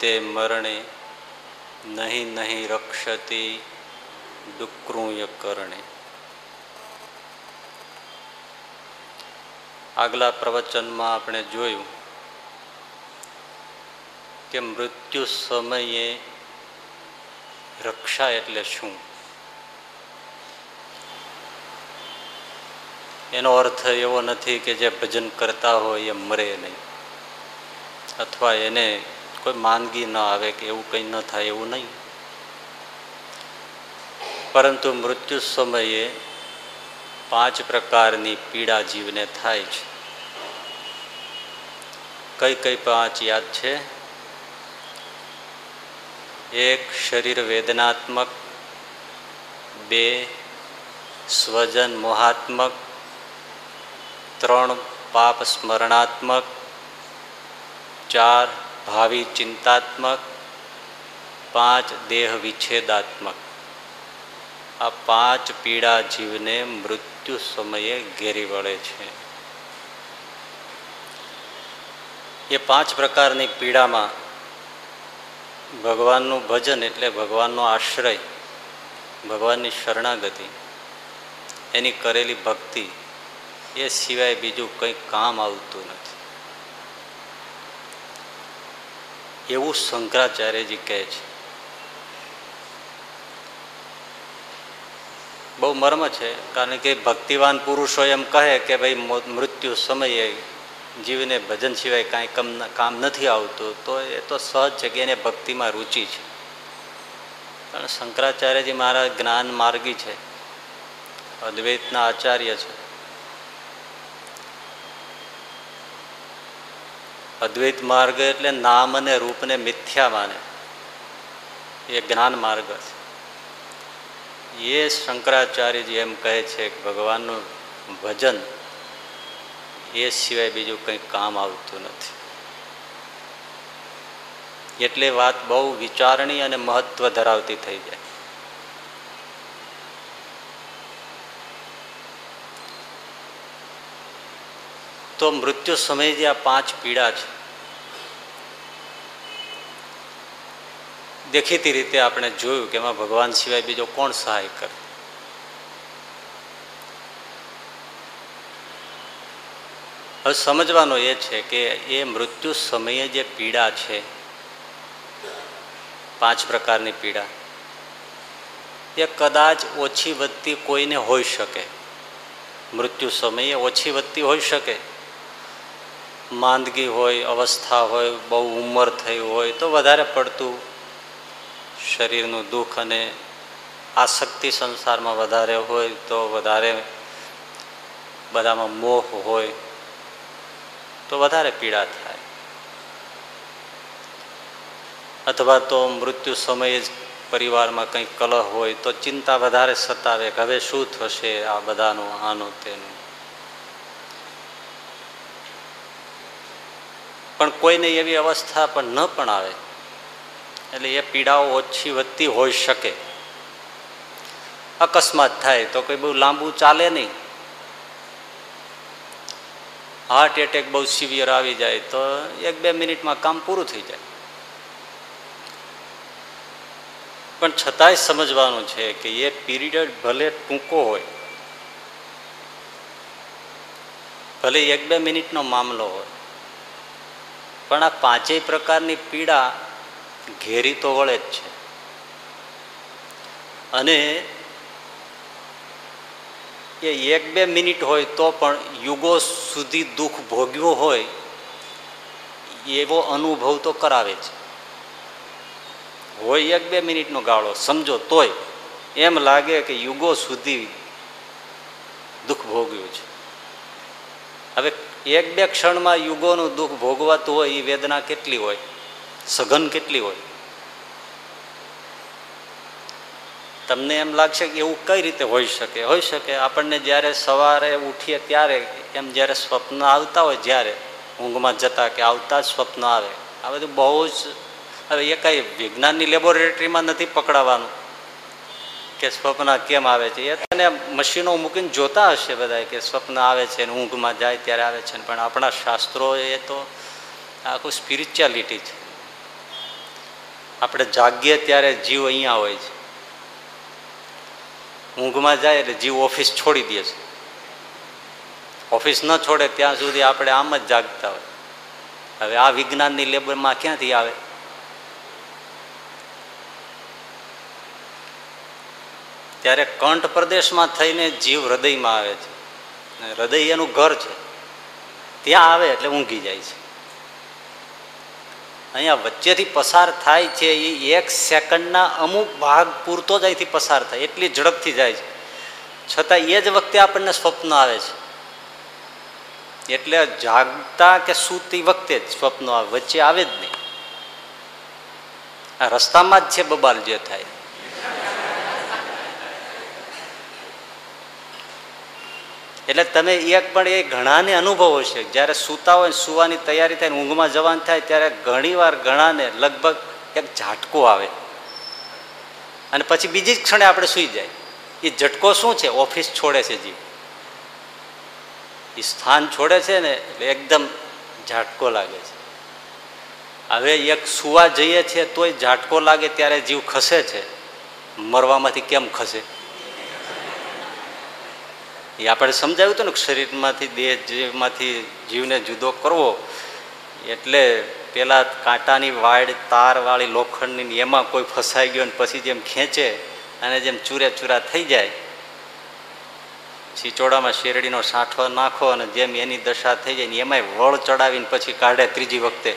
સન્નિહિતે મરણે નહીં નહીં રક્ષતી દુકૃય કરણે. આગલા પ્રવચનમાં આપણે જોયું કે મૃત્યુ સમયે રક્ષા એટલે શું? એનો અર્થ એવો નથી કે જે ભજન કરતા હોય એ મરે નહીં. અથવા એને કોઈ માંદગી ન આવે કે એવું કંઈ ન થાય એવું નહીં. પરંતુ મૃત્યુ સમયે પાંચ પ્રકારની પીડા જીવને થાય છે. કઈ કઈ પાંચ યાદ છે? એક, શરીર વેદનાત્મક. બે, સ્વજન મોહાત્મક. ત્રણ, પાપ સ્મરણાત્મક. ચાર ભાવિ ચિંતાત્મક પાંચ દેહ વિચ્છેદાત્મક આ પાંચ પીડા જીવને મૃત્યુ સમયે ઘેરી વળે છે એ પાંચ પ્રકારની પીડામાં ભગવાનનું ભજન એટલે ભગવાનનો આશ્રય ભગવાનની શરણાગતિ એની કરેલી ભક્તિ એ સિવાય બીજું કંઈ કામ આવતું નથી એવું શંકરાચાર્યજી કહે છે. બહુ મર્મ છે, કારણ કે ભક્તિવાન પુરુષો એમ કહે કે ભાઈ મૃત્યુ સમયે જીવને ભજન સિવાય કાંઈ કમ કામ નથી આવતું, તો એ તો સહજ છે કે એને ભક્તિમાં રુચિ છે. કારણ શંકરાચાર્યજી મારા જ્ઞાન માર્ગી છે. અદ્વૈતના આચાર્ય છે. અદ્વૈત માર્ગ એટલે નામ અને રૂપને મિથ્યા માને. એ જ્ઞાન માર્ગ છે. એ શંકરાચાર્યજી એમ કહે છે કે ભગવાનનું ભજન એ સિવાય બીજું કંઈ કામ આવતું નથી. એટલે વાત બહુ વિચારણી અને મહત્વ ધરાવતી થઈ જાય. તો મૃત્યુ સમયે જે આ પાંચ પીડા છે, દેખીતી રીતે આપણે જોયું કે એમાં ભગવાન સિવાય બીજો કોણ સહાય કરે? હવે સમજવાનો એ છે કે એ મૃત્યુ સમયે જે પીડા છે, પાંચ પ્રકારની પીડા, એ કદાચ ઓછી વધતી કોઈને હોઈ શકે. મૃત્યુ સમયે ઓછી વધતી હોઈ શકે. માંદગી હોય, અવસ્થા હોય, બહુ ઉંમર થઈ હોય, તો વધારે પડતું શરીરનું દુઃખ અને આસક્તિ સંસારમાં વધારે હોય, તો વધારે બધામાં મોહ હોય, તો વધારે પીડા થાય. અથવા તો મૃત્યુ સમયે જ પરિવારમાં કંઈક કલહ હોય, તો ચિંતા વધારે સતાવે કે હવે શું થશે આ બધાનું, આનું તેનું. પણ કોઈને એવી અવસ્થા પણ ન પણ આવે. એટલે એ પીડાઓ ઓછી વધતી હોઈ શકે. અકસ્માત થાય તો કોઈ બહુ લાંબુ ચાલે નહીં. હાર્ટ એટેક બહુ સિવિયર આવી જાય તો એક બે મિનિટમાં કામ પૂરું થઈ જાય. પણ છતાંય સમજવાનું છે કે એ પીરિયડ ભલે ટૂંકો હોય, ભલે એક બે મિનિટનો મામલો હોય પણ આ પાંચેય પ્રકારની પીડા ઘેરી તો વળે જ છે. અને એ એક બે મિનિટ હોય તો પણ યુગો સુધી દુઃખ ભોગ્યું હોય એવો અનુભવ તો કરાવે છે. હોય એક બે મિનિટનો ગાળો, સમજો તોય એમ લાગે કે યુગો સુધી દુઃખ ભોગ્યું છે. હવે એક બે ક્ષણમાં યુગોનું દુઃખ ભોગવાતું હોય એ વેદના કેટલી હોય? સઘન કેટલી હોય? તમને એમ લાગશે કે એવું કઈ રીતે હોઈ શકે? હોઈ શકે આપણને જ્યારે સવારે ઉઠીએ ત્યારે, એમ જ્યારે સ્વપ્ન આવતા હોય જ્યારે, ઊંઘમાં જતા કે આવતા જ સ્વપ્ન આવે. આ બધું બહુ જ, હવે એ કાંઈ વિજ્ઞાનની લેબોરેટરીમાં નથી પકડાવાનું. કે સ્વપ્ન કેમ આવે છે? એ તને મશીનો મૂકીને જોતા હશે બધા કે સ્વપ્ન આવે છે ને ઊંઘમાં જાય ત્યારે આવે છે પણ આપણા શાસ્ત્રો એ તો આખું સ્પિરિચ્યુઆલિટી છે. આપણે જાગીએ ત્યારે જીવ અહીંયા હોય છે. ઊંઘમાં જાય એટલે જીવ ઓફિસ છોડી દે છે. ઓફિસ ન છોડે ત્યાં સુધી આપણે આમ જ જાગતા હોય. હવે આ વિજ્ઞાનની લેબરમાં ક્યાંથી આવે? ત્યારે કંઠ પ્રદેશમાં થઈને જીવ હૃદયમાં આવે છે. હૃદય એનું ઘર છે. ત્યાં આવે એટલે ઊંઘી જાય છે. અહીંયા વચ્ચેથી પસાર થાય છે એ એક સેકન્ડના અમુક ભાગ પૂરતો જ અહીંથી પસાર થાય, એટલી ઝડપથી જાય છે. છતાં એ જ વખતે આપણને સ્વપ્ન આવે છે. એટલે જાગતા કે સૂતી વખતે જ સ્વપ્નો આવે, વચ્ચે આવે જ નહીં. આ રસ્તામાં જ છે બબાલ જે થાય. એટલે તમે એક પણ એ ઘણાને અનુભવો છે. જ્યારે સૂતા હોય સુવાની તૈયારી થાય ઊંઘમાં જવાનું થાય ત્યારે ઘણીવાર ઘણાને લગભગ એક ઝાટકો આવે. અને પછી બીજી જ ક્ષણે આપણે સૂઈ જાય. એ ઝટકો શું છે? ઓફિસ છોડે છે જીવ. એ સ્થાન છોડે છે ને એટલે એકદમ ઝાટકો લાગે છે. હવે એક સુવા જઈએ છીએ તોય ઝાટકો લાગે ત્યારે જીવ ખસે છે. મરવામાંથી કેમ ખસે? એ આપણે સમજાવ્યું હતું ને શરીરમાંથી દેહ જીવમાંથી જીવને જુદો કરવો, એટલે પેલા કાંટાની વાડ તારવાળી લોખંડની એમાં કોઈ ફસાઈ ગયો ને પછી જેમ ખેંચે અને જેમ ચૂરે ચૂરા થઈ જાય ચીચોડામાં શેરડીનો સાંઠો નાખો અને જેમ એની દશા થઈ જાય ને એમાંય વળ ચડાવીને પછી કાઢે ત્રીજી વખતે.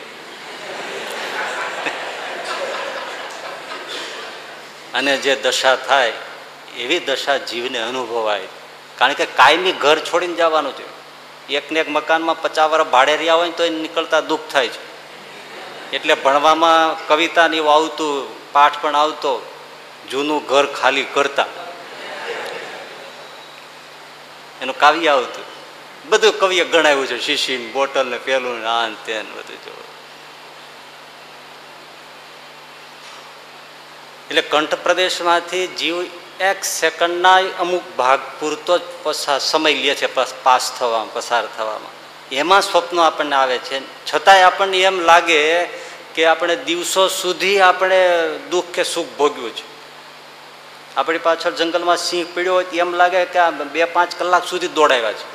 અને જે દશા થાય, એવી દશા જીવને અનુભવાય. કારણ કે કાયમી ઘર છોડીને જવાનું છે. એકને એક મકાનમાં પચાસ વર્ષ ભાડે રહ્યા હોય ને તો એ નીકળતા દુઃખ થાય છે. એટલે ભણવામાં કવિતા ને એવું આવતું, પાઠ પણ આવતો, જૂનું ઘર ખાલી કરતા. એનું કાવ્ય આવતું. બધું કવિએ ગણાવ્યું છે શીશી બોટલ ને પેલું ને આ તેન બધું જો. એટલે કંઠ પ્રદેશમાંથી જીવ એક સેકન્ડના અમુક ભાગ પૂરતો જ પસાર સમય લે છે, પાસ થવામાં, પસાર થવામાં. એમાં સ્વપ્નો આપણને આવે છે. છતાંય આપણને એમ લાગે કે આપણે દિવસો સુધી આપણે દુઃખ કે સુખ ભોગ્યું છે. આપણી પાછળ જંગલમાં સિંહ પીડ્યો હોય એમ લાગે કે આ બે પાંચ કલાક સુધી દોડાવ્યા છે.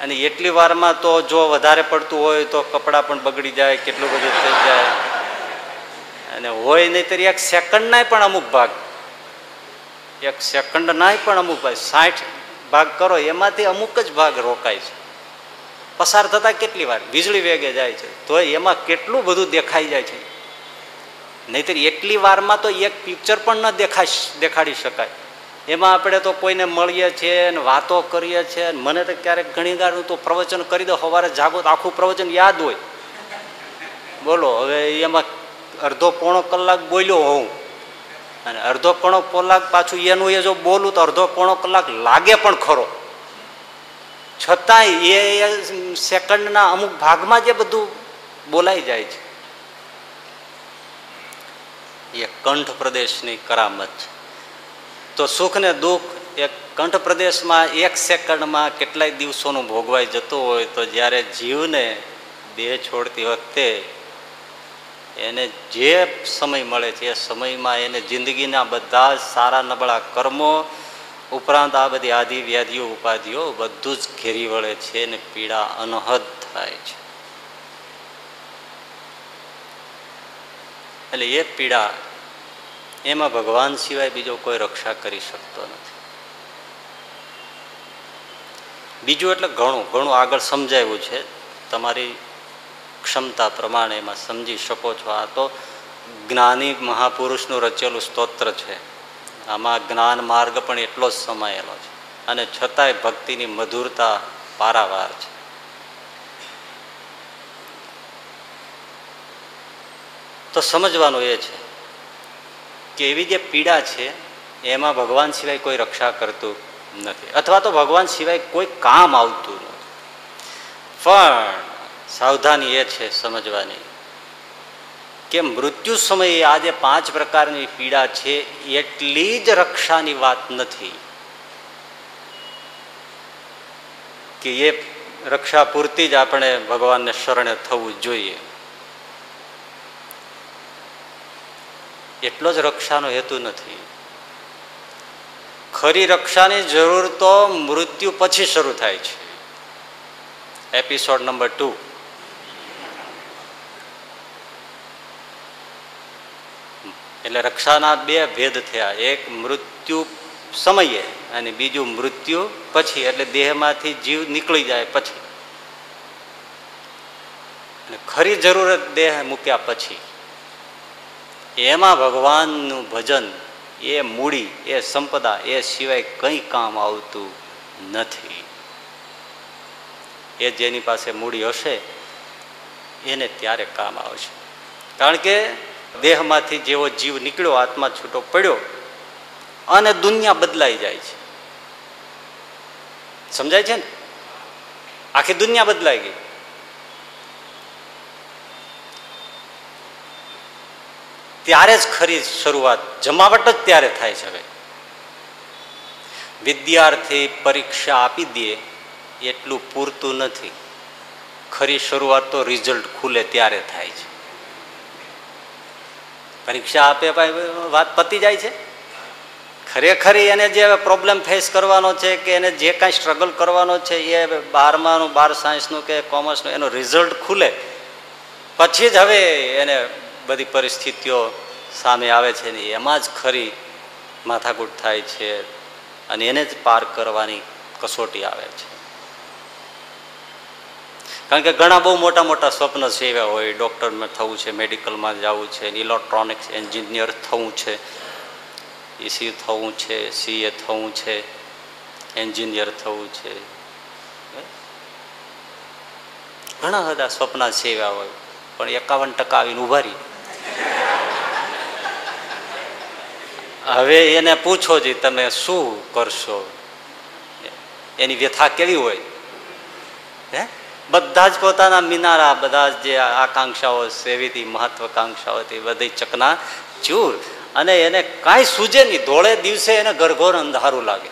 અને એટલી વારમાં તો જો વધારે પડતું હોય તો કપડાં પણ બગડી જાય, કેટલું બધું થઈ જાય. અને હોય નહીં તરી એક સેકન્ડના પણ અમુક ભાગ. એક સેકન્ડના પણ અમુક ભાગ. સાઠ ભાગ કરો, એમાંથી અમુક જ ભાગ રોકાય છે. પસાર થતા કેટલી વાર? વીજળી વેગે જાય છે. તો એમાં કેટલું બધું દેખાઈ જાય છે? નહીતર એટલી વારમાં તો એક પિક્ચર પણ ન દેખાય દેખાડી શકાય. એમાં આપણે તો કોઈને મળીએ છીએ ને વાતો કરીએ છીએ મને તો ક્યારેક ઘણી વાર તો પ્રવચન કરી દો. સવારે જાગો તો આખું પ્રવચન યાદ હોય. બોલો, હવે એમાં અડધો પોણો કલાક બોલ્યો હોઉં. અને અડધો પોણો કલાક પાછું એનું એ જો બોલું તો અડધો પોણો કલાક લાગે પણ ખરો. છતાંય એ સેકન્ડના અમુક ભાગમાં જે બધું બોલાઈ જાય છે. એ કંઠ પ્રદેશની કરામત છે. તો સુખ ને દુઃખ એક કંઠ પ્રદેશમાં એક સેકન્ડમાં કેટલાય દિવસોનું ભોગવાઈ જતું હોય તો જ્યારે જીવને દેહ છોડતી વખતે એને જે સમય મળે છે એ સમયમાં એને જિંદગીના બધા જ સારા નબળા કર્મો ઉપરાંત આ બધી આદિ વ્યાધિઓ, ઉપાધિઓ બધું જ ઘેરી વળે છે ને પીડા અનહદ થાય છે. એટલે એ પીડા એમાં ભગવાન સિવાય બીજો કોઈ રક્ષા કરી શકતો નથી. બીજું એટલે ઘણું ઘણું આગળ સમજાવ્યું છે. તમારી ક્ષમતા પ્રમાણે એમાં સમજી શકો છો. આ તો જ્ઞાની મહાપુરુષનું રચેલું સ્તોત્ર છે. આમાં જ્ઞાન માર્ગ પણ એટલો જ સમાયેલો છે. અને છતાંય ભક્તિની મધુરતા પારાવાર છે. તો સમજવાનું એ છે કે એવી જે પીડા છે, એમાં ભગવાન સિવાય કોઈ રક્ષા કરતું નથી. અથવા તો ભગવાન સિવાય કોઈ કામ આવતું નથી. પણ સાવધાની એ છે સમજવાની કે મૃત્યુ સમયે આજે પાંચ પ્રકારની પીડા છે, એટલી જ રક્ષાની વાત નથી. કે એ રક્ષા પૂરતી જ આપણે ભગવાનને શરણે થવું જોઈએ. એટલો જ રક્ષાનો હેતુ નથી. ખરી રક્ષાની જરૂર તો મૃત્યુ પછી શરૂ થાય છે. Episode number two. એટલે રક્ષાના બે ભેદ થયા. એક મૃત્યુ સમયે અને બીજું મૃત્યુ પછી. એટલે દેહમાંથી જીવ નીકળી જાય પછી. ખરી જરૂરત દેહ મૂક્યા પછી. એમાં ભગવાનનું ભજન, એ મૂડી, એ સંપદા, એ સિવાય કંઈ કામ આવતું નથી. એ જેની પાસે મૂડી હશે, એને ત્યારે કામ આવશે. કારણ કે દેહમાંથી જેવો જીવ નીકળ્યો, આત્મા છૂટો પડ્યો, અને દુનિયા બદલાઈ જાય છે. સમજાય છે ને? આખી દુનિયા બદલાઈ ગઈ. ત્યારે જ ખરી શરૂઆત, જમાવટ જ ત્યારે થાય છે હવે. વિદ્યાર્થી પરીક્ષા આપી દે, એટલું પૂરતું નથી. ખરી શરૂઆત તો રિઝલ્ટ ખુલે ત્યારે થાય છે. પરીક્ષા આપે વાત પતી જાય છે? ખરેખર એને જે પ્રોબ્લેમ ફેસ કરવાનો છે કે એને જે કાંઈ સ્ટ્રગલ કરવાનો છે, એ બારમાનું, બાર સાયન્સનું કે કોમર્સનું એનું રિઝલ્ટ ખુલે. પછી જ હવે એને બધી પરિસ્થિતિઓ સામે આવે છે ને એમાં જ ખરી માથાકૂટ થાય છે અને એને જ પાર કરવાની કસોટી આવે છે. કારણ કે ઘણા બહુ મોટા મોટા સ્વપ્ન છે એવા હોય ડૉક્ટરમાં થવું છે મેડિકલમાં જવું છે ઇલેક્ટ્રોનિક્સ એન્જિનિયર થવું છે ઈસી થવું છે સીએ થવું છે એન્જિનિયર થવું છે. ઘણા બધા સ્વપ્ન છે એવા હોય, પણ એકાવન ટકા આવીને ઊભા રહી. હવે એને પૂછો જે, તમે શું કરશો? એની વ્યથા કેવી હોય? હે? બધા જ પોતાના મિનારા, બધા જ આકાંક્ષાઓ સેવીતી મહત્વકાંક્ષાઓ હતી, બધી ચકના ચૂર. અને એને કાંઈ સૂજે નહીં. ધોળે દિવસે એને ગરઘોર અંધારું લાગે.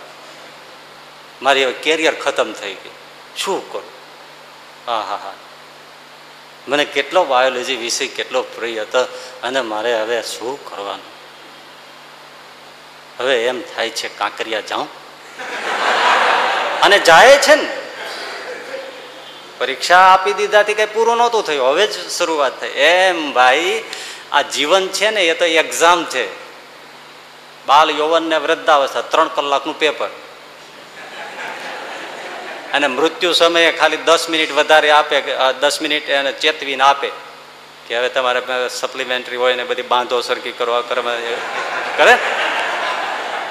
મારી હવે કેરિયર ખતમ થઈ ગઈ. શું કરું? હા હા. હા મને કેટલો બાયોલોજી વિષય કેટલો પ્રિય હતો અને મારે હવે શું કરવાનું? હવે એમ થાય છે, કાંકરિયા જાઉં. અને જાય છે ને. પરીક્ષા આપી દીધાથી કઈ પૂરું નહોતું થયું. હવે જ શરૂઆત થઈ. એમ ભાઈ, આ જીવન છે ને એ તો એક્ઝામ છે. બાલ યૌવન ને વૃદ્ધાવસ્થા, ત્રણ કલાકનું પેપર અને મૃત્યુ સમયે ખાલી દસ મિનિટ વધારે આપે દસ મિનિટ એને ચેતવીને આપે કે હવે તમારે સપ્લિમેન્ટરી હોય ને બધી બાંધો સરખી કરવા કરે?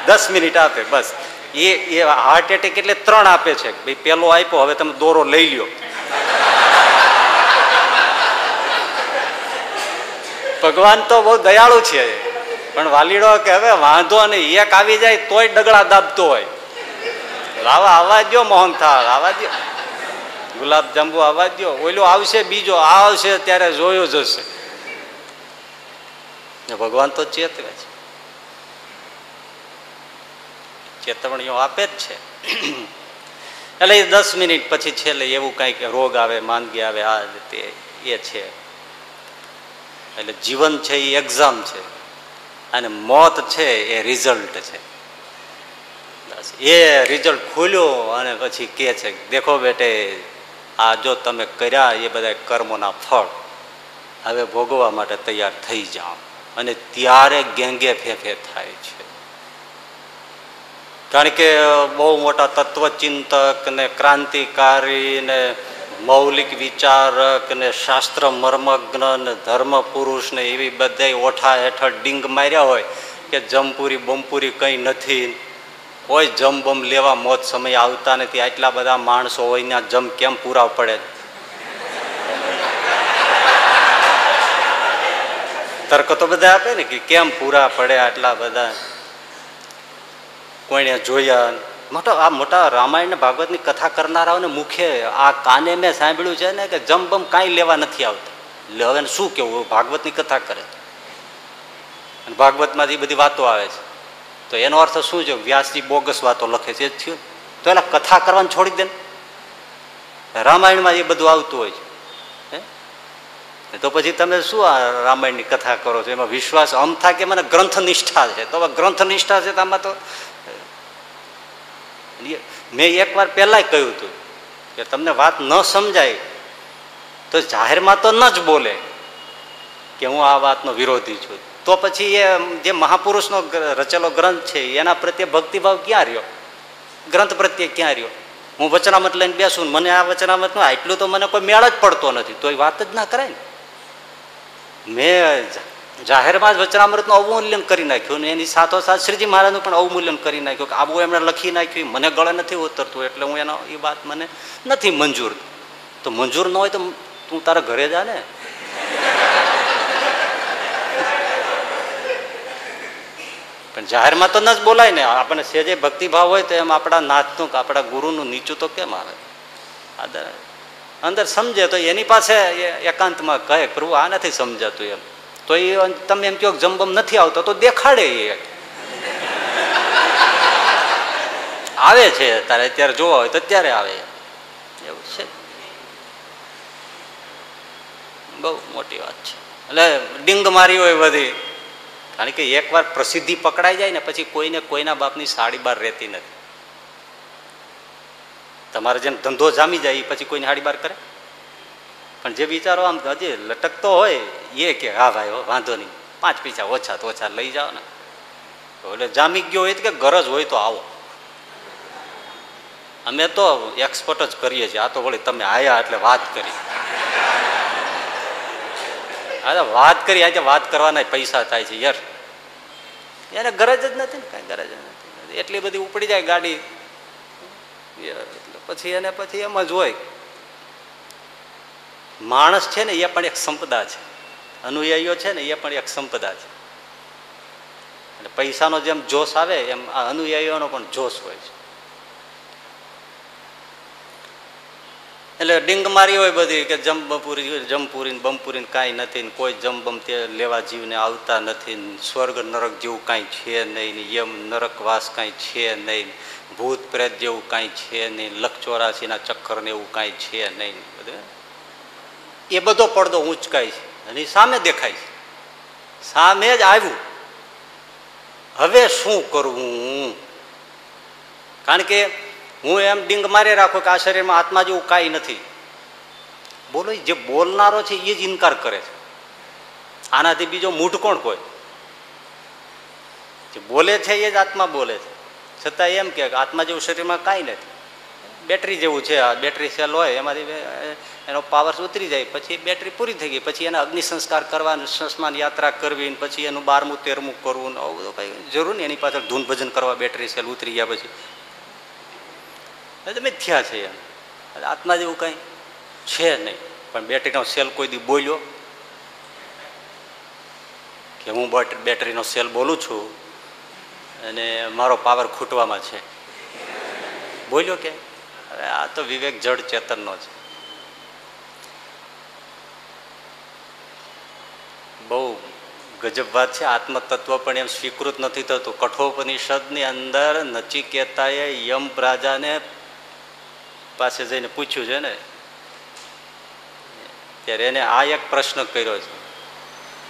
દસ મિનિટ આપે, બસ. એ એ હાર્ટ એટેક એટલે ત્રણ આપે છે. ભાઈ, પેલો આપ્યો, હવે તમે દોરો લઈ લ્યો. ભગવાન તો બહુ દયાળુ છે. પણ વાલીડો કે હવે વાંધો નહીં, એક આવી જાય તોય ડગડા દાબતો હોય. લાવા આવવા દો મોહન થાળ આવા દો ગુલાબ જાંબુ આવવા દો ઓલો આવશે, બીજો આવશે, ત્યારે જોયો જશે. ભગવાન તો ચેતવે છે. ચેતવણીઓ આપે જ છે. એટલે એ દસ મિનિટ પછી છેલ્લે એવું કંઈક રોગ આવે, માંદગી આવે, આ તે એ છે. એટલે જીવન છે એ એક્ઝામ છે. અને મોત છે એ રિઝલ્ટ છે. એ રિઝલ્ટ ખોલ્યો અને પછી કે છે, દેખો બેટે, આ જો તમે કર્યા એ બધા કર્મોના ફળ. હવે ભોગવવા માટે તૈયાર થઈ જાઓ. અને ત્યારે ગેંગે ફેફે થાય છે. કારણ કે બહુ મોટા તત્વચિંતક ને ક્રાંતિકારી ને મૌલિક વિચારક ને શાસ્ત્ર મર્મજ્ઞ ને ધર્મ પુરુષ ને એવી બધા ઓઠા હેઠળ ડીંગ માર્યા હોય કે જમપુરી બમપુરી કંઈ નથી. કોઈ જમ બમ લેવા મોત સમય આવતા નથી. આટલા બધા માણસો હોય ને જમ કેમ પૂરા પડે? તર્ક તો બધા આપે ને કે કેમ પૂરા પડે આટલા બધા? કોઈને જોયા મોટા આ મોટા રામાયણ ભાગવતની કથા કરનારાઓને મુખે આ કાને મેં સાંભળ્યું છે ને કે જમબમ કાંઈ લેવા નથી આવતા. હવે શું કેવું ભાગવતની કથા કરે. અને ભાગવતમાંથી બધી વાતો આવે છે. તો એનો અર્થ શું છે? વ્યાસજી બોગસ વાતો લખે છે, એ થયું. તો એના કથા કરવાનું છોડી દે ને. રામાયણમાં એ બધું આવતું હોય છે. તો પછી તમે શું આ રામાયણની કથા કરો છો? એમાં વિશ્વાસ અમ થાય કે મને ગ્રંથ નિષ્ઠા છે? તો ગ્રંથ નિષ્ઠા છે તો આમાં તો મેં એકવાર પહેલાંય કહ્યું હતું કે તમને વાત ન સમજાય તો જાહેરમાં તો ન જ બોલે કે હું આ વાતનો વિરોધી છું. તો પછી એ જે મહાપુરુષનો રચેલો ગ્રંથ છે, એના પ્રત્યે ભક્તિભાવ ક્યાં રહ્યો? ગ્રંથ પ્રત્યે ક્યાં રહ્યો? હું વચનામત લઈને બેસું મને આ વચનામત આટલું તો મને કોઈ મેળ જ પડતો નથી. તો એ વાત જ ના કરાય ને. મેં જાહેરમાં જ વચનામૃતનું અવમૂલ્યન કરી નાખ્યું ને એની સાથોસાથ શ્રીજી મહારાજનું પણ અવમૂલ્યન કરી નાખ્યું કે આવું એમણે લખી નાખ્યું, મને ગળે નથી ઉતરતું એટલે હું એનો એ વાત મને નથી મંજૂર. તો મંજૂર ન હોય તો તું તારા ઘરે જા ને. પણ જાહેરમાં તો ન જ બોલાય ને. આપણને સેજે ભક્તિભાવ હોય તો એમ આપણા નાથનું કે આપણા ગુરુનું નીચું તો કેમ આવે? અંદર સમજે તો એની પાસે એકાંતમાં કહે પ્રભુ આ નથી સમજાતું એમ. તો એ તમે એમ કહો જમબમ નથી આવતો, તો દેખાડે એ આવે છે તારે અત્યારે જોવા હોય તો ત્યારે આવે. એવું છે. બહુ મોટી વાત છે. એટલે ડિંગ મારી હોય બધી. કારણ કે એકવાર પ્રસિદ્ધિ પકડાઈ જાય ને પછી કોઈને કોઈના બાપની સાડી બાર રહેતી નથી. તમારે જેમ ધંધો જામી જાય એ પછી કોઈને સાડી બાર કરે? પણ જે બિચારો આમ હજી લટકતો હોય એ કે, હા ભાઈ વાંધો નહીં. પાંચ પૈસા ઓછા તો ઓછા લઈ જાઓ ને. એટલે જામી ગયો હોય કે, ગરજ હોય તો આવો. અમે તો એક્સપર્ટ જ કરીએ છીએ. આ તો વળી તમે આયા એટલે વાત કરી. હા વાત કરી, આજે વાત કરવાના પૈસા થાય છે, યાર. એને ગરજ જ નથી ને, કાંઈ ગરજ નથી. એટલી બધી ઉપડી જાય ગાડી. પછી એને પછી એમ જ હોય. માણસ છે ને, એ પણ એક સંપદા છે. અનુયાયીઓ છે ને, એ પણ એક સંપદા છે. અને પૈસાનો જેમ જોશ આવે, એમ આ અનુયાયીઓનો પણ જોશ હોય છે. એટલે ડિંગ મારી હોય બધી કે જમપુરી જમપુરી બમપુરી કાંઈ નથી કોઈ જમબમ તે લેવા જીવને આવતા નથી સ્વર્ગ નરક જેવું કાંઈ છે નહીં યમ નરકવાસ કાંઈ છે નહીં ભૂત પ્રેત જેવું કાંઈ છે નહીં લખ ચોરાસીના ચક્કર ને એવું કાંઈ છે નહીં બધું. એ બધો પડદો ઊંચકાય છે અને સામે દેખાય છે. સામે જ આવ્યું. હવે શું કરવું? કારણ કે હું એમ ડિંગ મારી રાખું કે આ શરીરમાં આત્મા જેવું કાંઈ નથી. બોલો જે બોલનારો છે, એ જ ઇનકાર કરે છે. આનાથી બીજો મૂઢ કોણ કોઈ? જે બોલે છે, એ જ આત્મા બોલે છે. છતાં એમ કે આત્મા જેવું શરીરમાં કાંઈ નથી. બેટરી જેવું છે, આ બેટરી સેલ હોય, એમાંથી એનો પાવર ઉતરી જાય, પછી બેટરી પૂરી થઈ ગઈ, પછી એને અગ્નિ સંસ્કાર કરવા સંસ્માન યાત્રા કરવી પછી એનું બારમું, તેરમું કરવું આવું બધું કંઈ જરૂર નહીં. એની પાછળ ધૂન ભજન કરવા બેટરી સેલ ઉતરી ગયા પછી. એટલે મિથ્યા છે એમ. આત્મા જેવું કંઈ છે નહીં. પણ બેટરીનો સેલ કોઈ દી બોલ્યો કે હું બેટરીનો સેલ બોલું છું અને મારો પાવર ખૂટવામાં છે. બોલ્યો કે? આ તો વિવેક જડ ચેતનનો છે. બહુ ગજબ વાત છે. આત્મતત્વ પણ એમ સ્વીકૃત નથી થતું. કઠોપનિષદની અંદર નચિકેતાએ યમ રાજાને પાસે જઈને પૂછ્યું છે ને, ત્યારે એને આ એક પ્રશ્ન કર્યો છે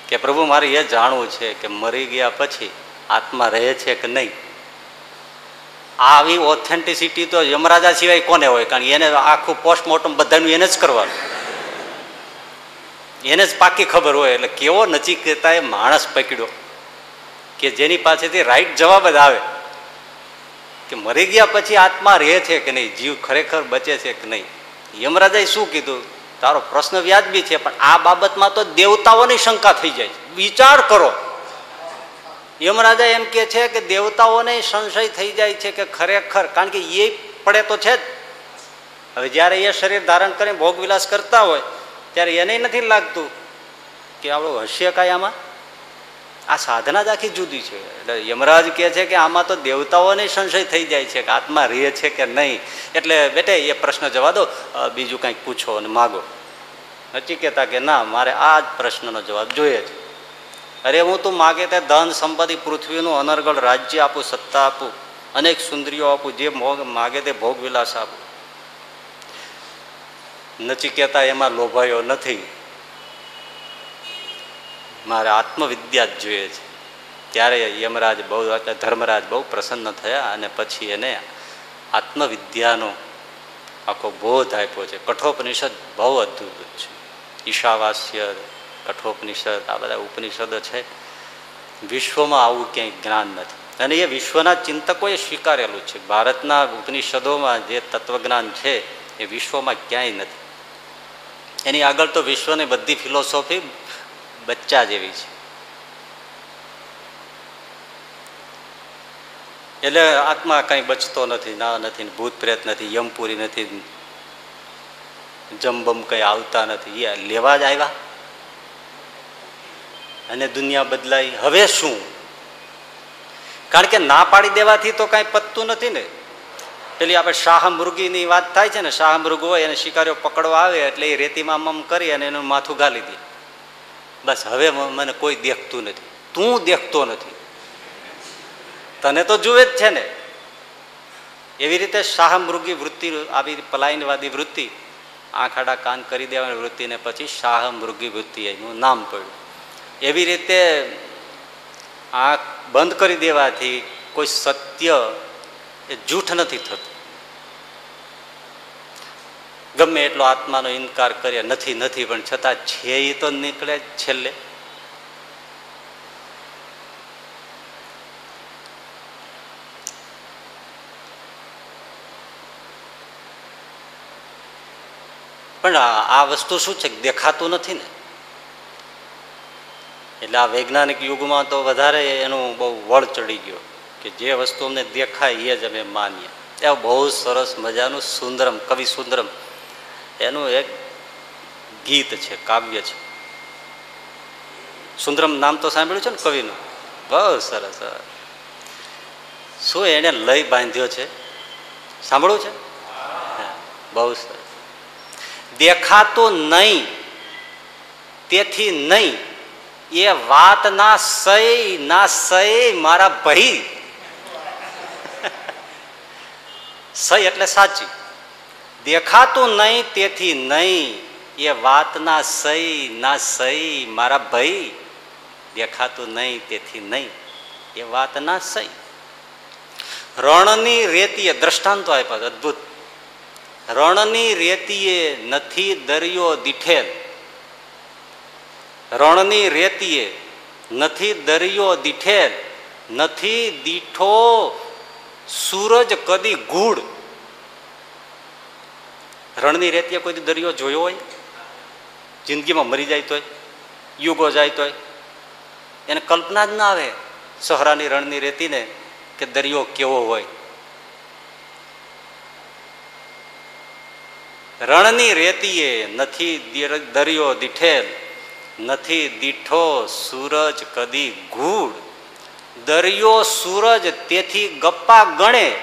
કે, પ્રભુ, મારે એ જાણવું છે કે મરી ગયા પછી આત્મા રહે છે કે નહીં? આવી ઓથેન્ટિસિટી તો યમરાજા સિવાય કોને હોય? કારણ એને આખું પોસ્ટમોર્ટમ બધાનું એને જ કરવાનું. એને જ પાકી ખબર હોય એટલે કેવો નચિકેતાએ માણસ પકડ્યો કે જેની પાસેથી રાઈટ જવાબ જ આવે કે મરી ગયા પછી આત્મા રહે છે કે નહીં? જીવ ખરેખર બચે છે કે નહીં? યમરાજાએ શું કીધું? તારો પ્રશ્ન વ્યાજબી છે, પણ આ બાબતમાં તો દેવતાઓની શંકા થઈ જાય વિચાર કરો. યમરાજા એમ કે છે કે દેવતાઓને સંશય થઈ જાય છે કે ખરેખર, કારણ કે એ પડે તો છે જ. હવે જ્યારે એ શરીર ધારણ કરીને ભોગવિલાસ કરતા હોય ત્યારે એને નથી લાગતું કે આપણું હશે કાંઈ આમાં? આ સાધના જ આખી જુદી છે. એટલે યમરાજ કહે છે કે આમાં તો દેવતાઓને સંશય થઈ જાય છે કે આત્મા રહે છે કે નહીં. એટલે બેટે, એ પ્રશ્ન જવા દો. બીજું કંઈક પૂછો અને માગો. નચી કહેતા કે ના, મારે આ જ પ્રશ્નનો જવાબ જોઈએ છે. અરે, હું તું માગે તે ધન સંપત્તિ, પૃથ્વીનું અનર્ગળ રાજ્ય આપું, સત્તા આપું, અનેક સુંદરીઓ આપું, જે માગે તે ભોગ વિલાસ આપું. નચી કહેતા એમાં લોભાયો નથી. મારે આત્મવિદ્યા જ જોઈએ છે. ત્યારે યમરાજ બહુ ધર્મરાજ બહુ પ્રસન્ન થયા અને પછી એને આત્મવિદ્યાનો આખો બોધ આપ્યો છે. કઠોપનિષદ બહુ અદ્ભુત છે. ઈશાવાસ્ય, કઠોપનિષદ, આ બધા ઉપનિષદો છે. વિશ્વમાં આવું ક્યાંય જ્ઞાન નથી. અને એ વિશ્વના ચિંતકોએ સ્વીકારેલું છે. ભારતના ઉપનિષદોમાં જે તત્વજ્ઞાન છે, એ વિશ્વમાં ક્યાંય નથી. એની આગળ તો વિશ્વની બધી ફિલોસોફી બચ્ચા જેવી છે. એટલે આત્મા કંઈ બચતો નથી, ના નથી, ભૂત પ્રેત નથી, યમપુરી નથી જમબમ કંઈ આવતા નથી. એ લેવા જ આવ્યા. અને દુનિયા બદલાઈ. હવે શું? કારણ કે ના પાડી દેવાથી તો કાંઈ પતતું નથી ને. પેલી આપણે શાહ મૃગીની વાત થાય છે ને, શાહ મૃગ હોય એને શિકારીઓ પકડવા આવે એટલે એ રેતીમાં મમ કરી અને એનું માથું ગાલી દે. બસ હવે મને કોઈ દેખતું નથી. તું દેખતો નથી. તને તો જુએ જ છે ને. એવી રીતે શાહ મૃગી વૃત્તિ, આવી પલાયનવાદી વૃત્તિ, આંખાડા કાન કરી દેવાની વૃત્તિને પછી શાહ મૃગી વૃત્તિ એનું નામ પડ્યું. એવી રીતે આંખ બંધ કરી દેવાથી કોઈ સત્ય એ જૂઠ નથી થતું. ગમે એટલો આત્માનો ઇનકાર કરે નથી નથી, પણ છતાં છે એ તો નીકળે છેલ્લે. પણ આ વસ્તુ શું છે? દેખાતું નથી ને. એટલે આ વૈજ્ઞાનિક યુગમાં તો વધારે એનું બહુ વળ ચડી ગયો કે જે વસ્તુ અમને દેખાય એ જ અમે માનીએ. એ બહુ સરસ મજાનું સુંદરમ, કવિ સુંદરમ. એનું એક ગીત છે, કાવ્ય છે. સુંદરમ નામ તો સાંભળ્યું છે ને કવિનું? બહુ સરસ શું એને લય બાંધ્યો છે? સાંભળવું છે? બહુ સરસ. દેખાતો નહીં, તેથી નહીં, એ વાત ના સય ના સય મારા ભાઈ સય એટલે સાચી. દેખાતું નહીં, તેથી નહીં. એ વાતના સહી, ના સહી, મારા ભાઈ. દેખાતું નહીં, તેથી નહીં. એ વાત ના સઈ રણની રેતીએ દ્રષ્ટાંતો આપ્યા અદભુત. રણની રેતીએ નથી દરિયો દીઠેલ. રણની રેતીએ નથી દરિયો દીઠેલ. નથી દીઠો સૂરજ કદી ગુડ રણની રેતીએ કોઈ દરિયો જોયો હોય? જિંદગીમાં મરી જાય તોય? યુગો જાય તોય? એને કલ્પના જ ના આવે સહરાની રણની રેતીને કે દરિયો કેવો હોય. રણની રેતીએ નથી દરિયો દીઠેલ, નથી દીઠો સૂરજ કદી ગૂઢ. દરિયો સૂરજ તેથી ગપ્પા ગણે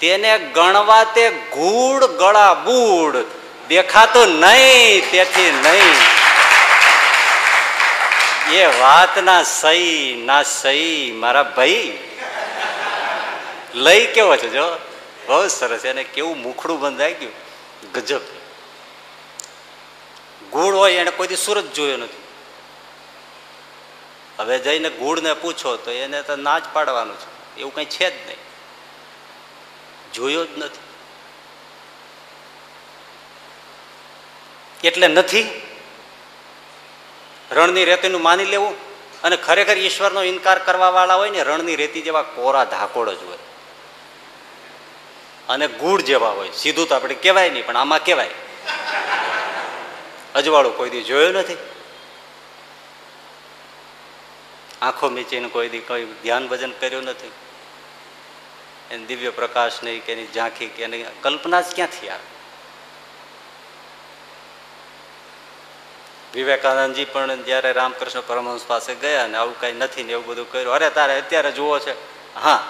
તેને ગણવા તે ગુડ ગળા બૂડ દેખાતો નહીં, તેથી નહીં. એ વાત ના સહી ના સહી, મારા ભાઈ. લઈ કેવો છે, જો? બહુ સરસ એને કેવું મુખડું બંધાઈ ગયું. ગજબ. ગુડ હોય એને કોઈથી સુરત જોયો નથી. હવે જઈને ગુડને પૂછો તો એને તો ના જ પાડવાનું છે. એવું કંઈ છે જ નહીં. જોયો જ નથી. એટલે નથી રણની રેતીનું માની લેવું અને ખરેખર ઈશ્વરનો ઇનકાર કરવા વાળા હોય ને રણની રેતી જેવા કોરા ધાકોડ જ હોય. અને ગુડ જેવા હોય. સીધું તો આપણે કહેવાય નહીં, પણ આમાં કહેવાય. અજવાળું કોઈ દી જોયું નથી. આંખો મીચીને કોઈ દી કોઈ ધ્યાન ભજન કર્યું નથી. એને દિવ્ય પ્રકાશ નહીં કે એની ઝાંખી કે એની કલ્પના જ ક્યાંથી આવે? વિવેકાનંદજી પણ જ્યારે રામકૃષ્ણ પરમહંસ પાસે ગયા ને આવું કાંઈ નથી ને એવું બધું કર્યું, અરે તારે અત્યારે જુઓ છે. હા,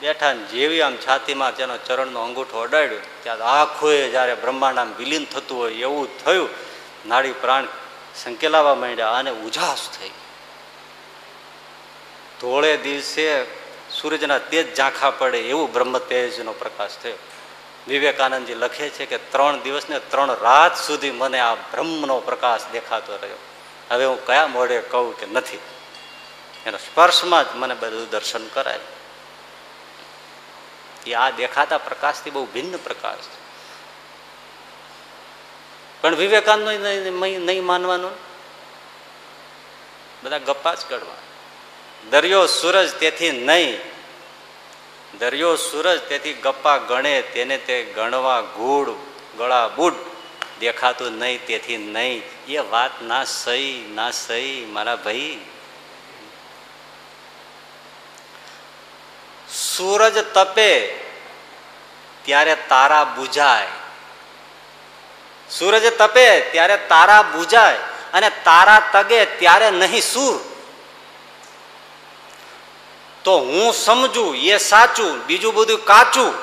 બેઠા ને જેવી આમ છાતીમાં તેનો ચરણનો અંગૂઠો અડાડ્યો, ત્યાં આખું જ્યારે બ્રહ્માંડ આમ વિલીન થતું હોય એવું થયું, નાડી પ્રાણ સંકેલાવા માંડ્યા અને ઉજાસ થઈ ધોળે દિવસે સૂરજના તેજ ઝાંખા પડે એવું બ્રહ્મ તેજનો પ્રકાશ થયો. વિવેકાનંદજી લખે છે કે ત્રણ દિવસ ને ત્રણ રાત સુધી મને આ બ્રહ્મનો પ્રકાશ દેખાતો રહ્યો. હવે હું કયા મોડે કહું કે નથી? એનો સ્પર્શમાં જ મને બધું દર્શન કરાય. એ આ દેખાતા પ્રકાશથી બહુ ભિન્ન પ્રકાશ છે. પણ વિવેકાનંદ નહીં માનવાનું? બધા ગપ્પા જ કરવા દરિયો સૂરજ તેથી નહીં. દરિયો સૂરજ તેથી ગપ્પા ગણે, તેને તે ગણવા ગૂઢ, ગળા બુટ દેખાતું નહીં તેથી નહીં. એ વાત ના સહી ના સહી, મારા ભાઈ. સૂરજ તપે ત્યારે તારા બુજાય. સૂરજ તપે ત્યારે તારા બુજાય અને તારા તગે ત્યારે નહીં સૂર. તો હું સમજું, એ સાચું, બીજું બધું કાચું.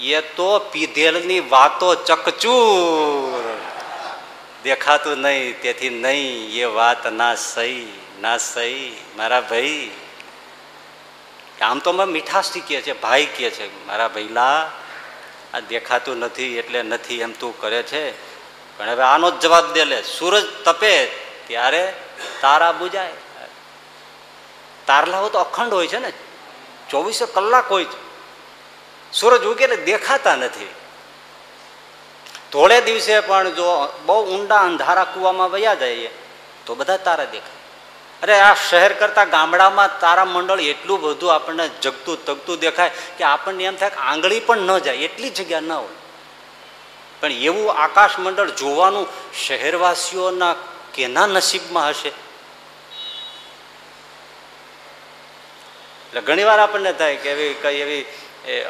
એ તો પીધેલની વાતો ચકચૂર. દેખાતું નહીં, તેથી નહીં, એ વાત ના સહી ના સહી, મારા ભાઈ. આમ તો મેં મીઠાશથી કહે છે, ભાઈ કહે છે, મારા ભૈલા આ દેખાતું નથી, એટલે નથી એમ તું કરે છે. પણ હવે આનો જ જવાબ દે લે. સૂરજ તપે ત્યારે તારા બુજાય. તારલાઓ તો અખંડ હોય છે ને. ચોવીસો કલાક હોય છે. સૂરજ ઉગે એટલે દેખાતા નથી. ધોળે દિવસે પણ જો બહુ ઊંડા અંધારા કૂવામાં વયા જઈએ, તો બધા તારા દેખાય. અરે આ શહેર કરતા ગામડામાં તારા મંડળ એટલું બધું આપણને જગતું તગતું દેખાય કે આપણને એમ થાય કે આંગળી પણ ન જાય, એટલી જગ્યા ન હોય. પણ એવું આકાશ મંડળ જોવાનું શહેરવાસીઓના કેના નસીબમાં હશે? એટલે ઘણી વાર આપણને થાય કે એવી કઈ એવી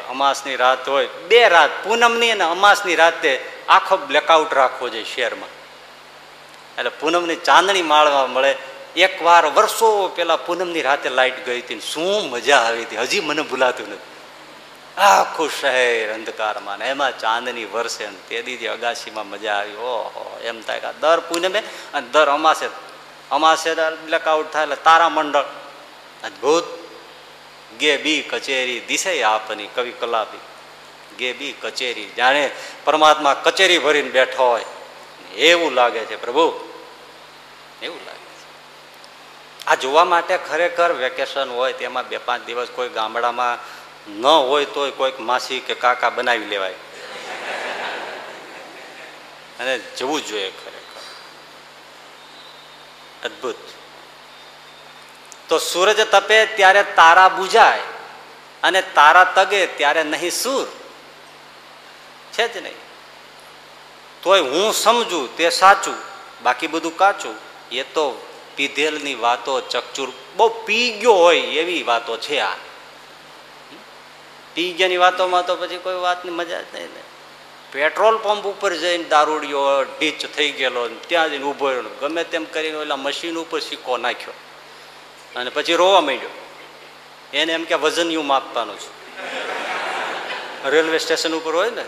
અમાસની રાત હોય. બે રાત, પૂનમની અને અમાસની રાતે આખો બ્લેકઆઉટ રાખવો જોઈએ શહેરમાં. એટલે પૂનમની ચાંદણી માળવા મળે. એકવાર વર્ષો પેલા પૂનમની રાતે લાઇટ ગઈ હતી શું મજા આવી હતી. હજી મને ભૂલાતું નથી. આખું શહેર અંધકારમાં એમાં ચાંદની વર્ષે તે દીધી અગાશીમાં મજા આવી. ઓહો, એમ થાય કે દર પૂનમે અને દર અમાસે. અમાસે બ્લેકઆઉટ થાય એટલે તારા મંડળ અદભુત. ગે બી કચેરી દિશે આપની કવિ કલાપી. ગે બી કચેરી. જાણે પરમાત્મા કચેરી ભરીને બેઠો હોય. એવું લાગે છે, પ્રભુ. એવું લાગે છે. આ જોવા માટે ખરેખર વેકેશન હોય, તેમાં બે પાંચ દિવસ કોઈ ગામડામાં ન હોય તોય કોઈક માસી કે કાકા બનાવી લેવાય. અને જવું જોઈએ ખરેખર. અદભુત. તો સૂરજ તપે ત્યારે તારા બુજાય અને તારા તગે ત્યારે નહીં સૂર. છે જ નહીં? તોય હું સમજું તે સાચું, બાકી બધું કાચું. એ તો પીધેલની વાતો ચકચૂર બહુ પી ગયો હોય એવી વાતો છે આ. પી ગયાની વાતોમાં તો પછી કોઈ વાતની મજા જ નહીં ને. પેટ્રોલ પંપ ઉપર જઈને દારૂડિયો ઢીચ થઈ ગયેલો ત્યાં જઈને ઊભો ગમે તેમ કરીને ઓલા મશીન ઉપર સિક્કો નાખ્યો. અને પછી રોવા માંડ્યો. એને એમ કે વજન યુ માપવાનું છે. રેલવે સ્ટેશન ઉપર હોય ને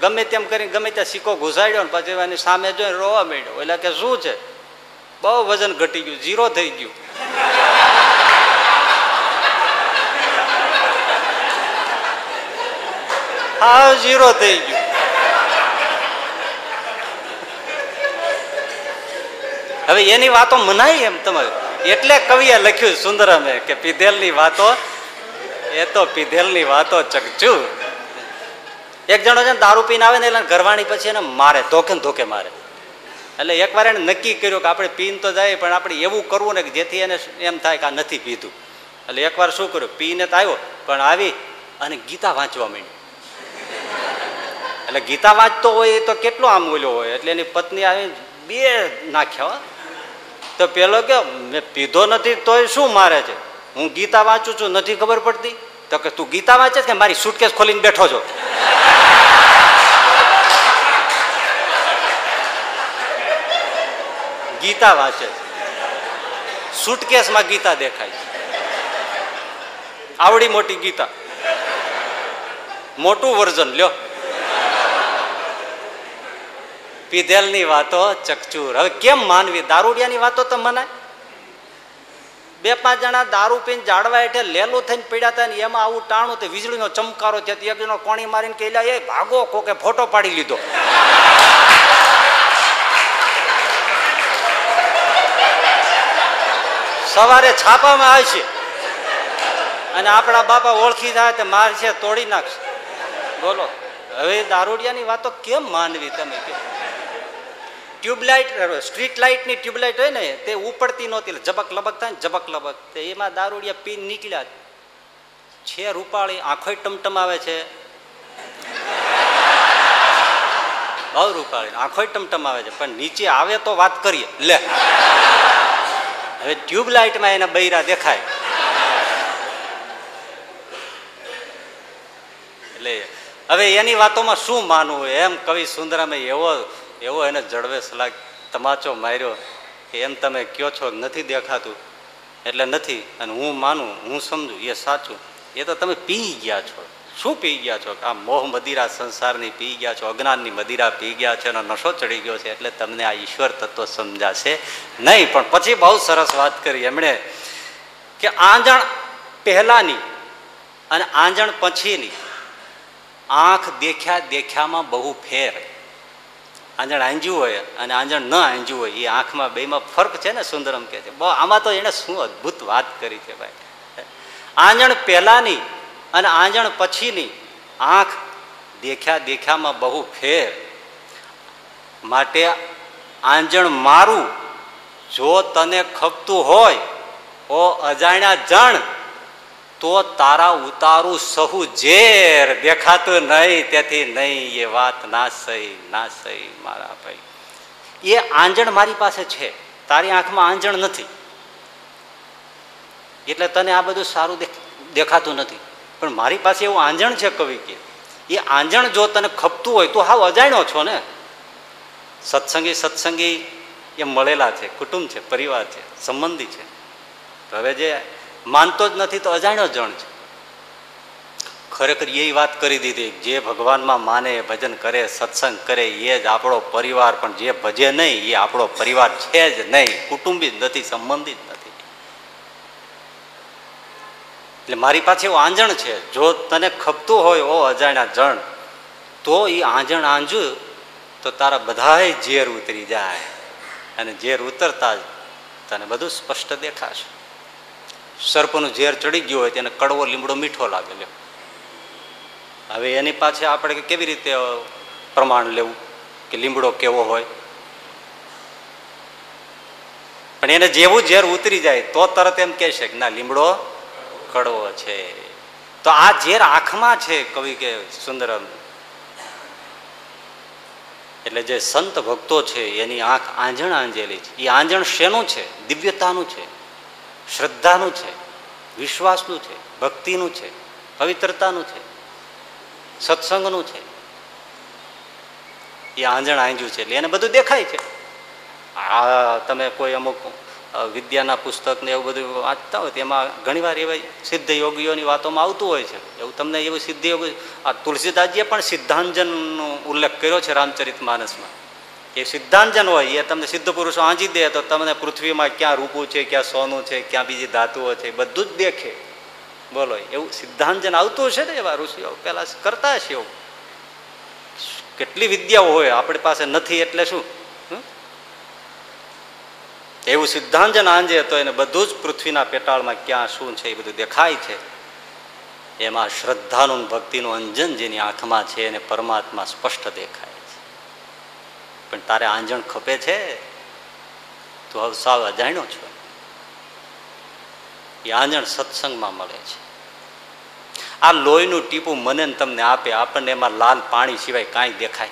ગમે તેમ કરીને, ગમે ત્યાં સિક્કો ઘુસાડ્યો ને પછી એની સામે જોઈને રોવા માંડ્યો. એટલે કે શું છે? બહુ વજન ઘટી ગયું, ઝીરો થઈ ગયું. હા, ઝીરો થઈ ગયું. હવે એની વાતો મનાય એમ તમારે? એટલે કવિએ લખ્યું સુંદરમે કે પીધેલની વાતો, એ તો પીધેલની વાતો ચકચુ એક જણો છે ને દારૂ પીને આવે ને એટલે ઘરવાણી પછી એને મારે, ધોકે ધોકે મારે. એટલે એકવાર એને નક્કી કર્યું કે આપણે પીને તો જાય, પણ આપણે એવું કરવું ને કે જેથી એને એમ થાય કે આ નથી પીધું. એટલે એકવાર શું કર્યું? પીને તો આવ્યો, પણ આવી અને ગીતા વાંચવા માંડ્યું. એટલે ગીતા વાંચતો હોય એ તો કેટલો આમ ઓલ્યો હોય? એટલે એની પત્ની આવી બે નાખ્યા તો પેલો કે, મેં પીધો નથી તોય શું મારે છે? હું ગીતા વાંચું છું, નથી ખબર પડતી? તો કે, તું ગીતા વાંચે કે મારી સુટકેસ ખોલીને બેઠો છો? ગીતા વાંચે સુટકેસમાં ગીતા દેખાય આવડી મોટી ગીતા. મોટું વર્ઝન લ્યો. પીધેલની વાતો ચકચૂર. હવે કેમ માનવી? દારૂડિયાની વાતો તો મનાય બે પાંચ જણા દારૂ પીને જાડવા હેઠે લેલું થઈને પીડ્યા હતા ને એમાં આવું ટાણું તે વીજળીનો ચમકારો થયો. એક જણો કોણી મારીને કહેલા, એ ભાગો કોકે ફોટો પાડી લીધો. સવારે છાપામાં આવશે અને આપણા બાપા ઓળખી જાય તો મારશે, તોડી નાખશે. બોલો, હવે દારૂડિયાની વાતો કેમ માનવી તમે? કે ટ્યુબલાઇટ સ્ટ્રીટ લાઇટની ટ્યુબલાઇટ હોય ને, તે ઉપડતી નહોતી ઝબક લબક થાય ને જબક લબક. તે એમાં દારૂડિયા પીન નીકળ્યા. છે રૂપાળી, આંખોય ટમટમાવે છે. બહુ રૂપાળી આંખો ટમટમ આવે છે. પણ નીચે આવે તો વાત કરીએ. લે. હવે ટ્યુબલાઇટમાં એના બૈરા દેખાય. એટલે હવે એની વાતોમાં શું માનવું? એમ કવિ સુંદરામે એવો એવો એને જળવે સલાક તમાચો માર્યો કે એમ તમે કયો છો નથી દેખાતું. એટલે નથી, અને હું માનું, હું સમજુ, એ સાચું. એ તો તમે પી ગયા છો. શું પી ગયા છો? આ મોહ મદિરા સંસારની પી ગયા છો, અજ્ઞાનની મદિરા પી ગયા છે અને નશો ચડી ગયો છે, એટલે તમને આ ઈશ્વર તત્વ સમજાશે નહીં. પણ પછી બહુ સરસ વાત કરી એમણે કે આંજણ પહેલાની અને આંજણ પછીની આંખ દેખ્યા દેખ્યામાં બહુ ફેર. આંજણ આંજ્યું હોય અને આંજણ ન આંજ્યું હોય, એ આંખમાં બેમાં ફરક છે ને, સુંદરમ કે છે. બહુ, આમાં તો એને શું અદ્ભુત વાત કરી છે ભાઈ. આંજણ પહેલાની અને આંજણ પછીની આંખ દેખ્યા દેખ્યામાં બહુ ફેર. માટે આંજણ મારું, જો તને ખપતું હોય, ઓ અજાણ્યા જણ તો તારા ઉતારું સહુ ઝેર. દેખાતું નહીં, તેથી નહીં, એ વાત ના સહી ના સહી, મારા ભાઈ. એ આંજણ મારી પાસે છે. તારી આંખમાં આંજણ નથી. એટલે તને આ બધું સારું દેખાતું નથી. પણ મારી પાસે એવું આંજણ છે કવિ કે, એ આંજણ જો તને ખપતું હોય તો હાવ અજાણ્યો છો ને? સત્સંગી સત્સંગી એ મળેલા છે, કુટુંબ છે, પરિવાર છે, સંબંધી છે. હવે જે માનતો જ નથી તો અજાણ્યો જણ છે. ખરેખર એ વાત કરી દીધી, જે ભગવાનમાં માને, ભજન કરે, સત્સંગ કરે, એ જ આપણો પરિવાર, પણ જે ભજે નહીં, એ આપણો પરિવાર છે જ નહીં, કુટુંબી નથી, સંબંધિત નથી. એટલે મારી પાસે એવું આંજણ છે, જો તને ખપતું હોય, ઓ અજાણ્યા જણ, તો એ આંજણ આંજુ, તો તારા બધાએ ઝેર ઉતરી જાય. અને ઝેર ઉતરતા જ તને બધું સ્પષ્ટ દેખાશે. સર્પનું ઝેર ચડી ગયું હોય તેને કડવો લીમડો મીઠો લાગે લે હવે એની પાછે આપણે કેવી રીતે પ્રમાણ લેવું કે લીમડો કેવો હોય? પણ એને જેવું ઝેર ઉતરી જાય તો તરત એમ કહેશે કે ના, લીમડો કડવો છે. તો આ ઝેર આંખમાં છે, કવિ કે સુંદરમ એટલે જે સંત ભક્તો છે, એની આંખ આંજણ આંજેલી છે. એ આંજણ શેનું છે? દિવ્યતાનું છે. શ્રદ્ધાનું છે, વિશ્વાસનું છે, ભક્તિનું છે, પવિત્રતાનું છે, સત્સંગનું છે. એ આંજણ આંજ્યું છે એટલે એને બધું દેખાય છે. આ તમે કોઈ અમુક વિદ્યાના પુસ્તક ને એવું બધું વાંચતા હોય તેમાં ઘણીવાર એવા સિદ્ધ યોગીઓની વાતોમાં આવતું હોય છે. એવું તમને એવું સિદ્ધ યોગ, આ તુલસીદાસજીએ પણ સિદ્ધાંજનનો ઉલ્લેખ કર્યો છે રામચરિત માનસમાં. કે સિદ્ધાંજન હોય, એ તમને સિદ્ધ પુરુષો આંજી દે તો તમને પૃથ્વીમાં ક્યાં રૂપું છે, ક્યાં સોનું છે, ક્યાં બીજી ધાતુઓ છે, બધું જ દેખે. બોલો, એવું સિદ્ધાંજન આવતું છે ને એવા ઋષિઓ? પેલા કરતા છે એવું. કેટલી વિદ્યાઓ હોય, આપણી પાસે નથી એટલે શું? એવું સિદ્ધાંજન આંજે તો એને બધું જ પૃથ્વીના પેટાળમાં ક્યાં, શું છે, એ બધું દેખાય છે. એમાં શ્રદ્ધાનું ભક્તિનું અંજન જેની આંખમાં છે, એને પરમાત્મા સ્પષ્ટ દેખાય. પણ તારે આંજણ ખપે છે? તું હવે સાવ અજાણ્યો છો. એ આંજણ સત્સંગમાં મળે છે. આ લોહીનું ટીપું મને તમને આપે. આપણને એમાં લાલ પાણી સિવાય કાંઈ દેખાય.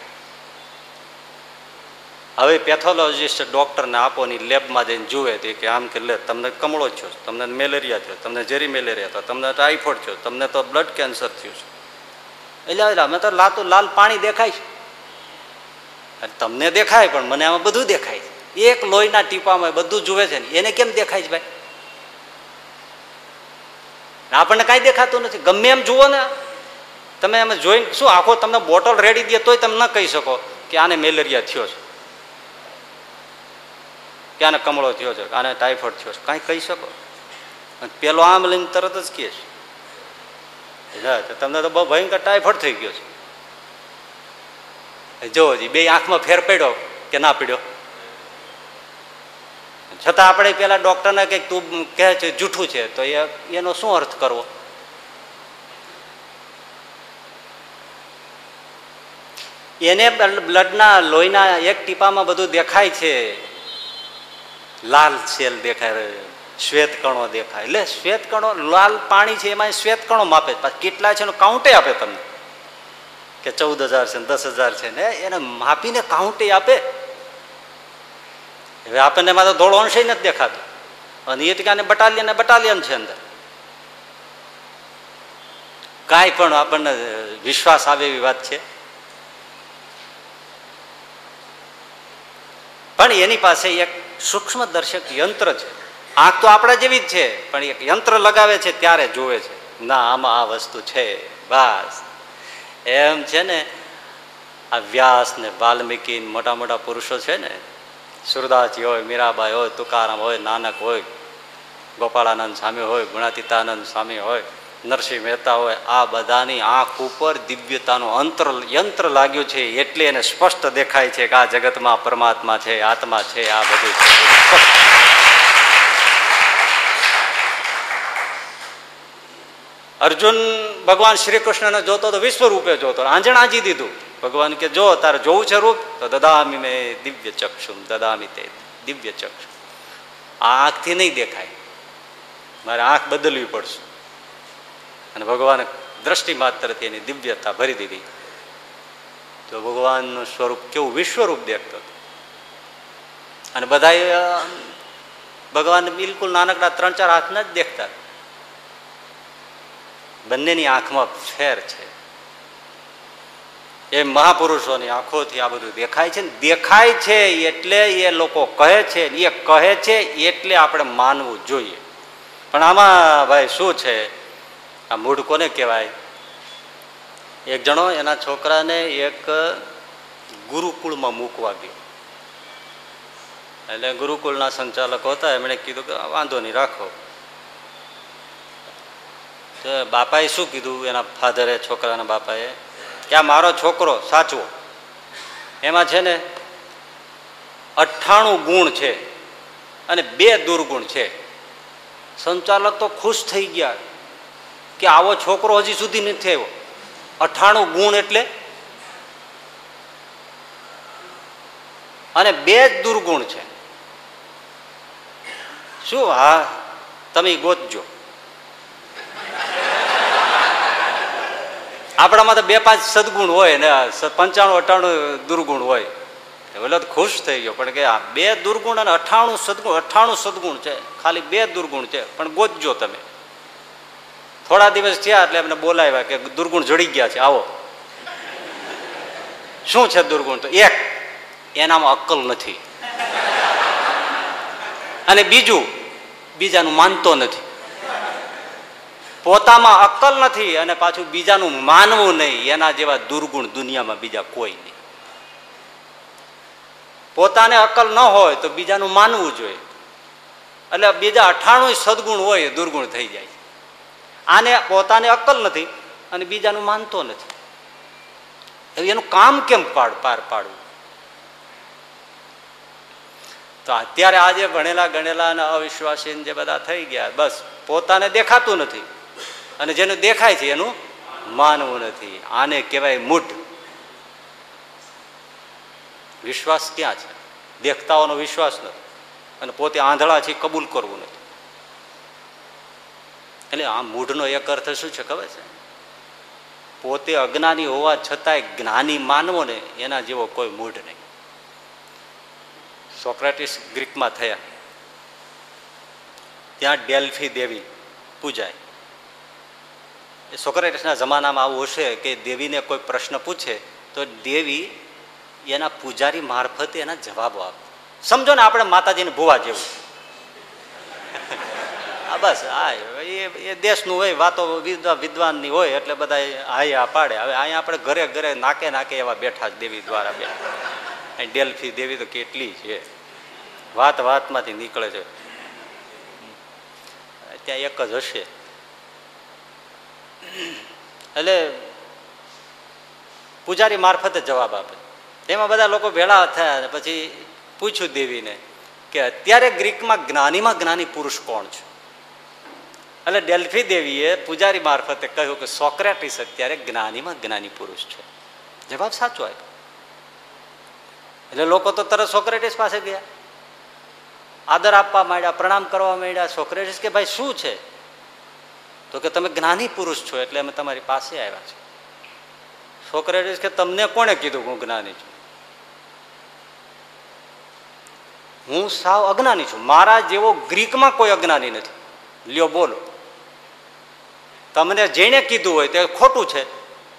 હવે પેથોલોજીસ્ટ ડૉક્ટરને આપો ની લેબમાં જઈને જુએ તે કે આમ કે લે, તમને કમળો છો, તમને મેલેરિયા થયો, તમને ઝેરી મેલેરિયા થયો, તમને ટાઈફોઇડ થયો, તમને તો બ્લડ કેન્સર થયું છે. એટલે અમે તો લાતું લાલ પાણી દેખાય છે. તમને દેખાય, પણ મને આમાં બધું દેખાય. છે એક લોહીના ટીપામાં બધું જુએ છે ને, એને કેમ દેખાય છે ભાઈ? આપણને કાંઈ દેખાતું નથી. ગમે એમ જુઓ ને, તમે એમ જોઈને શું આખો તમને બોટલ રેડી દે તોય તમે ન કહી શકો કે આને મેલેરિયા થયો છે, કે આને કમળો થયો છે આને ટાઈફોઈડ થયો છે. કાંઈ કહી શકો? પેલો આમ લઈને તરત જ કહે છે. તમને તો બહુ ભયંકર ટાઈફોઈડ થઈ ગયો છે. જો બે આંખમાં ફેર પડ્યો કે ના પડ્યો? છતાં આપણે પેલા ડોક્ટરને કંઈક તું કહે છે, જૂઠું છે, તો એ એનો શું અર્થ કરવો? એને બ્લડના લોહીના એક ટીપામાં બધું દેખાય છે. લાલ સેલ દેખાય શ્વેત કણો દેખાય. એટલે શ્વેત કણો, લાલ પાણી છે, એમાં શ્વેત કણો માપે કેટલા છે એનું કાઉન્ટે આપે તમને. કે ચૌદ હજાર છે દસ હજાર છે ને એને માપીને કાઉન્ટે આપે. હવે આપણને એમાં ધોળો અંશે નથી દેખાતો. અને એ ત્યાં બટાલિયન બટાલિયન છે અંદર. કાંઈ પણ આપણને વિશ્વાસ આવે એવી વાત છે. પણ એની પાસે એક સૂક્ષ્મ દર્શક યંત્ર છે. આંખ તો આપણા જેવી જ છે, પણ એક યંત્ર લગાવે છે, ત્યારે જોવે છે. ના, આમાં આ વસ્તુ છે. બસ. એમ છે ને, આ વ્યાસ ને વાલ્મીકી મોટા મોટા પુરુષો છે ને, સુરદાસજી હોય, મીરાબાઈ હોય, તુકારામ હોય, નાનક હોય, ગોપાળાનંદ સ્વામી હોય, ગુણાતીતાનંદ સ્વામી હોય, નરસિંહ મહેતા હોય, આ બધાની આંખ ઉપર દિવ્યતાનું અંતર, યંત્ર લાગ્યું છે, એટલે એને સ્પષ્ટ દેખાય છે કે આ જગતમાં પરમાત્મા છે, આત્મા છે, આ બધું અર્જુન ભગવાન શ્રી કૃષ્ણને જોતો તો વિશ્વ રૂપે જોતો આંજણ આજી દીધું. ભગવાન કે, જો, તારે જોવું છે રૂપ, તો દદામી મેં દિવ્ય ચક્ષુ, દદામી તે દિવ્ય ચક્ષુ. આંખથી નહીં દેખાય. મારે આંખ બદલવી પડશે. અને ભગવાન દ્રષ્ટિ માત્રથી એની દિવ્યતા ભરી દીધી. તો ભગવાનનું સ્વરૂપ કેવું વિશ્વરૂપ દેખતો હતો. અને બધા ભગવાન બિલકુલ નાનકડા ત્રણ ચાર હાથના જ દેખતા બંનેની આંખમાં ફેર છે. એ મહાપુરુષોની આંખોથી આ બધું દેખાય છે ને દેખાય છે એટલે એ લોકો કહે છે એ કહે છે એટલે આપણે માનવું જોઈએ. પણ આમાં ભાઈ શું છે? આ મૂળ કોને કહેવાય? એક જણો એના છોકરાને એક ગુરુકુળમાં મૂકવા ગયો. એટલે ગુરુકુળના સંચાલકો હતા, એમણે કીધું કે વાંધો નહીં, રાખો. તો બાપાએ શું કીધું એના ફાધરે છોકરાના બાપાએ? કે આ મારો છોકરો સાચવો. એમાં છે ને અઠ્ઠાણું ગુણ છે અને બે દુર્ગુણ છે. સંચાલક તો ખુશ થઈ ગયા કે આવો છોકરો હજી સુધી નથી આવ્યો. અઠાણું ગુણ એટલે? અને બે જ દુર્ગુણ છે. શું હા? તમે ગોતજો. આપણામાં તો બે પાંચ સદગુણ હોય ને પંચાણું, અઠાણું દુર્ગુણ હોય. એટલે ખુશ થઈ ગયો. પણ કે આ બે દુર્ગુણ અને અઠાણું સદગુણ અઠાણું સદગુણ છે. ખાલી બે દુર્ગુણ છે. પણ ગોતજો તમે. થોડા દિવસ થયા એટલે એમને બોલાવ્યા કે દુર્ગુણ જડી ગયા છે. આવો. શું છે દુર્ગુણ તો? એક, એનામાં અક્કલ નથી. અને બીજું, બીજાનું માનતો નથી. પોતામાં અક્કલ નથી અને પાછું બીજાનું માનવું નહીં. એના જેવા દુર્ગુણ દુનિયામાં બીજા કોઈ નહીં. પોતાને અક્કલ ન હોય તો બીજાનું માનવું જોઈએ. એટલે બીજા અઠાણું સદગુણ હોય દુર્ગુણ થઈ જાય આને પોતાને અક્કલ નથી અને બીજાનું માનતો નથી. એનું કામ કેમ પાડ પાર પાડવું? તો અત્યારે આજે ભણેલા ગણેલા અને અવિશ્વાસી જે બધા થઈ ગયા, બસ પોતાને દેખાતું નથી. અને જેનું દેખાય છે એનું માનવું નથી. આને કહેવાય મૂઢ. વિશ્વાસ ક્યાં છે? દેખતાઓનો વિશ્વાસ નથી. અને પોતે આંધળા છે, કબૂલ કરવું નથી. એટલે આ મૂઢનો એક અર્થ શું છે ખબર છે? પોતે અજ્ઞાની હોવા છતાંય જ્ઞાની માનવો ને એના જેવો કોઈ મૂઢ નહીં. સોક્રેટિસ ગ્રીકમાં થયા. ત્યાં ડેલ્ફી દેવી પૂજાય. સોક્રેટિસના જમાનામાં આવું હશે કે દેવીને કોઈ પ્રશ્ન પૂછે, તો દેવી એના પૂજારી મારફતે એના જવાબો આપે. સમજો ને આપણે માતાજીને ભૂવા જેવું. આ બસ, આ એ દેશનું હોય, વાતો વિદ્વાનની હોય, એટલે બધા હાય પાડે. હવે અહીંયા આપણે ઘરે ઘરે નાકે નાકે એવા બેઠા દેવી દ્વારા બે ડેલ્ફી દેવી તો કેટલી છે. વાત વાતમાંથી નીકળે છે. ત્યાં એક જ હશે. એટલે પૂજારી મારફતે જવાબ આપે. એમાં બધા લોકો ભેળા થયા પછી પૂછ્યું દેવીને કે અત્યારે ગ્રીકમાં જ્ઞાનીમાં જ્ઞાની પુરુષ કોણ છે? એટલે ડેલ્ફી દેવીએ પૂજારી મારફતે કહ્યું કે સોક્રેટિસ અત્યારે જ્ઞાનીમાં જ્ઞાની પુરુષ છે. જવાબ સાચો આવ્યો એટલે લોકો તો તરત સોક્રેટિસ પાસે ગયા. આદર આપવા માંડ્યા, પ્રણામ કરવા માંડ્યા. સોક્રેટિસ કે ભાઈ શું છે? તો કે તમે જ્ઞાની પુરુષ છો એટલે અમે તમારી પાસે આવ્યા છે સોક્રેટિસ કે તમને કોણે કીધું હું જ્ઞાની છું? હું સાવ અજ્ઞાની છું. મારા જેવો ગ્રીકમાં કોઈ અજ્ઞાની નથી. લ્યો બોલો. તમને જેને કીધું હોય તે ખોટું છે.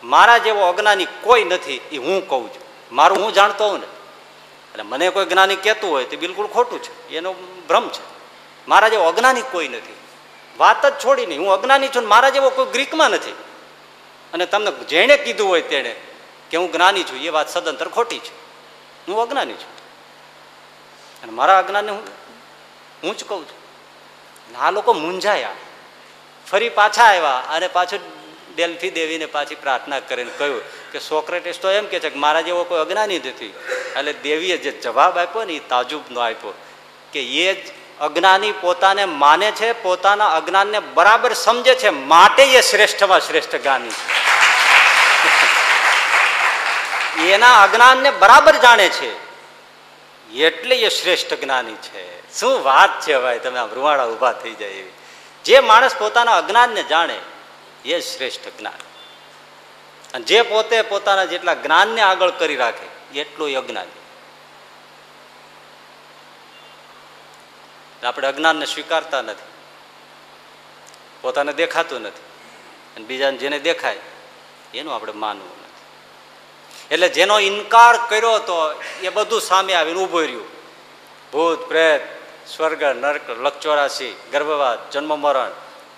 મારા જેવો અજ્ઞાની કોઈ નથી એ હું કહું છું. મારું હું જાણતો હોઉં ને? એટલે મને કોઈ જ્ઞાની કહેતું હોય તે બિલકુલ ખોટું છે. એનો ભ્રમ છે. મારા જેવો અજ્ઞાની કોઈ નથી. વાત જ છોડી નહીં. હું અજ્ઞાની છું મારા જેવો કોઈ ગ્રીકમાં નથી. અને તમને જેણે કીધું હોય તેણે કે હું જ્ઞાની છું, એ વાત સદંતર ખોટી છે. હું અજ્ઞાની છું. અને મારા અજ્ઞાનને હું હું જ કહું છું. આ લોકો મૂંઝાયા. ફરી પાછા આવ્યા અને પાછું ડેલ્ફી દેવીને પાછી પ્રાર્થના કરીને કહ્યું કે સોક્રેટિસ તો એમ કે છે કે મારા જેવો કોઈ અજ્ઞાની નથી. એટલે દેવીએ જે જવાબ આપ્યો ને એ તાજુબનો આપ્યો કે એ જ અજ્ઞાની પોતાને માને છે, પોતાના અજ્ઞાનને બરાબર સમજે છે. માટે એ શ્રેષ્ઠમાં શ્રેષ્ઠ જ્ઞાની છે. એના અજ્ઞાનને બરાબર જાણે છે. એટલે એ શ્રેષ્ઠ જ્ઞાની છે. શું વાત છે ભાઈ, તમે આમ રૂવાડા ઊભા થઈ જાય એવી. જે માણસ પોતાના અજ્ઞાનને જાણે, એ શ્રેષ્ઠ જ્ઞાન. અને જે પોતે પોતાના જેટલા જ્ઞાનને આગળ કરી રાખે, એટલું અજ્ઞાની. આપણે અજ્ઞાનને સ્વીકારતા નથી. પોતાને દેખાતું નથી. અને બીજાને જેને દેખાય, એનું આપણે માનવું નથી. એટલે જેનો ઇનકાર કર્યો હતો એ બધું સામે આવીને ઊભું રહ્યું. ભૂત, પ્રેત, સ્વર્ગ, નર્ક લક્ષચોરાસી ગર્ભવાદ જન્મ મરણ,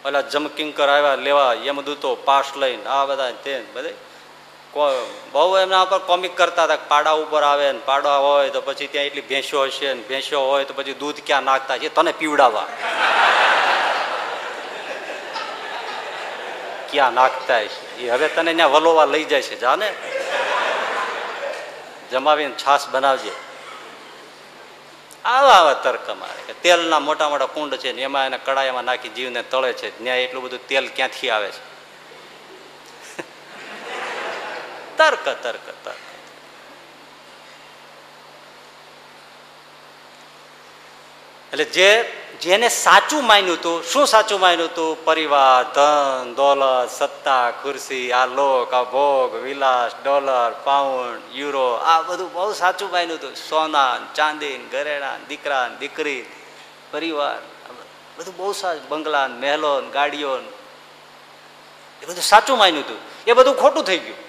ઓલા જમકિંકર આવ્યા, લેવા, યમદૂતો પાસ લઈને, આ બધા તે બધે બહુ એમના ઉપર કોમિક કરતા હતા પાડા ઉપર આવે ને પાડા હોય તો પછી ત્યાં એટલી ભેંસો હશે ને ભેંસો હોય તો પછી દૂધ ક્યાં નાખતા છે તને પીવડાવવા. ક્યાં નાખતા છે એ હવે તને ત્યાં વલોવા લઈ જાય છે, જાને? જમાવીને છાસ બનાવજે. આવા આવા તર્ક મારે કે તેલના મોટા મોટા કુંડ છે ને એમાં એને કડાઈમાં નાખી જીવને તળે છે. ત્યાં એટલું બધું તેલ ક્યાંથી આવે છે? તર્ક તર્ક તર્ક. એટલે જે, જેને સાચું માન્યું હતું, શું સાચું માન્યું હતું? પરિવાર, ધન, દોલત, સત્તા, ખુરશી આ લોક આ ભોગ, વિલાસ, ડોલર, પાઉન્ડ, યુરો, આ બધું બહુ સાચું માન્યું હતું. સોના, ચાંદી, ઘરેણા, દીકરા, દીકરી, પરિવાર બધું. બહુ સાચું બંગલા, મહેલો, ગાડીઓ. એ બધું સાચું માન્યું હતું. એ બધું ખોટું થઈ ગયું.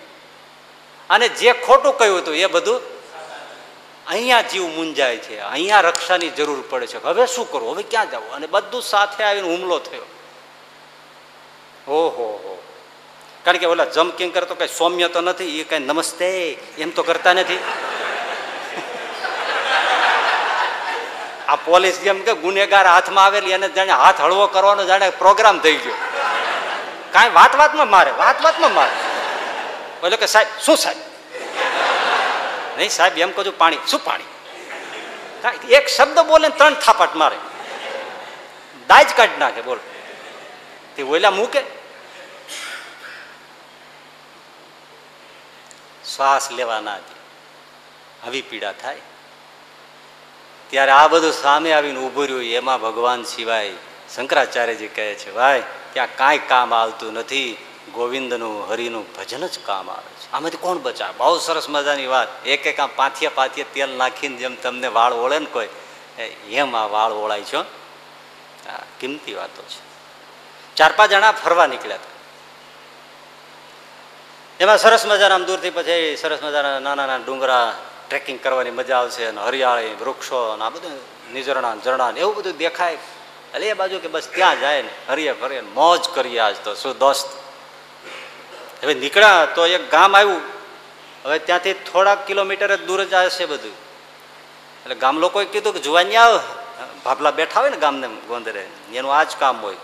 અને જે ખોટું કહ્યું હતું એ બધું અહીંયા જીવ મુંજાય છે. અહીંયા રક્ષાની જરૂર પડે છે. હવે શું કરવું હવે ક્યાં જવું અને બધું સાથે આવીને હુમલો થયો. ઓહો, હો. કારણ કે ઓલા જમકિંકર તો કઈ સૌમ્ય તો નથી, એ કઈ નમસ્તે એમ તો કરતા નથી. આ પોલીસ જેમ કે ગુનેગાર હાથમાં આવેલી એને જાણે હાથ હળવો કરવાનો જાણે પ્રોગ્રામ થઈ ગયો. કાંઈ વાત વાતમાં મારે, વાત વાતમાં મારે. બોલે કે સાહેબ, શું સાહેબ? નહીં સાહેબ, એમ કહું પાણી, શું પાણી? એક શબ્દ બોલે ત્રણ થાપાટ મારે. દાજ કાઢી નાખે, બોલ. તે ઓલા મૂકે. શ્વાસ લેવાના આવી પીડા થાય. ત્યારે આ બધું સામે આવીને ઊભું રહ્યું, એમાં ભગવાન સિવાય શંકરાચાર્યજી કહે છે, ભાઈ, ત્યાં કાંઈ કામ આવતું નથી. ગોવિંદનું હરિનું ભજન જ કામ આવે છે. આમાંથી કોણ બચાવે? બહુ સરસ મજાની વાત. એક એક આમ પાથિયા પાથિયા તેલ નાખીને જેમ તમને વાળ ઓળે ને કોઈ એમ આ વાળ ઓળાય છો આ કિંમતી વાતો છે. ચાર પાંચ જણા ફરવા નીકળ્યા હતા. એમાં સરસ મજાના આમ દૂરથી પછી સરસ મજાના નાના નાના ડુંગરા ટ્રેકિંગ કરવાની મજા આવશે અને હરિયાળી, વૃક્ષો અને આ બધું નિઝરણા, ઝરણા એવું બધું દેખાય. એટલે એ બાજુ કે બસ ત્યાં જાય ને હરિયે ફરીએ મોજ કરીએ આજ તો. શું દોસ્ત? હવે નીકળ્યા તો એક ગામ આવ્યું. હવે ત્યાંથી થોડાક કિલોમીટર જ દૂર જ છે બધું. એટલે ગામ લોકોએ કીધું કે જોવાની આવ. ભાપલા બેઠા હોય ને ગામને ગોંદરે, એનું આ જ કામ હોય.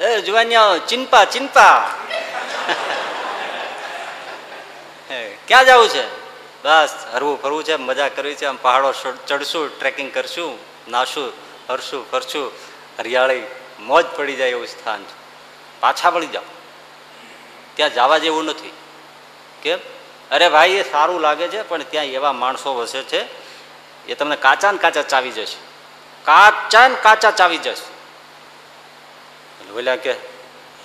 એ જુવાની ચિંપા ચિંપા. ક્યાં જવું છે? બસ, હરવું ફરવું છે, મજા કરવી છે, આમ પહાડો ચડશું ટ્રેકિંગ કરશું નાશું હરશું, ફરશું, હરિયાળી. મોજ પડી જાય એવું સ્થાન છે. પાછા પડી જાઓ. ત્યાં જવા જેવું નથી. કેમ? અરે ભાઈ, એ સારું લાગે છે, પણ ત્યાં એવા માણસો વસે છે, એ તમને કાચા ને કાચા ચાવી જશે. કાચા ને કાચા ચાવી જશે. બોલ્યા કે,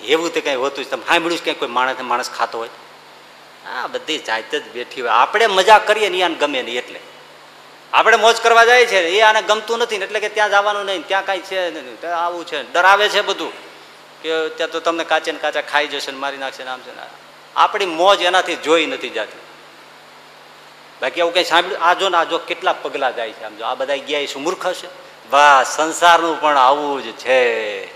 એવું તે કંઈ હોતું તમે સાંભળ્યું કે કોઈ માણસ માણસ ખાતો હોય? હા, બધી જાતે જ બેઠી હોય. આપણે મજા કરીએ ને આને ગમે નહીં એટલે. આપણે મોજ કરવા જાય છે. એ આને ગમતું નથી એટલે કે ત્યાં જવાનું નહીં. ત્યાં કાંઈ છે નહીં. આવું છે. ડરાવે છે બધું કે ત્યાં તો તમને કાચે ને કાચા ખાઈ જશે ને મારી નાખશે ને આમ છે ને આપણી મોજ એનાથી જોઈ નથી જતી. બાકી આવું કંઈ સાંભળ્યું? આ જો ને આ જો કેટલા પગલાં જાય છે. આમ જો આ બધા ગયા શું મૂર્ખ હશે? વાહ, સંસારનું પણ આવું જ છે.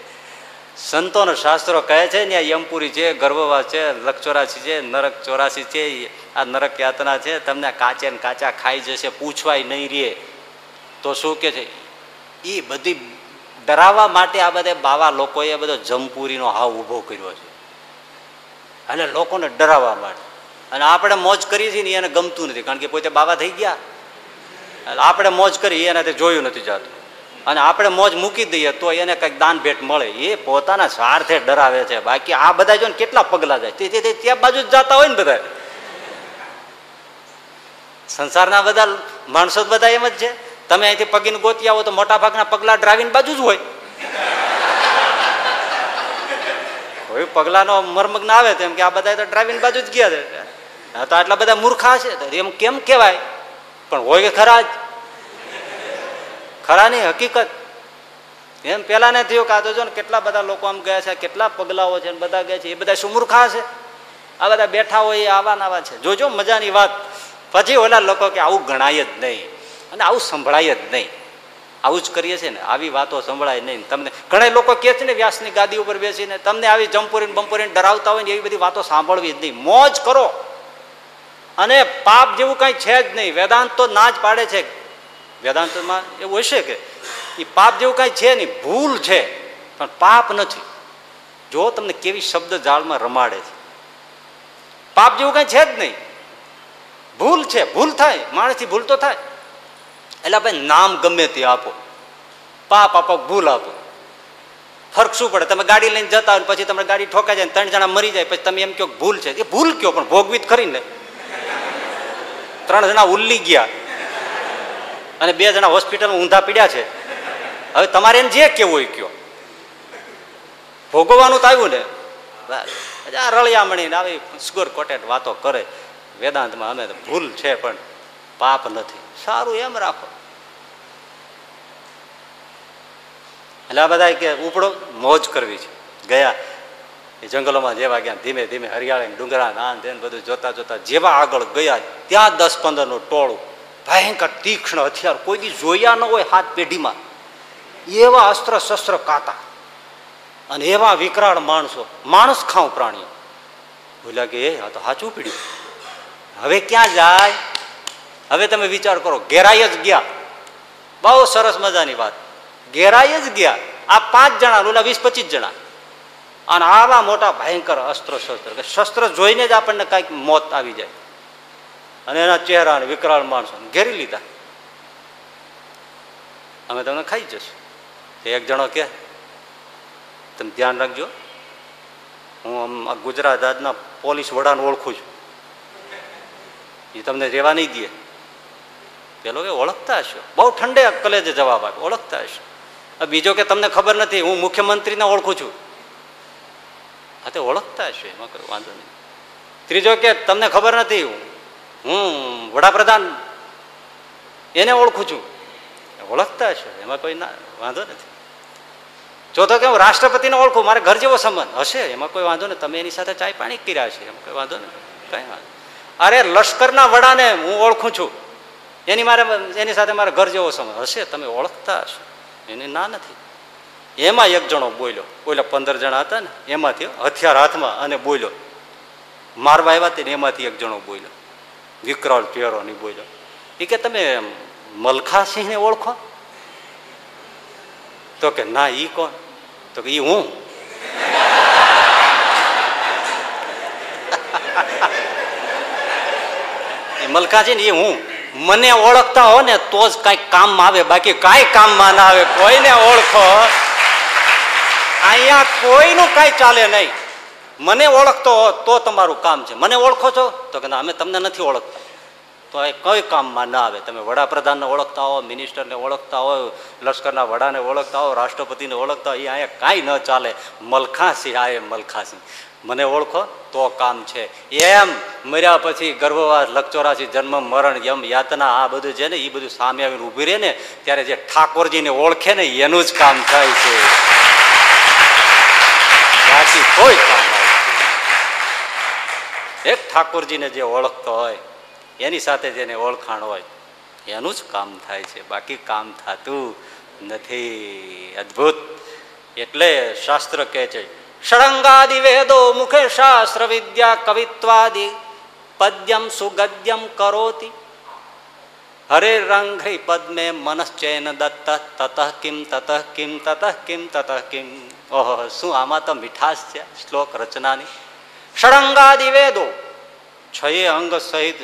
સંતોનો શાસ્ત્રો કહે છે ને, આ યમપુરી છે ગર્ભવા છે લકચોરાસી છે, નરક ચોરાસી છે આ નરક યાતના છે, તમને કાચે ને કાચા ખાઈ જશે, પૂછવાય નહીં રે. તો શું કે છે? એ બધી ડરાવવા માટે આ બધા બાવા લોકોએ બધો જમપુરીનો હાવ ઊભો કર્યો છે. અને લોકોને ડરાવવા માટે. અને આપણે મોજ કરીએ છીએ ને, એને ગમતું નથી, કારણ કે પોતે બાવા થઈ ગયા. આપણે મોજ કરી એનાથી જોયું નથી જતું. અને આપણે મોજ મૂકી દઈએ તો એને કંઈક દાન ભેટ મળે. એ પોતાના સ્વાર્થે ડરાવે છે. બાકી આ બધા જો ને કેટલા પગલા જાય. તે ત્યાં બાજુ જ જતા હોય ને બધા. સંસારના બધા માણસો બધા એમ જ છે. તમે અહીંથી પગીને ગોતી આવો તો મોટા ભાગના પગલા ડ્રાવીને બાજુ જ હોય. કોઈ પગલાનો મરમગ્ન આવે તેમ કે આ બધા તો ડ્રાવીને બાજુ જ ગયા છે. તો આટલા બધા મૂર્ખા છે. એમ કેમ કહેવાય? પણ હોય કે ખરા જ. ખરાની હકીકત. એમ પેલા ને થયું કે આ તો જો ને કેટલા બધા લોકો આમ ગયા છે, કેટલા પગલાઓ છે બધા ગયા છે, એ બધા સુમૂર્ખા છે. આ બધા બેઠા હોય આવા આવા છે. જોજો મજાની વાત. પછી ઓલા લોકો કે આવું ગણાય જ નહીં અને આવું સંભળાય જ નહીં. આવું જ કરીએ છીએ ને. આવી વાતો સંભળાય નહીં. તમને ઘણા લોકો કહે છે ને વ્યાસની ગાદી ઉપર બેસીને, તમને આવી જમપુરીને બમપુરીને ડરાવતા હોય ને એવી બધી વાતો સાંભળવી જ નહીં. મોજ કરો. અને પાપ જેવું કંઈ છે જ નહીં. વેદાંત તો ના જ પાડે છે. વેદાંતમાં એવું હશે કે એ પાપ જેવું કાંઈ છે નહીં, ભૂલ છે, પણ પાપ નથી. જો તમને કેવી શબ્દ જાળમાં રમાડે છે. પાપ જેવું કાંઈ છે જ નહીં. ભૂલ છે, ભૂલ થાય, માણસથી ભૂલ તો થાય. એટલે ભાઈ નામ ગમે તે આપો. પાપ આપો, ભૂલ આપો. ફરક શું પડે? તમે ગાડી લઈને જતા હોય પછી તમે ગાડી ઠોકાઈ જાય ત્રણ જણા મરી જાય, પછી તમે એમ કહો ભૂલ છે. એ ભૂલ કયો પણ ભોગવીત કરીને. ત્રણ જણા ઉલ્લી ગયા. અને બે જણા હોસ્પિટલમાં ઊંધા પીડ્યા છે. હવે તમારે એને જે કેવું હોય કયો. ભોગવવાનું તો આવ્યું ને. આ રળિયામણીને આવી સુગર કોટેટ વાતો કરે. વેદાંતમાં અમે ભૂલ છે પણ પાપ નથી. સારું એમ રાખો. એટલે આ બધા કે ઉપડો, મોજ કરવી છે. ગયા. એ જંગલોમાં જેવા ગયા, ધીમે ધીમે હરિયાળી ડુંગરા નાન ધેન બધું જોતા જોતા જેવા આગળ ગયા, ત્યાં દસ પંદરનું ટોળું ભયંકર તીક્ષ્ણ હથિયાર, કોઈ જોયા ન હોય હાથ પેઢીમાં. એવા અસ્ત્ર શસ્ત્ર કાતા. અને એવા વિકરાળ માણસો, માણસ ખાઉં પ્રાણીઓ. બોલ્યા કે, એ, આ તો સાચું પીડ્યું. હવે ક્યાં જાય? હવે તમે વિચાર કરો, ઘેરાઈ જ ગયા. બહુ સરસ મજાની વાત. ઘેરાઈ જ ગયા. આ પાંચ જણા, ઓલા વીસ પચીસ જણા. અને આવા મોટા ભયંકર અસ્ત્ર શસ્ત્ર કે શસ્ત્ર જોઈને જ આપણને કાંઈક મોત આવી જાય. અને એના ચહેરા વિકરાળ માણસો ઘેરી લીધા. અમે તમને ખાઈ જશું. એક જણો કે તમે ધ્યાન રાખજો. હું આમ ગુજરાત રાજના પોલીસ વડાને ઓળખું છું. એ તમને રહેવા નહીં દે. પેલો કે, ઓળખતા હશો. બહુ ઠંડે કલેજે જવાબ આપ્યો, ઓળખતા હશો. બીજો કે, તમને ખબર નથી, હું મુખ્યમંત્રીને ઓળખું છું. હા, તે ઓળખતા હશે, એમાં કોઈ વાંધો નહીં. ત્રીજો કે, તમને ખબર નથી, હું વડાપ્રધાન. એને ઓળખું છું. ઓળખતા હશો, એમાં કોઈ ના વાંધો નથી. ચોથો કે હું રાષ્ટ્રપતિને ઓળખું, મારે ઘર જેવો સંબંધ હશે, એમાં કોઈ વાંધો નહીં તમે એની સાથે ચાય પાણી કર્યા છે એમાં કોઈ વાંધો નહીં કઈ વાંધો અરે, લશ્કરના વડાને હું ઓળખું છું. એની મારે એની સાથે મારા ઘર જેવો સંબંધ હશે, તમે ઓળખતા હશો. એની ના નથી. એમાં એક જણો બોલ્યો. બોલ્યો પંદર જણા હતા ને, એમાંથી હથિયાર હાથમાં અને બોલ્યો. મારવા આવ્યા તેને એમાંથી એક જણો બોલ્યો. વિકરાળ ચહેરો નહીં બોલ્યો. એ કે તમે મલખાસિંહને ઓળખો? તો કે ના, ઈ કોણ? તો કે ઈ હું. મલકાજી ને એ હું. મને ઓળખતા હો ને તો જ કઈ કામમાં આવે. બાકી કાંઈ કામમાં ના આવે. કોઈને ઓળખો? અહીંયા કોઈનું કાંઈ ચાલે નહીં. મને ઓળખતો હો તો તમારું કામ છે. મને ઓળખો છો? તો કે અમે તમને નથી ઓળખતા. તો એ કઈ કામમાં ના આવે? તમે વડાપ્રધાનને ઓળખતા હો, મિનિસ્ટરને ઓળખતા હો, લશ્કરના વડાને ઓળખતા હો, રાષ્ટ્રપતિને ઓળખતા હોય એ અહીંયા કાંઈ ન ચાલે. મલખાસિંહ આ એ મલખાસિંહ મને ઓળખો? તો કામ છે. એમ મર્યા પછી ગર્ભવાસ લક્ષોરાશી જન્મ, મરણ, યમ, યાતના, આ બધું છે ને એ બધું સામે આવીને ઊભી રહે ને, ત્યારે જે ઠાકોરજીને ઓળખે ને, એનું જ કામ થાય છે. બાકી કોઈ કામ એક ઠાકોરજીને જે ઓળખતો હોય, એની સાથે જેને ઓળખાણ હોય, એનું જ કામ થાય છે. બાકી કામ થતું નથી. અદ્ભુત. એટલે શાસ્ત્ર કહે છે, ષડંગાદિ વેદો મુખે શાસ્ત્ર વિદ્યા કવિત્વાદિ, પદ્યમ સુગદ્યમ કરોતી. હરે રંઘ્રી પદ્મે મનશ્ચૈન દત્ત, તત કિમ તત કિમ તત કિમ તત કિમ. ઓહો, શું આમાં તો મીઠાશ છે, શ્લોક રચનાની? ષડંગાદિ વેદો છયે અંગ સહિત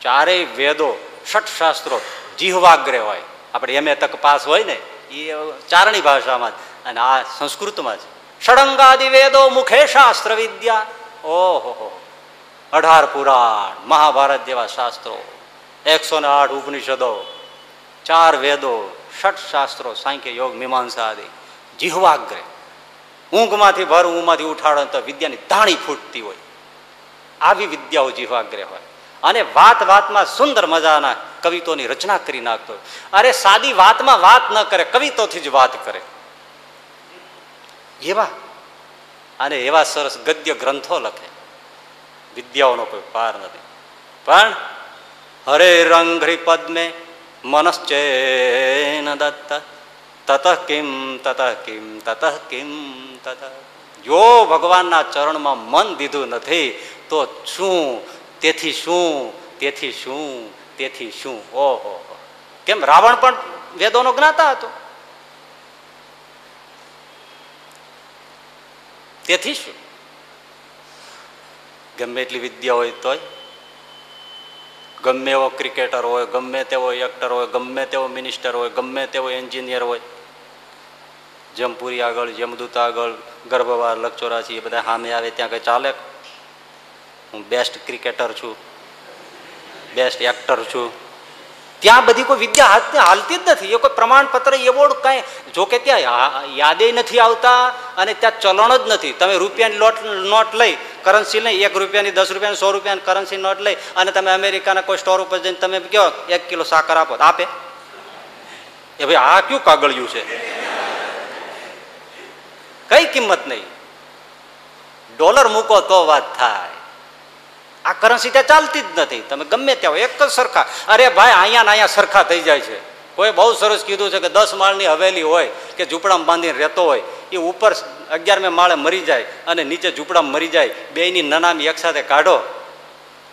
ચારેય વેદો ષઠ શાસ્ત્રો જીહવાગ્રે હોય આપણે એમ તક પાસ હોય ને એ ચારણી ભાષામાં અને આ સંસ્કૃતમાં છે ષડંગાદિ વેદો મુખે શાસ્ત્ર વિદ્યા ઓહો અઢાર પુરાણ મહાભારત જેવા શાસ્ત્રો એકસો ને આઠ ઉપનિષદો ચાર વેદો ષટ શાસ્ત્રો સાંખ્ય યોગ મીમાંસા આદિ જીહવાગ્રે ઊંઘમાંથી ભર ઊંઘમાંથી ઉઠાડો તો વિદ્યાની ધાણી ફૂટતી હોય. આવી વિદ્યાઓ જીવાગ્રે હોય. અને વાત વાતમાં સુંદર મજાના કવિતોની રચના કરી નાખતો અરે સાદી વાતમાં વાત ન કરે, કવિતોથી જ વાત કરે. એવા. અને એવા સરસ ગદ્ય ગ્રંથો લખે. વિદ્યાઓનો કોઈ પાર નથી. પણ હરે રંગ પદ્મે મનશ્ચેન દત્ત તત કિમ તત કિમ તત કિમ, તત. જો ભગવાનના ચરણમાં મન દીધું નથી, તો શું? તેથી શું? તેથી શું? તેથી શું? ઓહો. કેમ? રાવણ પણ વેદોનો જ્ઞાતા હતો. તેથી શું? ગમે એટલી વિદ્યા હોય તોય, ગમે એવો ક્રિકેટર હોય, ગમે તેવો એક્ટર હોય, ગમે તેવો મિનિસ્ટર હોય, ગમે તેવો એન્જિનિયર હોય જમપુરી આગળ જમદૂત આગળ, ગર્ભવાર લકચોરાસી એ બધા સામે આવે ત્યાં કંઈ ચાલે? હું બેસ્ટ ક્રિકેટર છું. બેસ્ટ એક્ટર છું. ત્યાં બધી કોઈ વિદ્યા હાથ હાલતી જ નથી. એ કોઈ પ્રમાણપત્ર એવોર્ડ કાંઈ જો કે ત્યાં યાદે નથી આવતા અને ત્યાં ચલણ જ નથી. તમે રૂપિયાની લોટ, નોટ લઈ કરન્સી લઈ, એક રૂપિયાની, દસ રૂપિયાની, સો રૂપિયાની કરન્સી નોટ લઈ અને તમે અમેરિકાના કોઈ સ્ટોર ઉપર જઈને તમે કહો એક કિલો સાકર આપો આપે. એ ભાઈ આ કયું કાગળિયું છે? કઈ કિંમત નહીં. ડોલર મૂકો તો વાત થાય. આ કરન્સી ત્યાં ચાલતી જ નથી. તમે ગમે ત્યાં એક જ સરખા. અરે ભાઈ, અહીંયા ને અહીંયા સરખા થઈ જાય છે. કોઈ બહુ સરસ કીધું છે કે દસ માળની હવેલી હોય કે ઝૂંપડામાં બાંધીને રહેતો હોય, એ ઉપર અગિયારમે માળે મરી જાય અને નીચે ઝૂંપડામાં મરી જાય. બેયની નનામી એકસાથે કાઢો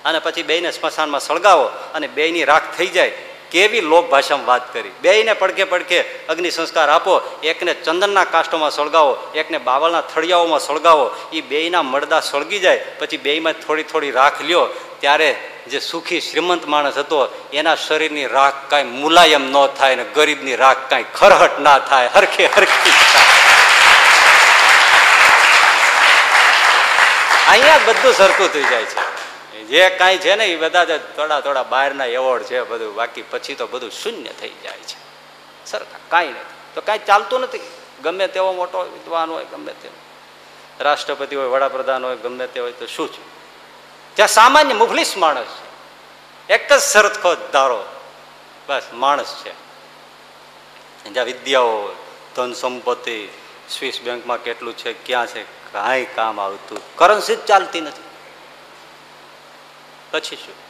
અને પછી બેયને સ્મશાનમાં સળગાવો અને બેયની રાખ થઈ જાય. કેવી લોક ભાષામાં વાત કરી? બેયને પડકે પડકે અગ્નિ સંસ્કાર આપો, એકને ચંદનના કાષ્ટોમાં સળગાવો, એકને બાવળના થળિયાઓમાં સળગાવો એ બેયના મળદા સળગી જાય, પછી બેયમાં થોડી થોડી રાખ લ્યો. ત્યારે જે સુખી શ્રીમંત માણસ હતો, એના શરીરની રાખ કાંઈ મુલાયમ ન થાય ને ગરીબની રાખ કાંઈ ખરહટ ના થાય. હરખે હરખી અહીંયા બધું સરખું થઈ જાય છે. જે કાંઈ છે ને એ બધા જ થોડા થોડા બહારના એવોર્ડ છે, બધું બાકી પછી તો બધું શૂન્ય થઈ જાય છે. સરખા, કાંઈ નથી. તો કાંઈ ચાલતું નથી. ગમે તેવો મોટો વિદ્વાન હોય, ગમે તેવો રાષ્ટ્રપતિ હોય, વડાપ્રધાન હોય, ગમે તે હોય તો શું છે? ત્યાં સામાન્ય મુફલીસ માણસ છે. એક જ ખોદ ધારો. બસ, માણસ છે. જ્યાં વિદ્યાઓ ધન સંપત્તિ, સ્વિસ બેંકમાં કેટલું છે, ક્યાં છે, કાંઈ કામ આવતું, કરન્સી જ ચાલતી નથી. પછી શું?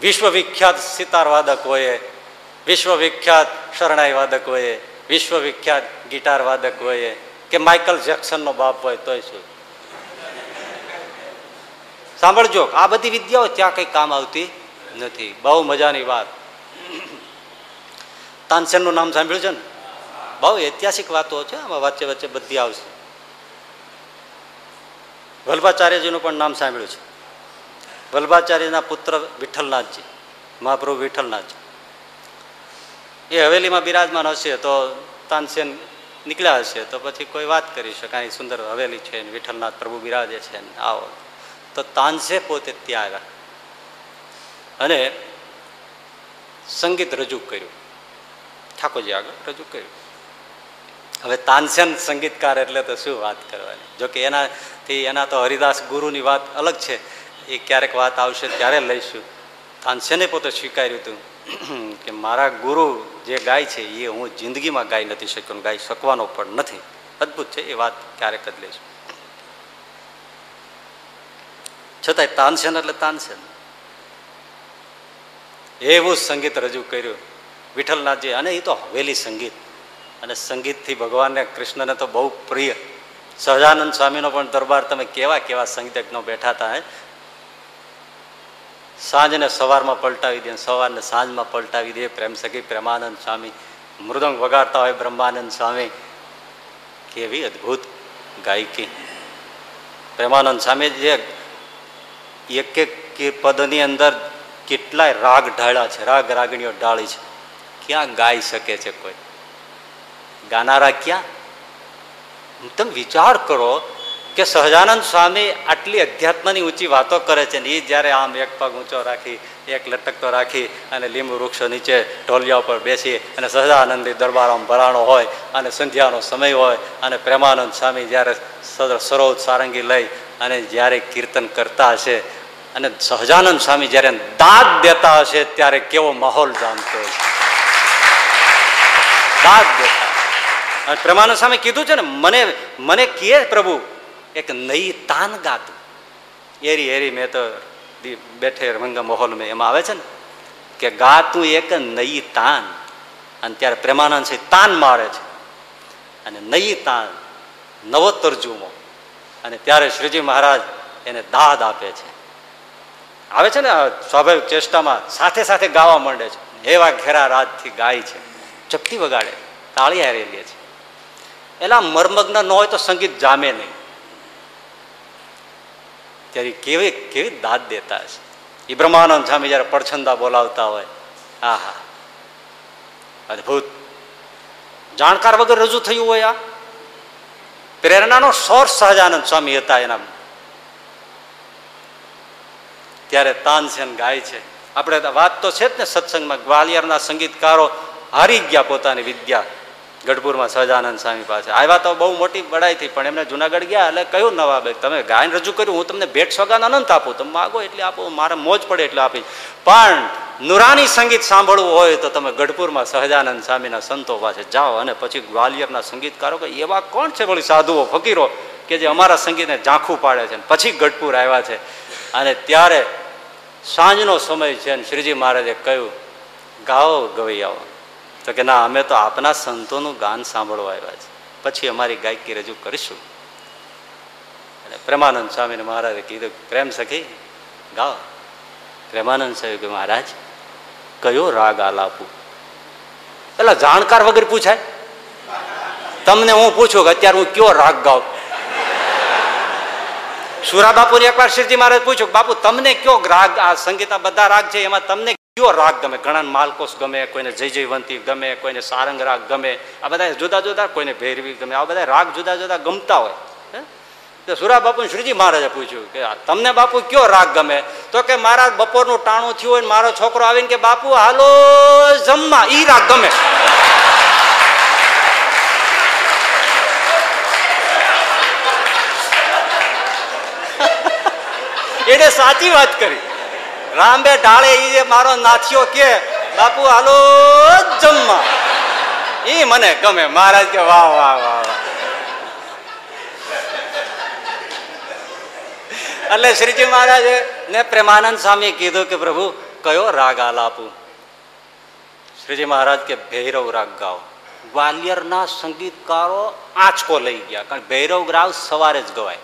વિશ્વવિખ્યાત સિતાર વાદકોએ વિશ્વવિખ્યાત શરણાઈ વાદકોએ વિશ્વવિખ્યાત હોય કે માઇકલ જેક્સનનો બાપ હોય તોય શું? સાંભળજો, આ બધી વિદ્યાઓ ત્યાં કઈ કામ આવતી નથી. બહુ મજાની વાત. તાનસેનનું નામ સાંભળ્યું છે ને? બહુ ઐતિહાસિક વાતો છે, આમાં વચ્ચે વચ્ચે બધી આવશે. વલ્ભાચાર્યજીનું પણ નામ સાંભળ્યું છે. વલ્ભાચાર્યના પુત્ર વિઠ્ઠલનાથજી, મહાપ્રભુ વિઠ્ઠલનાથજી. એ હવેલીમાં બિરાજમાન હશે તો તાનસેન નીકળ્યા હશે તો પછી કોઈ વાત કરી શકાય સુંદર હવેલી છે વિઠ્ઠલનાથ પ્રભુ બિરાજે છે આવો. તો તાનસે પોતે ત્યાં આવ્યા. અને સંગીત રજૂ કર્યું. ઠાકોરજી આગળ રજૂ કર્યું. હવે તાનસેન સંગીતકાર એટલે તો શું વાત કરવાની? જોકે એનાથી એના તો હરિદાસ ગુરુની વાત અલગ છે. એ ક્યારેક વાત આવશે ત્યારે લઈશું. તાનસેને પોતે સ્વીકાર્યું હતું કે મારા ગુરુ જે ગાય છે, એ હું જિંદગીમાં ગાઈ નથી શક્યો ગાઈ શકવાનો પણ નથી. અદભુત છે, એ વાત ક્યારેક જ લઈશું. છતાંય તાનસેન એટલે તાનસેન. એવું સંગીત રજૂ કર્યું વિઠ્ઠલનાથજી, અને એ તો હવેલી સંગીત. અને સંગીતથી ભગવાનને કૃષ્ણને તો બહુ પ્રિય. સહજાનંદ સ્વામીનો પણ દરબાર તમે કેવા કેવા સંગીતજ્ઞો બેઠા હતા સાંજને સવારમાં પલટાવી દે, સવારને સાંજમાં પલટાવી દે. પ્રેમ સખી પ્રેમાનંદ સ્વામી, મૃદંગ વગાડતા હોય બ્રહ્માનંદ સ્વામી. કેવી અદ્ભુત ગાયકી. પ્રેમાનંદ સ્વામી જે એક એક પદની અંદર કેટલાય રાગ ઢાળ્યા છે, રાગ રાગણીઓ ઢાળી છે. ક્યાં ગાઈ શકે છે કોઈ? ગાનારા ક્યાં તમે વિચાર કરો કે સહજાનંદ સ્વામી આટલી અધ્યાત્મની ઊંચી વાતો કરે છે ને એ જ્યારે આમ એક પગ ઊંચો રાખી, એક લટકતો રાખી અને લીંબુ વૃક્ષો નીચે ઢોલિયા ઉપર બેસી અને સહજાનંદી દરબારમાં ભરાણો હોય અને સંધ્યાનો સમય હોય અને પ્રેમાનંદ સ્વામી જ્યારે સરોજ સારંગી લઈ અને જ્યારે કીર્તન કરતા હશે અને સહજાનંદ સ્વામી જ્યારે દાદ દેતા હશે ત્યારે કેવો માહોલ જામતો દાદ દેતા અને પ્રેમાનંદ સ્વામી કીધું છે ને, મને મને કહે પ્રભુ, એક નઈ તાન ગાતું. એરી એરી મેં તો બેઠે રંગા માહોલ મેં એમાં આવે છે ને, કે ગાતું એક નઈ તાન, અને ત્યારે પ્રેમાનંદ છે, તાન મારે છે. અને નઈ તાન નવો તરજુમો અને ત્યારે શ્રીજી મહારાજ એને દાદ આપે છે. આવે છે ને સ્વાભાવિક ચેષ્ટામાં સાથે સાથે ગાવા માંડે છે. એવા ઘેરા રાજથી ગાય છે. ચપટી વગાડે. તાળી હારી લે છે. એલા મર્મગ્ન ન હોય તો સંગીત જામે નહીં. ત્યારે કેવી કેવી દાદ દેતા હશે. એ બ્રહ્માનંદ સ્વામી જયારે પડછંદા બોલાવતા હોય હા હા અદભુત. જાણકાર વગર રજૂ થયું હોય આ. પ્રેરણાનો સોર્સ સહજાનંદ સ્વામી હતા એના ત્યારે તાનસેન ગાય છે. આપણે વાત તો છે જ ને સત્સંગમાં, ગ્વાલિયરના સંગીતકારો હારી ગયા પોતાની વિદ્યા. ગઢપુરમાં સહજાનંદ સ્વામી પાસે. આવ્યા તો બહુ મોટી બડાઈ થઈ પણ એમને જુનાગઢ ગયા એટલે કયું નવાબે તમે ગાયન રજૂ કર્યું, હું તમને ભેટ સોગાન અનંત આપું. તમે માગો એટલે આપો, મારે મોજ પડે એટલે આપી પણ નુરાની સંગીત સાંભળવું હોય તો તમે ગઢપુરમાં સહજાનંદ સ્વામીના સંતો પાસે જાઓ અને પછી ગ્વાલિયરના સંગીતકારો કે એવા કોણ છે વળી સાધુઓ, ફકીરો, કે જે અમારા સંગીતને ઝાંખું પાડે છે? પછી ગઢપુર આવ્યા છે. અને ત્યારે સાંજનો સમય છે અને શ્રીજી મહારાજે કહ્યું, ગાઓ ગવૈયાઓ. તો કે ના, અમે તો આપના સંતોનું ગાન સાંભળવા આવ્યા છે પછી અમારી ગાયકી રજૂ કરીશું. અને પ્રેમાનંદ સ્વામીને મહારાજે કીધું, પ્રેમ સખી, ગાઓ. પ્રેમાનંદ સાહેબ કે મહારાજ, કયો રાગ આલાપું? એટલે જાણકાર વગર પૂછાય. તમને હું પૂછું કે અત્યારે હું કયો રાગ ગાઉં? સુરા બાપુને એકવાર શ્રીજી મહારાજ પૂછ્યું બાપુ, તમને કયો રાગ, આ સંગીતના બધા રાગ છે, એમાં તમને કયો રાગ ગમે? ઘણા માલકોસ ગમે, કોઈને જય જયવંતી ગમે, કોઈને સારંગ રાગ ગમે. આ બધા જુદા જુદા, કોઈને ભૈરવી ગમે. આ બધા રાગ જુદા જુદા ગમતા હોય. તો સુરા બાપુ શ્રીજી મહારાજે પૂછ્યું કે તમને બાપુ કયો રાગ ગમે? તો કે, મારા બપોરનું ટાણું થયું હોય મારો છોકરો આવીને કે, બાપુ, હાલો, જમવા. ઈ રાગ ગમે. એને સાચી વાત કરી. રામબે ઢાળે એ મારો નાથિયો કે, બાપુ, હાલો, જમવા. એ મને ગમે. મહારાજ કે, વાહ વાહ વાહ વાહ. એટલે શ્રીજી મહારાજે ને પ્રેમાનંદ સ્વામી કીધું કે, પ્રભુ, કયો રાગ આલાપું શ્રીજી મહારાજ કે, ભૈરવ રાગ ગાઓ. ગ્વાલિયરના સંગીતકારો આંચકો લઈ ગયા, કારણ ભૈરવ રાગ સવારે જ ગવાય.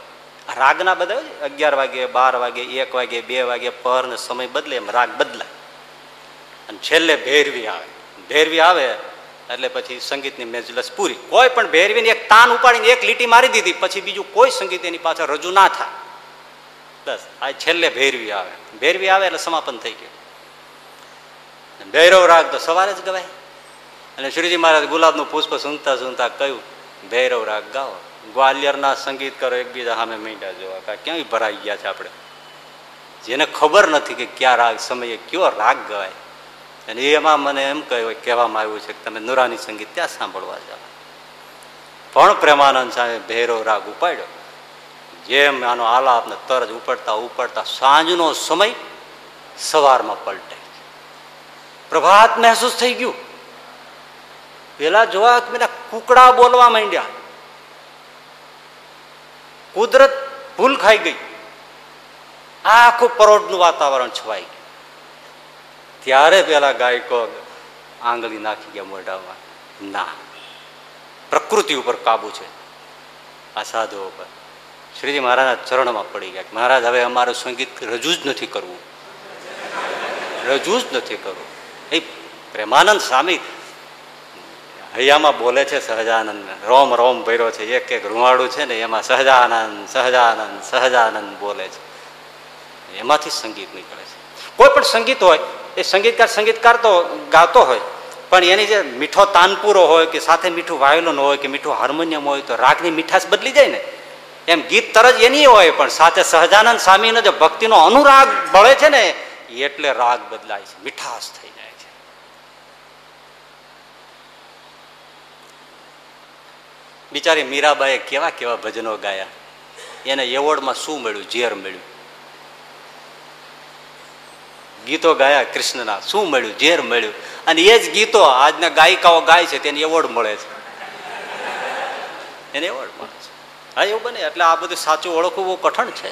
રાગના બધા અગિયાર વાગે, બાર વાગે, એક વાગે, બે વાગે પર ને સમય બદલે એમ રાગ બદલાય. અને છેલ્લે ભેરવી આવે. ભેરવી આવે એટલે પછી સંગીતની મેજલસ પૂરી. કોઈ પણ ભેરવીને એક તાન ઉપાડીને એક લીટી મારી દીધી, પછી બીજું કોઈ સંગીત એની પાછળ રજૂ ના થાય. બસ, આ છેલ્લે ભેરવી આવે. ભેરવી આવે એટલે સમાપન થઈ ગયું. ભૈરવ રાગ તો સવારે જ ગવાય. અને શ્રીજી મહારાજ ગુલાબનું પુષ્પ સુનતા સુનતા કહ્યું, ભૈરવ રાગ ગાઓ. ગ્વાલિયરના સંગીતકારો એકબીજા સામે મીંડા જોવા. કા ક્યાંય ભરાઈ ગયા છે આપણે? જેને ખબર નથી કે ક્યાં રાગ, સમયે કયો રાગ ગવાય. અને એમાં મને એમ કહ્યું, કહેવામાં આવ્યું છે કે તમે નુરાની સંગીત ત્યાં સાંભળવા જાઓ. પણ પ્રેમાનંદ સામે ભેરો રાગ ઉપાડ્યો. જેમ આનો આલાપને તરજ ઉપડતા ઉપડતા સાંજનો સમય સવારમાં પલટે પ્રભાત મહેસૂસ થઈ ગયું. પેલા જોવા મેં કુકડા બોલવા માંડ્યા. કુદરત ભૂલ ખાઈ ગઈ. આખું પરોઢનું વાતાવરણ છવાઈ ગયું. ત્યારે પેલા ગાયકો આંગળી નાખી ગયા મોઢામાં. ના, પ્રકૃતિ ઉપર કાબુ છે. આ સાધુઓ પર શ્રીજી મહારાજના ચરણમાં પડી ગયા મહારાજ, હવે અમારું સંગીત રજૂ જ નથી કરવું. રજૂ જ નથી કરવું. એ પ્રેમાનંદ સ્વામી હૈયામાં બોલે છે સહજાનંદ. રોમ રોમ ભર્યો છે. એક એક રૂવાડું છે ને એમાં સહજાનંદ સહજાનંદ સહજાનંદ બોલે છે. એમાંથી સંગીત નીકળે છે. કોઈ પણ સંગીત હોય, એ સંગીતકાર સંગીતકાર તો ગાતો હોય, પણ એની જે મીઠો તાનપુરો હોય કે સાથે મીઠું વાયોલન હોય કે મીઠું હાર્મોનિયમ હોય તો રાગની મીઠાશ બદલી જાય ને. એમ ગીત તરજ એની હોય, પણ સાથે સહજાનંદ સ્વામીનો જે ભક્તિનો અનુરાગ બળે છે ને, એટલે રાગ બદલાય છે. મીઠાશ થઈ જાય છે બિચારી મીરાબાએ કેવા કેવા ભજનો ગાયા. એને એવોર્ડમાં શું મળ્યું? ઝેર મળ્યું. ગીતો ગાયા કૃષ્ણના. શું મળ્યું? ઝેર મળ્યું. અને એ જ ગીતો આજના ગાયિકાઓ ગાય છે, તેને એવોર્ડ મળે છે. એને એવોર્ડ મળે છે. હા, એવું બને. એટલે આ બધું સાચું ઓળખવું બહુ કઠણ છે.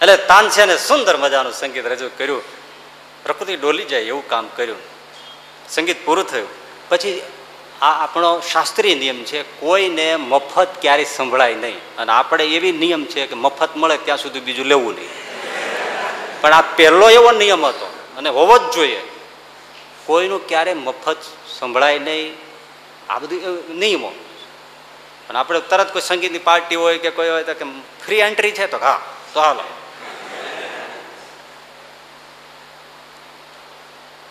એટલે તાનસેને સુંદર મજાનું સંગીત રજૂ કર્યું. પ્રકૃતિ ડોલી જાય એવું કામ કર્યું. સંગીત પૂરું થયું. પછી આ આપણો શાસ્ત્રીય નિયમ છે, કોઈને મફત ક્યારેય સંભળાય નહીં. અને આપણે એવી નિયમ છે કે મફત મળે ત્યાં સુધી બીજું લેવું નહીં. પણ આ પહેલો એવો નિયમ હતો, અને હોવો જ જોઈએ. કોઈનું ક્યારે મફત સંભળાય નહીં, આ બધું નિયમો. અને આપણે તરત કોઈ સંગીતની પાર્ટી હોય કે કોઈ હોય તો કે ફ્રી એન્ટ્રી છે તો હા, તો હાલો.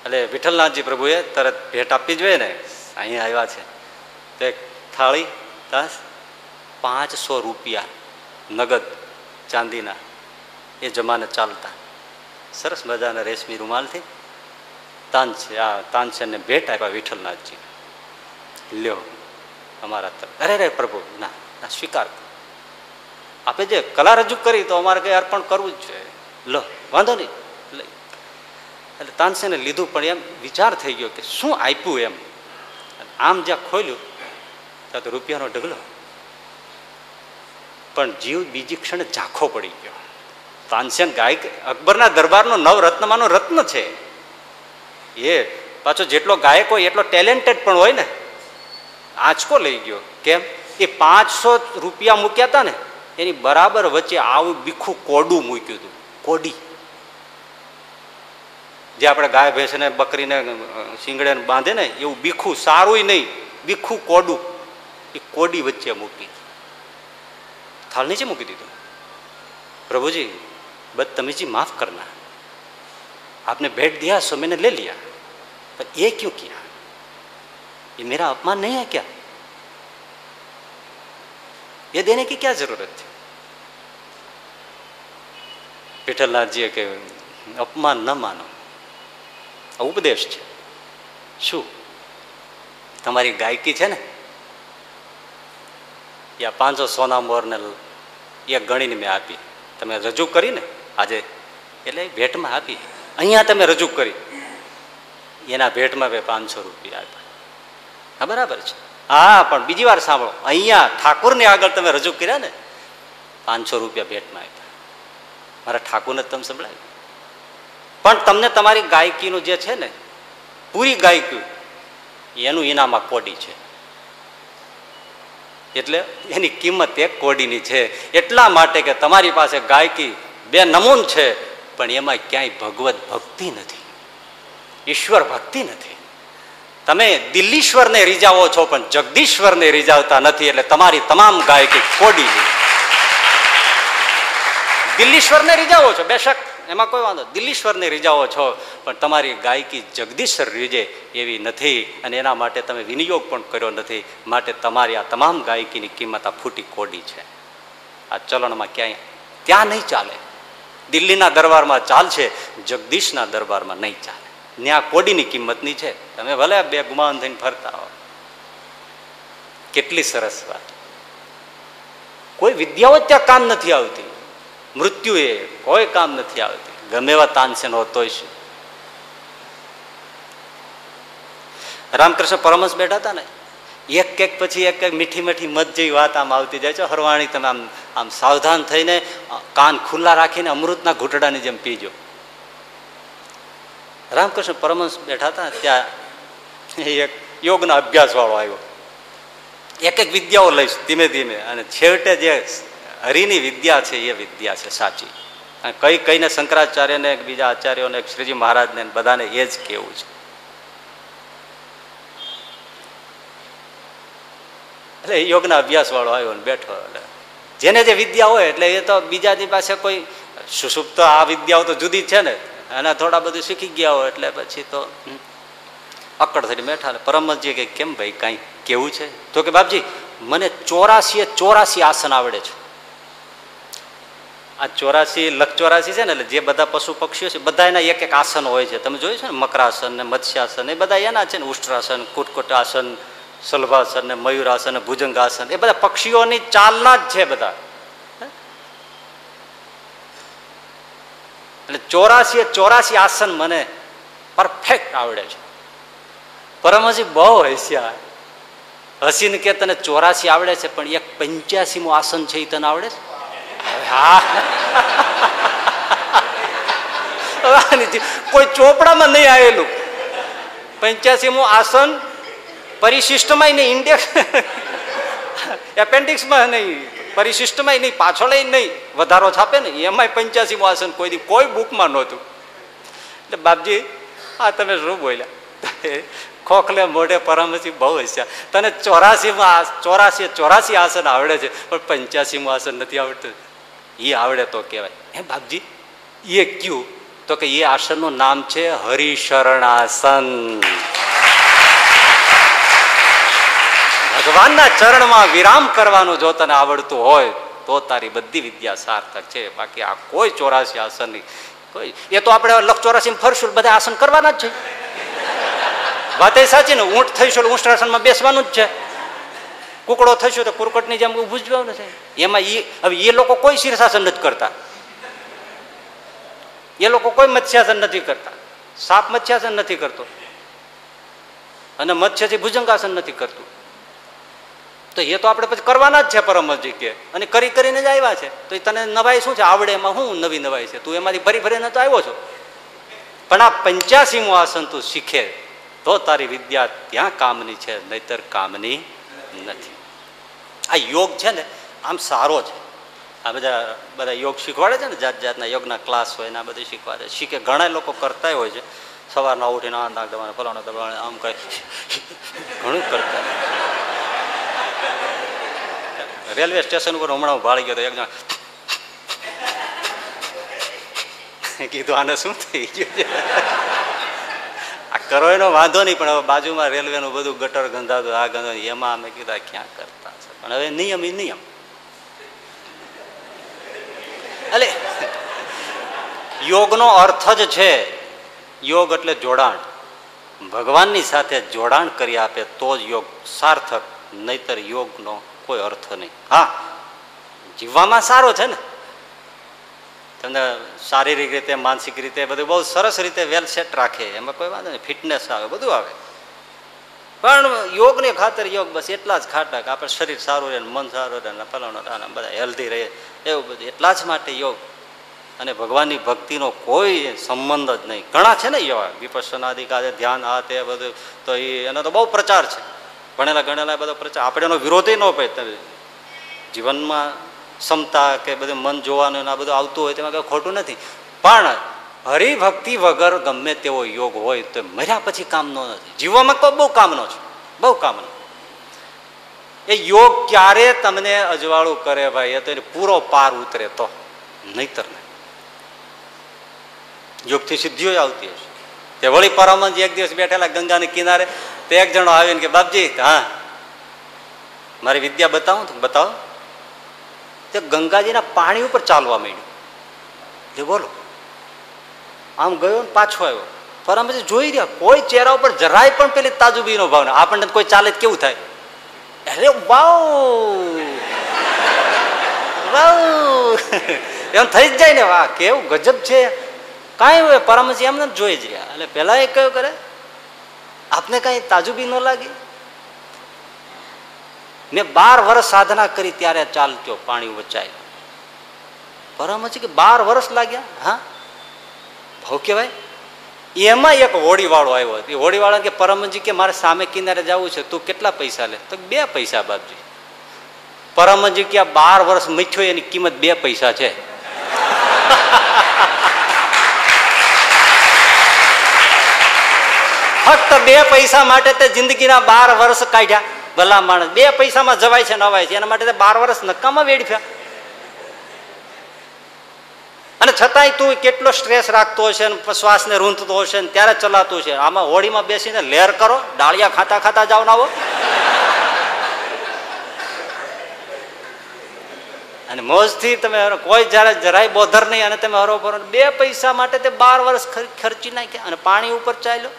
એટલે વિઠ્ઠલનાથજી પ્રભુએ તરત ભેટ આપવી જોઈએ ને. અહીંયા આવ્યા છે. તો એક થાળી દસ, પાંચસો રૂપિયા નગદ ચાંદીના એ જમાને ચાલતા. સરસ મજાના રેશમી રૂમાલથી તાન છે આ તાનસેનને ભેટ આપ્યા વિઠ્ઠલનાથજી લ્યો, અમારા તરફ. અરે રે પ્રભુ, ના ના, સ્વીકાર આપે જે કલા રજૂ કરી તો અમારે કંઈ અર્પણ કરવું જ છે. લો, વાંધો નહીં. એટલે તાનસેને લીધું, પણ એમ વિચાર થઈ ગયો કે શું આપ્યું એમ? આમ જ્યાં ખોલ્યું, ત્યાં તો રૂપિયાનો ઢગલો. પણ જીવ બીજી ક્ષણે ઝાંખો પડી ગયો. તાનસેન ગાયક અકબરના દરબારનો નવરત્નમાંનો રત્ન છે. એ પાછો જેટલો ગાયક હોય, એટલો ટેલેન્ટેડ પણ હોય ને. આંચકો લઈ ગયો. કેમ? એ પાંચસો રૂપિયા મૂક્યા હતા ને, એની બરાબર વચ્ચે આવું બીખું કોડું મૂક્યું હતું. કોડી. જે આપણે ગાય ભેંસને બકરીને શીંગડે બાંધે ને એવું બીખું સારું નહીં બીખું કોડું એ કોડી વચ્ચે મૂકી થાળ નીચે મૂકી દીધું પ્રભુજી बदतमीजी माफ करना आपने भेंट दिया सो मैंने ले लिया पर ये क्यों किया ये मेरा अपमान नहीं है क्या ये देने की क्या जरूरत थी વિઠ્ઠલનાથજીએ કે અપમાન ન માનો આ ઉપદેશ છે. શું? તમારી ગાયકી છે ને? યા પાંચસો સોના મોરને એ ગણીને મેં આપી. તમે રજૂ કરીને આજે એટલે ભેટમાં આપી. અહીંયા તમે રજૂ કરી. એના ભેટમાં મેં પાંચસો રૂપિયા આપ્યા. હા, બરાબર છે. હા, પણ બીજી વાર સાંભળો. અહીંયા ઠાકુરને આગળ તમે રજૂ કર્યા ને, પાંચસો રૂપિયા ભેટમાં આપ્યા. મારા ઠાકુરને તમે સંભળાવ્યું પણ તમને તમારી ગાયકીનું જે છે ને, પૂરી ગાયકી, એનું ઈનામાં કોડી છે. એટલે એની કિંમત એક કોડીની છે. એટલા માટે કે તમારી પાસે ગાયકી બે નમૂન છે, પણ એમાં ક્યાંય ભગવત ભક્તિ નથી. ઈશ્વર ભક્તિ નથી. તમે દિલ્હીશ્વરને રીઝાવો છો, પણ જગદીશ્વરને રીઝાવતા નથી, એટલે તમારી તમામ ગાયકી કોડીની. દિલ્હીશ્વરને રીઝાવો છો, બેશક. એમાં કોઈ વાંધો દિલ્લીશ્વરને રીઝાવો છો, પણ તમારી ગાયકી જગદીશ્વર રીજે એવી નથી અને એના માટે તમે વિનિયોગ પણ કર્યો નથી. માટે તમારી આ તમામ ગાયકીની કિંમત આ ફૂટી કોડી છે. આ ચલણમાં ક્યાંય ત્યાં નહીં ચાલે. દિલ્હીના દરબારમાં ચાલશે, જગદીશના દરબારમાં નહીં ચાલે. ત્યાં કોડીની કિંમતની છે. તમે ભલે બે ગુમાન થઈને ફરતા હો. કેટલી સરસ વાત. કોઈ વિદ્યાઓ ત્યાં કામ નથી આવતી. મૃત્યુ એ કોઈ કામ નથી આવતી. ગમે એવા તાનસેન હોતોય શું? રામકૃષ્ણ પરમહંસ બેઠા હતા ને? એક એક પછી એક એક મીઠી મીઠી મત જેવી વાત આમ આવતી જાય છે. હરવાણી તમે આમ આમ સાવધાન થઈને કાન ખુલ્લા રાખીને અમૃતના ઘૂંટડાની જેમ પીજો. રામકૃષ્ણ પરમહંસ બેઠા હતા ત્યાં એક યોગના અભ્યાસવાળો આવ્યો. એક એક વિદ્યાઓ લઈશ ધીમે ધીમે. અને છેવટે જે હરિની વિદ્યા છે, એ વિદ્યા છે, સાચી. અને કઈ કઈને શંકરાચાર્યને બીજા આચાર્યોને શ્રીજી મહારાજને બધાને એ જ કેવું છે. એટલે યોગના અભ્યાસ વાળો આવ્યો ને બેઠો, એટલે જેને જે વિદ્યા હોય, એટલે એ તો બીજાની પાસે કોઈ સુષુપ્ત આ વિદ્યાઓ તો જુદી છે ને અને થોડા બધું શીખી ગયા હોય, એટલે પછી તો અકડ થઈને બેઠા પરમજી કે કેમ ભાઈ, કાંઈ કેવું છે? તો કે, બાપજી, મને ચોરાસી ચોરાસી આસન આવડે છે. આ ચોરાસી, લખ ચોરાસી છે ને, એટલે જે બધા પશુ પક્ષીઓ છે બધા એના એક એક આસન હોય છે. તમે જોયું છે ને, મકરાસન ને મત્સ્યાસન, એ બધા એના છે ને ઉષ્ટ્રાસન કુટકુટાસન સલભાસન ને, મયુરાસન ને, ભુજંગાસન, એ બધા પક્ષીઓની ચાલના જ છે બધા. એટલે ચોરાસી ચોરાસી આસન મને પરફેક્ટ આવડે છે. પરમજી બહુ હસ્યા હસીને કે તને ચોરાસી આવડે છે, પણ એક પંચ્યાસીમું આસન છે એ તને આવડે છે? હા કોઈ ચોપડામાં નહીં આવેલું. પંચ્યાસીમું આસન પરિશિષ્ટમાં નહીં ઇન્ડેક્સ એપેન્ડિક્સમાં નહીં પરિશિષ્ટમાં નહીં પાછળ નહીં, વધારો છાપે ને, એમાંય પંચ્યાસીમું આસન કોઈ કોઈ બુકમાં નહોતું. એટલે બાપજી, આ તમે શું બોલ્યા? ખોખલે મોઢે પરમસી બહુ હસ્યા. તને ચોરાસીમાં ચોરાસી ચોરાસી આસન આવડે છે, પણ પંચ્યાસીમું આસન નથી આવડતું. એ આવડે તો કહેવાય. હે બાપજી એ કયું? તો કે એ આસનનું નામ છે હરિશરણાસન. ભગવાનના ચરણમાં વિરામ કરવાનું જો તને આવડતું હોય, તો તારી બધી વિદ્યા સાર્થક છે. બાકી આ કોઈ ચોરાસી આસન નહીં. કોઈ એ તો આપણે લખ ચોરાસી ફરશું બધા આસન કરવાના જ છે. વાત એ સાચી ને ઊંટ થઈશું આસનમાં બેસવાનું જ છે. કુકડો થશે તો કુરકટની જેમ ઊભું જ જવાનું એમાં એ હવે એ લોકો કોઈ શીર્ષાસન નથી કરતા. એ લોકો કોઈ મત્સ્યાસન નથી કરતા. સાપ મત્સ્યાસન નથી કરતો. અને મત્સ્યથી ભુજંગાસન નથી કરતું. તો એ તો આપણે પછી કરવાના જ છે પરમજી કે, અને કરી કરીને જ આવ્યા છે. તો એ તને નવાઈ શું છે? આવડે એમાં શું નવી નવાઈ છે? તું એમાંથી ફરી ફરીને તો આવ્યો છો. પણ આ પંચ્યાસીમું આસન તું શીખે. તો તારી વિદ્યા ત્યાં કામની છે, નહીતર કામની નથી. આ યોગ છે ને, આમ સારો છે. આ બધા બધા યોગ શીખવાડે છે ને, જાત જાતના યોગના ક્લાસ હોય ને, આ બધું શીખવાડે શીખે ઘણા લોકો કરતા હોય છે. સવારના ઉઠીને આ નાક દબાણે ફલાણો દબાણે આમ કઈ ઘણું કરતા રેલવે સ્ટેશન ઉપર હમણાં ભાળી ગયો તો એક જણ કીધું, આને શું થઈ ગયું આ કરો એનો વાંધો નહીં, પણ હવે બાજુમાં રેલવેનું બધું ગટર ગંધાતું, આ ગંધો એમાં અમે કીધા ક્યાં કરતા? પણ હવે નિયમ એ નિયમ. એટલે યોગનો અર્થ જ છે યોગ એટલે જોડાણ. ભગવાનની સાથે જોડાણ કરી આપે તો જ યોગ સાર્થક, નહીતર યોગનો કોઈ અર્થ નહીં. હા, જીવવામાં સારો છે ને? તમને શારીરિક રીતે, માનસિક રીતે બધું બહુ સરસ રીતે વેલ સેટ રાખે. એમાં કોઈ વાંધો નહીં. ફિટનેસ આવે, બધું આવે. પણ યોગની ખાતર યોગ બસ એટલા જ ખાટા કે આપણે શરીર સારું રહે મન સારું રહે ફલાણો બધા હેલ્ધી રહે, એવું બધું. એટલા જ માટે યોગ. અને ભગવાનની ભક્તિનો કોઈ સંબંધ જ નહીં. ઘણા છે ને એવા. વિપස්සનાદિકારે ધ્યાન આ તે બધું. તો એ એનો તો બહુ પ્રચાર છે. ભણેલા ગણેલા બધો પ્રચાર. આપણે એનો વિરોધી ન પડે જીવનમાં ક્ષમતા કે બધું મન જોવાનું આ બધું આવતું હોય તેમાં કંઈ ખોટું નથી. પણ હરિભક્તિ વગર ગમે તેવો યોગ હોય તો મર્યા પછી કામનો નથી. જીવવામાં બહુ કામનો છે. બહુ કામનો. એ યોગ ક્યારે તમને અજવાળું કરે ભાઈ? એ તો પૂરો પાર ઉતરે તો. નહીતર નહીં. યોગથી સિદ્ધિઓ આવતી હશે. તે વળી પરમંજ એક દિવસ બેઠેલા ગંગાને કિનારે તે એક જણો આવીને કે, બાપજી, હા. મારી વિદ્યા બતાવું તો, બતાવો. તે ગંગાજીના પાણી ઉપર ચાલવા માંડ્યું. જે બોલો. આમ ગયો ને પાછો આવ્યો. પરમજી જોઈ રહ્યા, કોઈ ચહેરા ઉપર જરાય પણ પેલી તાજુબીનો ભાવ ને આપણને કોઈ ચાલે કેવું થાય? અરે વાવ! વાવ! એમ થઈ જ જાય ને. વાહ, કેવું ગજબ છે. કાંઈ હોય પરમજી એમને જોઈ જ રહ્યા. એટલે પેલા એ કયો કરે, આપને કાંઈ તાજુબી ન લાગી? મેં બાર વર્ષ સાધના કરી ત્યારે ચાલતો પાણી વચાય પરમજી કે બાર વર્ષ લાગ્યા, હા? ભાવ કહેવાય? એમાં એક હોડીવાળો આવ્યો એ હોળીવાળા કે, પરમજી, કે મારે સામે કિનારે જવું છે? તું કેટલા પૈસા લે? તો બે પૈસા, બાપજી. પરમજી કે બાર વર્ષ મીઠ્યો એની કિંમત બે પૈસા છે. ફક્ત બે પૈસા માટે તે જિંદગીના બાર વર્ષ કાઢ્યા. ભલા માણસ, બે પૈસામાં જવાય છે, નવાય છે. એના માટે બાર વર્ષ નકામાં વેડફ્યા. અને છતાંય તું કેટલો સ્ટ્રેસ રાખતો હશે ને શ્વાસને રૂંધતો હશે ને ત્યારે ચલાતું છે આમાં હોળીમાં બેસીને લેર કરો, ડાળિયા ખાતા ખાતા જાવ આવો. અને મોજથી તમે કોઈ જયારે જરાય બોધર નહીં અને તમે હરો ભરો બે પૈસા માટે તે બાર વર્ષ ખર્ચી નાખ્યા અને પાણી ઉપર ચાલ્યો.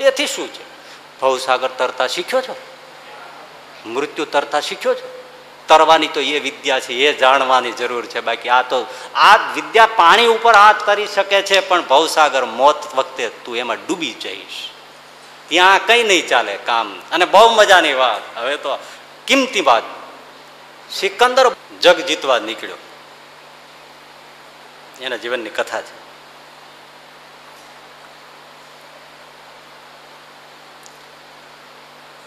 એથી શું છે? ભવસાગર તરતા શીખ્યો છો? મૃત્યુ તરતા શીખ્યો છો? તરવાની તો એ વિદ્યા છે, એ જાણવાની જરૂર છે. બાકી આ તો આ વિદ્યા પાણી ઉપર હાથ કરી શકે છે, પણ ભવસાગર મોત વખતે તું એમાં ડૂબી જઈશ. ત્યાં કઈ નહીં ચાલે કામ. અને બહુ મજાની વાત. હવે તો કિંમતી વાત. સિકંદર જગ જીતવા નીકળ્યો. એના જીવનની કથા છે.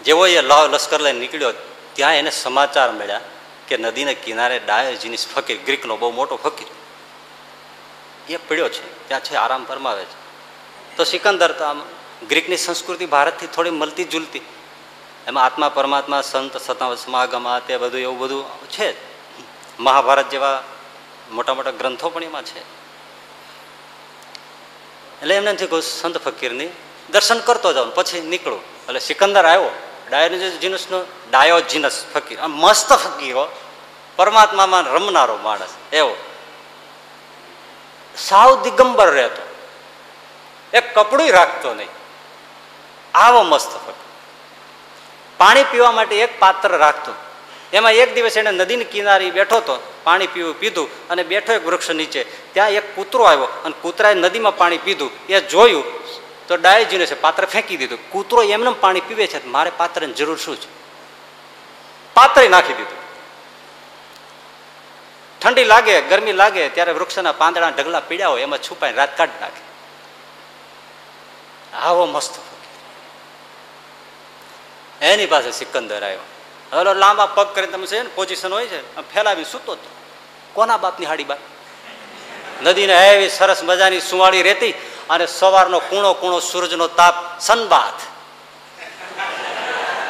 જેવો એ લશ્કર લઈને નીકળ્યો ત્યાં એને સમાચાર મળ્યા કે નદીના કિનારે ડાયોજીનિસ ફકીર ગ્રીકનો બહુ મોટો ફકીર. એ પડ્યો છે, ત્યાં છે, આરામ ફરમાવે છે. તો સિકંદર તો આમ ગ્રીકની સંસ્કૃતિ ભારતથી થોડી મળતી જુલતી એમાં આત્મા, પરમાત્મા, સંત સતા સમાગમા તે બધું, એવું બધું છે મહાભારત જેવા મોટા મોટા ગ્રંથો પણ એમાં છે. એટલે એમને નથી કહું, સંત ફકીરની દર્શન કરતો જાઉં, પછી નીકળું. એટલે સિકંદર આવ્યો. ડાયોજીનસનો ડાયોજીનસ ફકીર. મસ્ત ફકીરો પરમાત્મામાં રમનારો માણસ. એવો. સાવ દિગંબર રહેતો. એક કપડું રાખતો નહીં. આવો મસ્ત ફકીર. પાણી પીવા માટે એક પાત્ર રાખતો. એમાં એક દિવસ એને નદીની કિનારે બેઠો હતો પાણી પીવું પીધું અને બેઠો એક વૃક્ષ નીચે. ત્યાં એક કૂતરો આવ્યો અને કૂતરાએ નદીમાં પાણી પીધું. એ જોયું તો ડાયજીને છે, પાત્ર ફેંકી દીધું. કૂતરો એમને પાણી પીવે છે મારે પાત્રની જરૂર શું છે? પાત્ર નાખી દીધું. ઠંડી લાગે, ગરમી લાગે, ત્યારે વૃક્ષના પાંદડા ઢગલા પીડ્યા હોય, એમાં છુપાઈને રાત કાઢી નાખે. આવો મસ્ત એની પાસે સિકંદર આવ્યો. હલો, લાંબા પગ કરીને તમે છે ને પોઝિશન હોય છે ફેલાવી સૂતો હતો. કોના બાપની હાડી બાપ નદીને એવી સરસ મજાની સુવાળી રહેતી. અને સવારનો કૂણો કૂણો સૂરજનો તાપ સનબાથ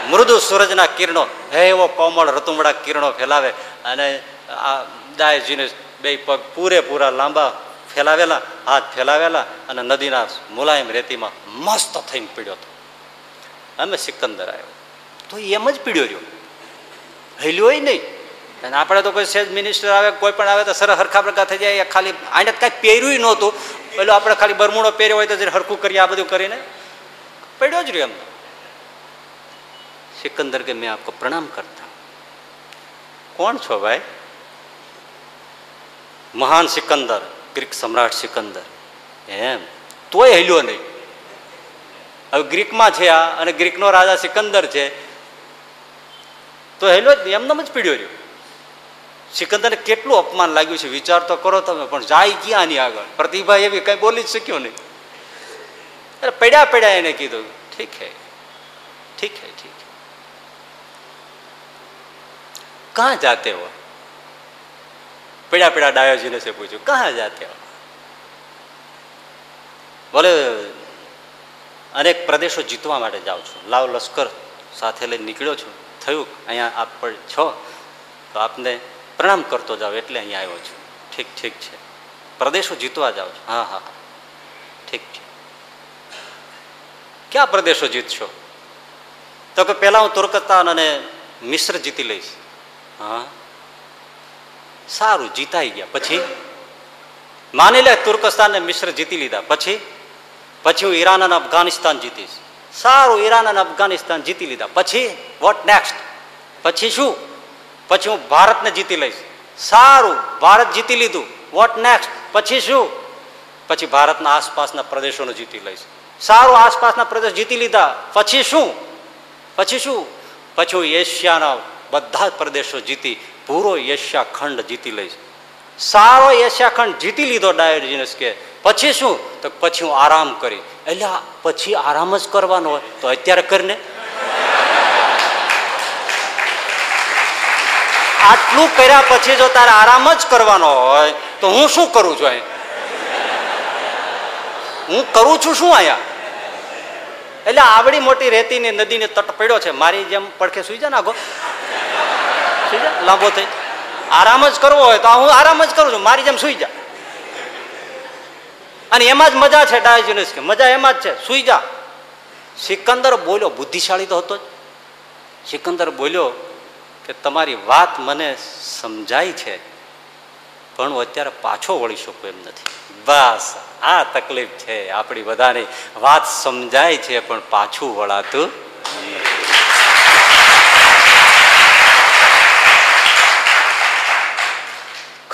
મૃદુ સૂરજના કિરણો, હે એવો કોમળ રતુમડા કિરણો ફેલાવે અને આ દાયજીને બે પગ પૂરેપૂરા લાંબા ફેલાવેલા, હાથ ફેલાવેલા અને નદીના મુલાયમ રેતીમાં મસ્ત થઈને પીડ્યો હતો. અમે સિકંદર આવ્યો. તો એમ જ પીડ્યો રહ્યો. હેલ્યો નહીં. અને આપણે તો કોઈ સેજ મિનિસ્ટર આવે, કોઈ પણ આવે તો સરસ હરખા પ્રકાર થઈ જાય. ખાલી આને કાંઈ પહેર્યું નહોતું. પેલો આપણે ખાલી બરમૂડો પહેર્યો હોય તો જયારે હરખું કરીએ, આ બધું કરીને પડ્યો જ રહ્યો એમ. સિકંદર કે મેં આપકો પ્રણામ કરતા કોણ છો ભાઈ? મહાન સિકંદર, ગ્રીક સમ્રાટ સિકંદર. એમ. તોય હેલ્યો નહીં. હવે ગ્રીકમાં છે આ અને ગ્રીકનો રાજા સિકંદર છે. તો હેલો એમને જ પીડ્યો રહ્યો. સિકંદરને કેટલું અપમાન લાગ્યું છે? વિચાર તો કરો તમે, પણ જાય ક્યાં ની આગળ? પ્રતિભા એવી કઈ બોલી જ શક્યો નહીં. અરે પડ્યા પડ્યા એને કીધું, ઠીક હે ઠીક હે, ઠીક કહા જાતે હો? પડ્યા પડ્યા ડાયોજીને છે પૂછ્યું કહા જાતે હો? બોલે, અનેક પ્રદેશો જીતવા માટે જાઉં છું. લાવ લશ્કર સાથે લઈને નીકળ્યો છું. થયું, અહીંયા આપ પણ છો. તો આપને પ્રણામ કરતો જાઓ એટલે અહીંયા આવ્યો છું. ઠીક ઠીક છે. પ્રદેશો જીતવા જાઓ છો. હા હા ઠીક ઠીક. ક્યાં પ્રદેશો જીતશો? તો કે પહેલાં હું તુર્કસ્તાન અને મિશ્ર જીતી લઈશ. હા. સારું, જીતાઈ ગયા. પછી? માની લે તુર્કસ્તાન ને મિશ્ર જીતી લીધા. પછી? પછી હું ઈરાન અને અફઘાનિસ્તાન જીતીશ. સારું, ઈરાન અને અફઘાનિસ્તાન જીતી લીધા. પછી? વોટ નેક્સ્ટ પછી શું? પછી હું ભારતને જીતી લઈશ. સારું, ભારત જીતી લીધું. વોટ નેક્સ્ટ પછી શું? પછી ભારતના આસપાસના પ્રદેશોને જીતી લઈશ. સારું, આસપાસના પ્રદેશ જીતી લીધા. પછી શું? પછી શું? પછી હું એશિયાના બધા જ પ્રદેશો જીતી, પૂરો એશિયા ખંડ જીતી લઈશ. સારો એશિયા ખંડ જીતી લીધો ડાયોજીનસ કે, પછી શું? તો પછી હું આરામ કરી. એટલે પછી આરામ જ કરવાનો હોય તો અત્યારે કરીને. આટલું કર્યા પછી જો તારે આરામ જ કરવાનો હોય, તો હું શું કરું છું અહીં? હું કરું છું શું અહીંયા? એટલે આવડી મોટી રેતીની નદીને તટ પડ્યો છે, મારી જેમ પડખે સુઈ જા નાખો સુઈ જા, લાંબો થઈ. આરામ જ કરવો હોય તો હું આરામ જ કરું છું, મારી જેમ સુઈ જા. અને એમાં જ મજા છે ડાયોજિનસ કે મજા એમાં જ છે, સુઈ જા. સિકંદર બોલ્યો, બુદ્ધિશાળી તો હતો જ. સિકંદર બોલ્યો કે તમારી વાત મને સમજાય છે, પણ હું અત્યારે પાછો વળી શકું એમ નથી. બસ, આ તકલીફ છે, આપણી બધાની વાત સમજાય છે, પણ પાછું વળાતું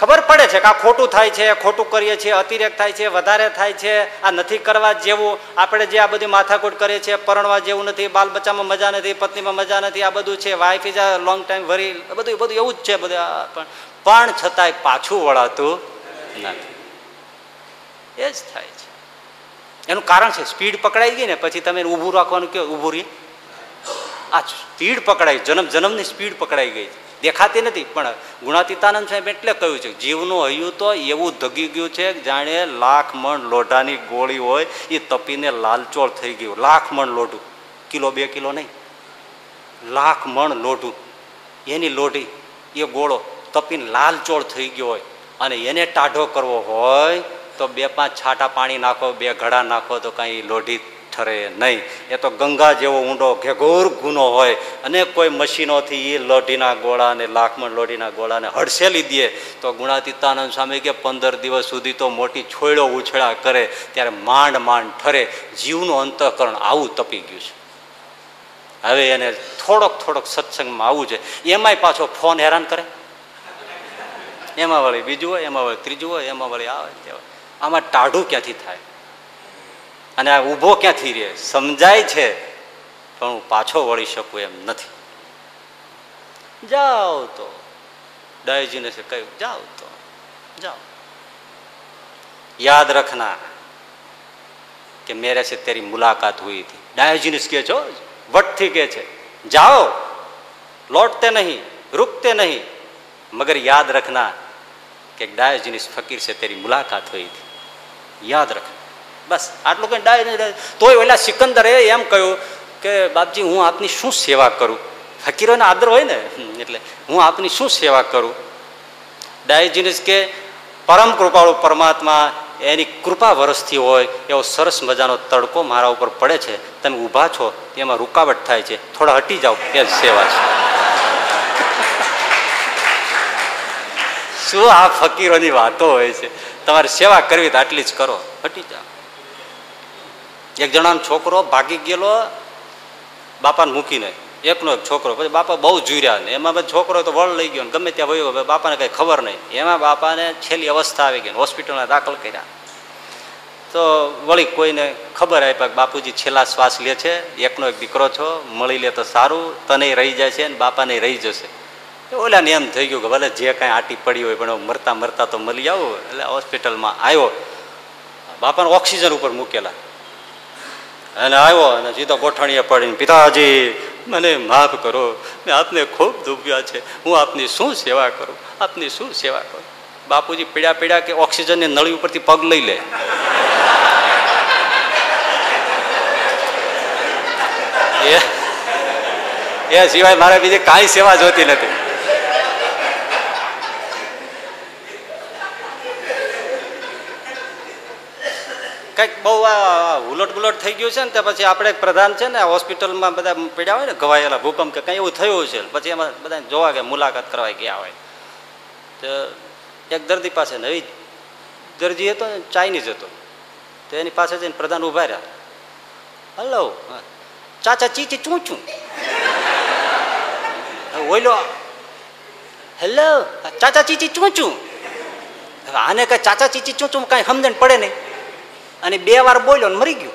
ખબર પડે છે કે આ ખોટું થાય છે, ખોટું કરીએ છીએ, અતિરેક થાય છે, વધારે થાય છે, આ નથી કરવા જેવું. આપણે જે આ બધી માથાકૂટ કરીએ છીએ, પરણવા જેવું નથી, બાલ બચ્ચામાં મજા નથી, પત્નીમાં મજા નથી, આ બધું છે. Wife is a long time worry બધું બધું એવું જ છે બધું. પણ છતાંય પાછું વળાતું નથી. એ જ થાય છે. એનું કારણ છે, સ્પીડ પકડાઈ ગઈ ને, પછી તમે ઊભું રાખવાનું કે ઊભું રહી. આ સ્પીડ પકડાઈ, જન્મ, જન્મની સ્પીડ પકડાઈ ગઈ દેખાતી નથી. પણ ગુણાતીતાનંદ સાહેબ એટલે કહ્યું છે, જીવનું હૈયું તો એવું ધગી ગયું છે જાણે લાખ મણ લોઢાની ગોળી હોય એ તપીને લાલચોળ થઈ ગયું. લાખ મણ લોઢું. કિલો બે કિલો નહીં. લાખ મણ લોઢું. એની લોઢી, એ ગોળો તપીને લાલચોળ થઈ ગયો હોય અને એને ટાઢો કરવો હોય, તો બે પાંચ છાટા પાણી નાખો, બે ઘડા નાખો તો કાંઈ લોઢી ઠરે નહીં. એ તો ગંગા જેવો ઊંડો ઘેઘોર ગુનો હોય અને કોઈ મશીનોથી એ લોઢીના ગોળાને, લાખમણ લોઢીના ગોળાને હડસેલી દે, તો ગુણાતીતાનંદ સ્વામી કે પંદર દિવસ સુધી તો મોટી છોયડો ઉછળા કરે, ત્યારે માંડ માંડ ઠરે. જીવનું અંતઃકરણ આવું તપી ગયું છે. હવે એને થોડોક થોડોક સત્સંગમાં આવવું છે. એમાંય પાછો ફોન હેરાન કરે. એમાં વળી બીજું હોય, એમાં વળી ત્રીજું હોય, એમાં વળી આવે આમાં ટાઢું ક્યાંથી થાય? અને આ ઊભો ક્યાંથી રહે? સમજાય છે, પણ હું પાછો વળી શકું એમ નથી. જાઓ તો. ડાયજીને કહ્યું, જાઓ તો, જાઓ. યાદ રખના કે મેરે છે તેરી મુલાકાત હોઈ હતી. ડાયોજીનિસ કહે છો વટથી કહે છે, જાઓ, લોટતે નહીં, રૂકતે નહીં. મગર યાદ રખના કે ડાયોજીનિસ ફકીર છે તેરી મુલાકાત હુઈ હતી. યાદ રખના બસ, આટલું કંઈ ડાય નહીં તોય ઓલા સિકંદરે એમ કહ્યું કે, બાપજી, હું આપની શું સેવા કરું? ફકીરોને આદર હોય ને? એટલે, હું આપની શું સેવા કરું? ડાયજીનિસ કે, પરમ કૃપાળુ પરમાત્મા, એની કૃપા વરસથી હોય, એવો સરસ મજાનો તડકો મારા ઉપર પડે છે. તમે ઊભા છો, એમાં રૂકાવટ થાય છે. થોડા હટી જાઓ એ સેવા છે. શું આ ફકીરોની વાતો હોય છે? તમારે સેવા કરવી તો આટલી જ કરો. હટી જાઓ. એક જણાનો છોકરો ભાગી ગયેલો, બાપાને મૂકીને. એકનો એક છોકરો. પછી બાપા બહુ જુર્યા ને. એમાં છોકરો તો વળ લઈ ગયો ગમે ત્યાં વયો બાપાને કંઈ ખબર નહીં. એમાં બાપાને છેલ્લી અવસ્થા આવી ગઈ હોસ્પિટલમાં દાખલ કર્યા. તો વળી કોઈને ખબર આપ્યા કે બાપુજી છેલ્લા શ્વાસ લે છે. એકનો એક દીકરો છો. મળી લે તો સારું. તને રહી જાય છે ને બાપાને રહી જશે. ઓલાને એમ થઈ ગયું કે ભલે જે કાંઈ આટી પડી હોય, પણ મરતા મરતા તો મળી આવું. એટલે હોસ્પિટલમાં આવ્યો. બાપાને ઓક્સિજન ઉપર મૂકેલા. અને આવ્યો અને સીધો ગોઠણીએ પડીને, પિતાજી, મને માફ કરો. મેં આપને ખૂબ દુભ્યા છે. હું આપની શું સેવા કરું? આપની શું સેવા કરું? બાપુજી પીડા પીડા કે ઓક્સિજનની નળી ઉપરથી પગ લઈ લે. એ સિવાય મારે બીજી કાંઈ સેવા જોતી નથી. કંઈક બહુ ઉલટ ગુલટ થઈ ગયું છે ને તે પછી આપણે પ્રધાન છે ને હોસ્પિટલમાં બધા પીડ્યા હોય ને ઘવાયેલા ભૂકંપ કે કંઈ એવું થયું છે પછી એમાં બધા જોવા કે મુલાકાત કરવા ગયા હોય. તો એક દર્દી પાસે નવી દર્દી હતો ને, ચાઇનીઝ હતો. તો એની પાસે જઈને પ્રધાન ઊભા રહ્યા. હલો, ચાચા ચીચી ચું છું? ઓઈલો હેલો, ચાચા ચીચી ચું છું? આને કઈ ચાચા ચીચી ચું ચૂં કાંઈ સમજણ પડે નહીં. અને બે વાર બોલ્યો ને મરી ગયો.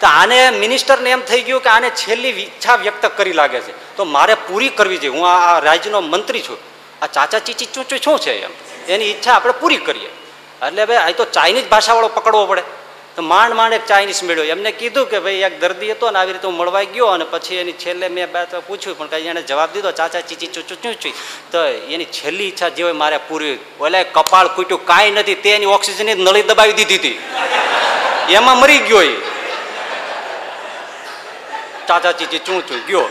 તો આને મિનિસ્ટરને એમ થઈ ગયું કે આને છેલ્લી ઈચ્છા વ્યક્ત કરી લાગે છે. તો મારે પૂરી કરવી જોઈએ હું આ રાજ્યનો મંત્રી છું. આ ચાચા ચીચી ચૂંચું શું છે એમ? એની ઈચ્છા આપણે પૂરી કરીએ. એટલે ભાઈ આ તો ચાઇનીઝ ભાષાવાળો પકડવો પડે. તો માંડ માંડ એક ચાઇનીઝ મેળ્યો. એમને કીધું કે ભાઈ, એક દર્દી હતો ને આવી રીતે હું મળવાઈ ગયો અને પછી એની છેલ્લે મેં બે પૂછ્યું, પણ કઈ એને જવાબ દીધો, ચાચા ચીચી ચૂચું ચૂંચી તો એની છેલ્લી ઈચ્છા જે હોય મારે પૂરી ઓલે કપાળ કૂટ્યું કાંઈ નથી, તે એની ઓક્સિજનની નળી દબાવી દીધી હતી. એમાં મરી ગયો એ. ચાચા ચીચી ચૂં ચૂં, ગયો.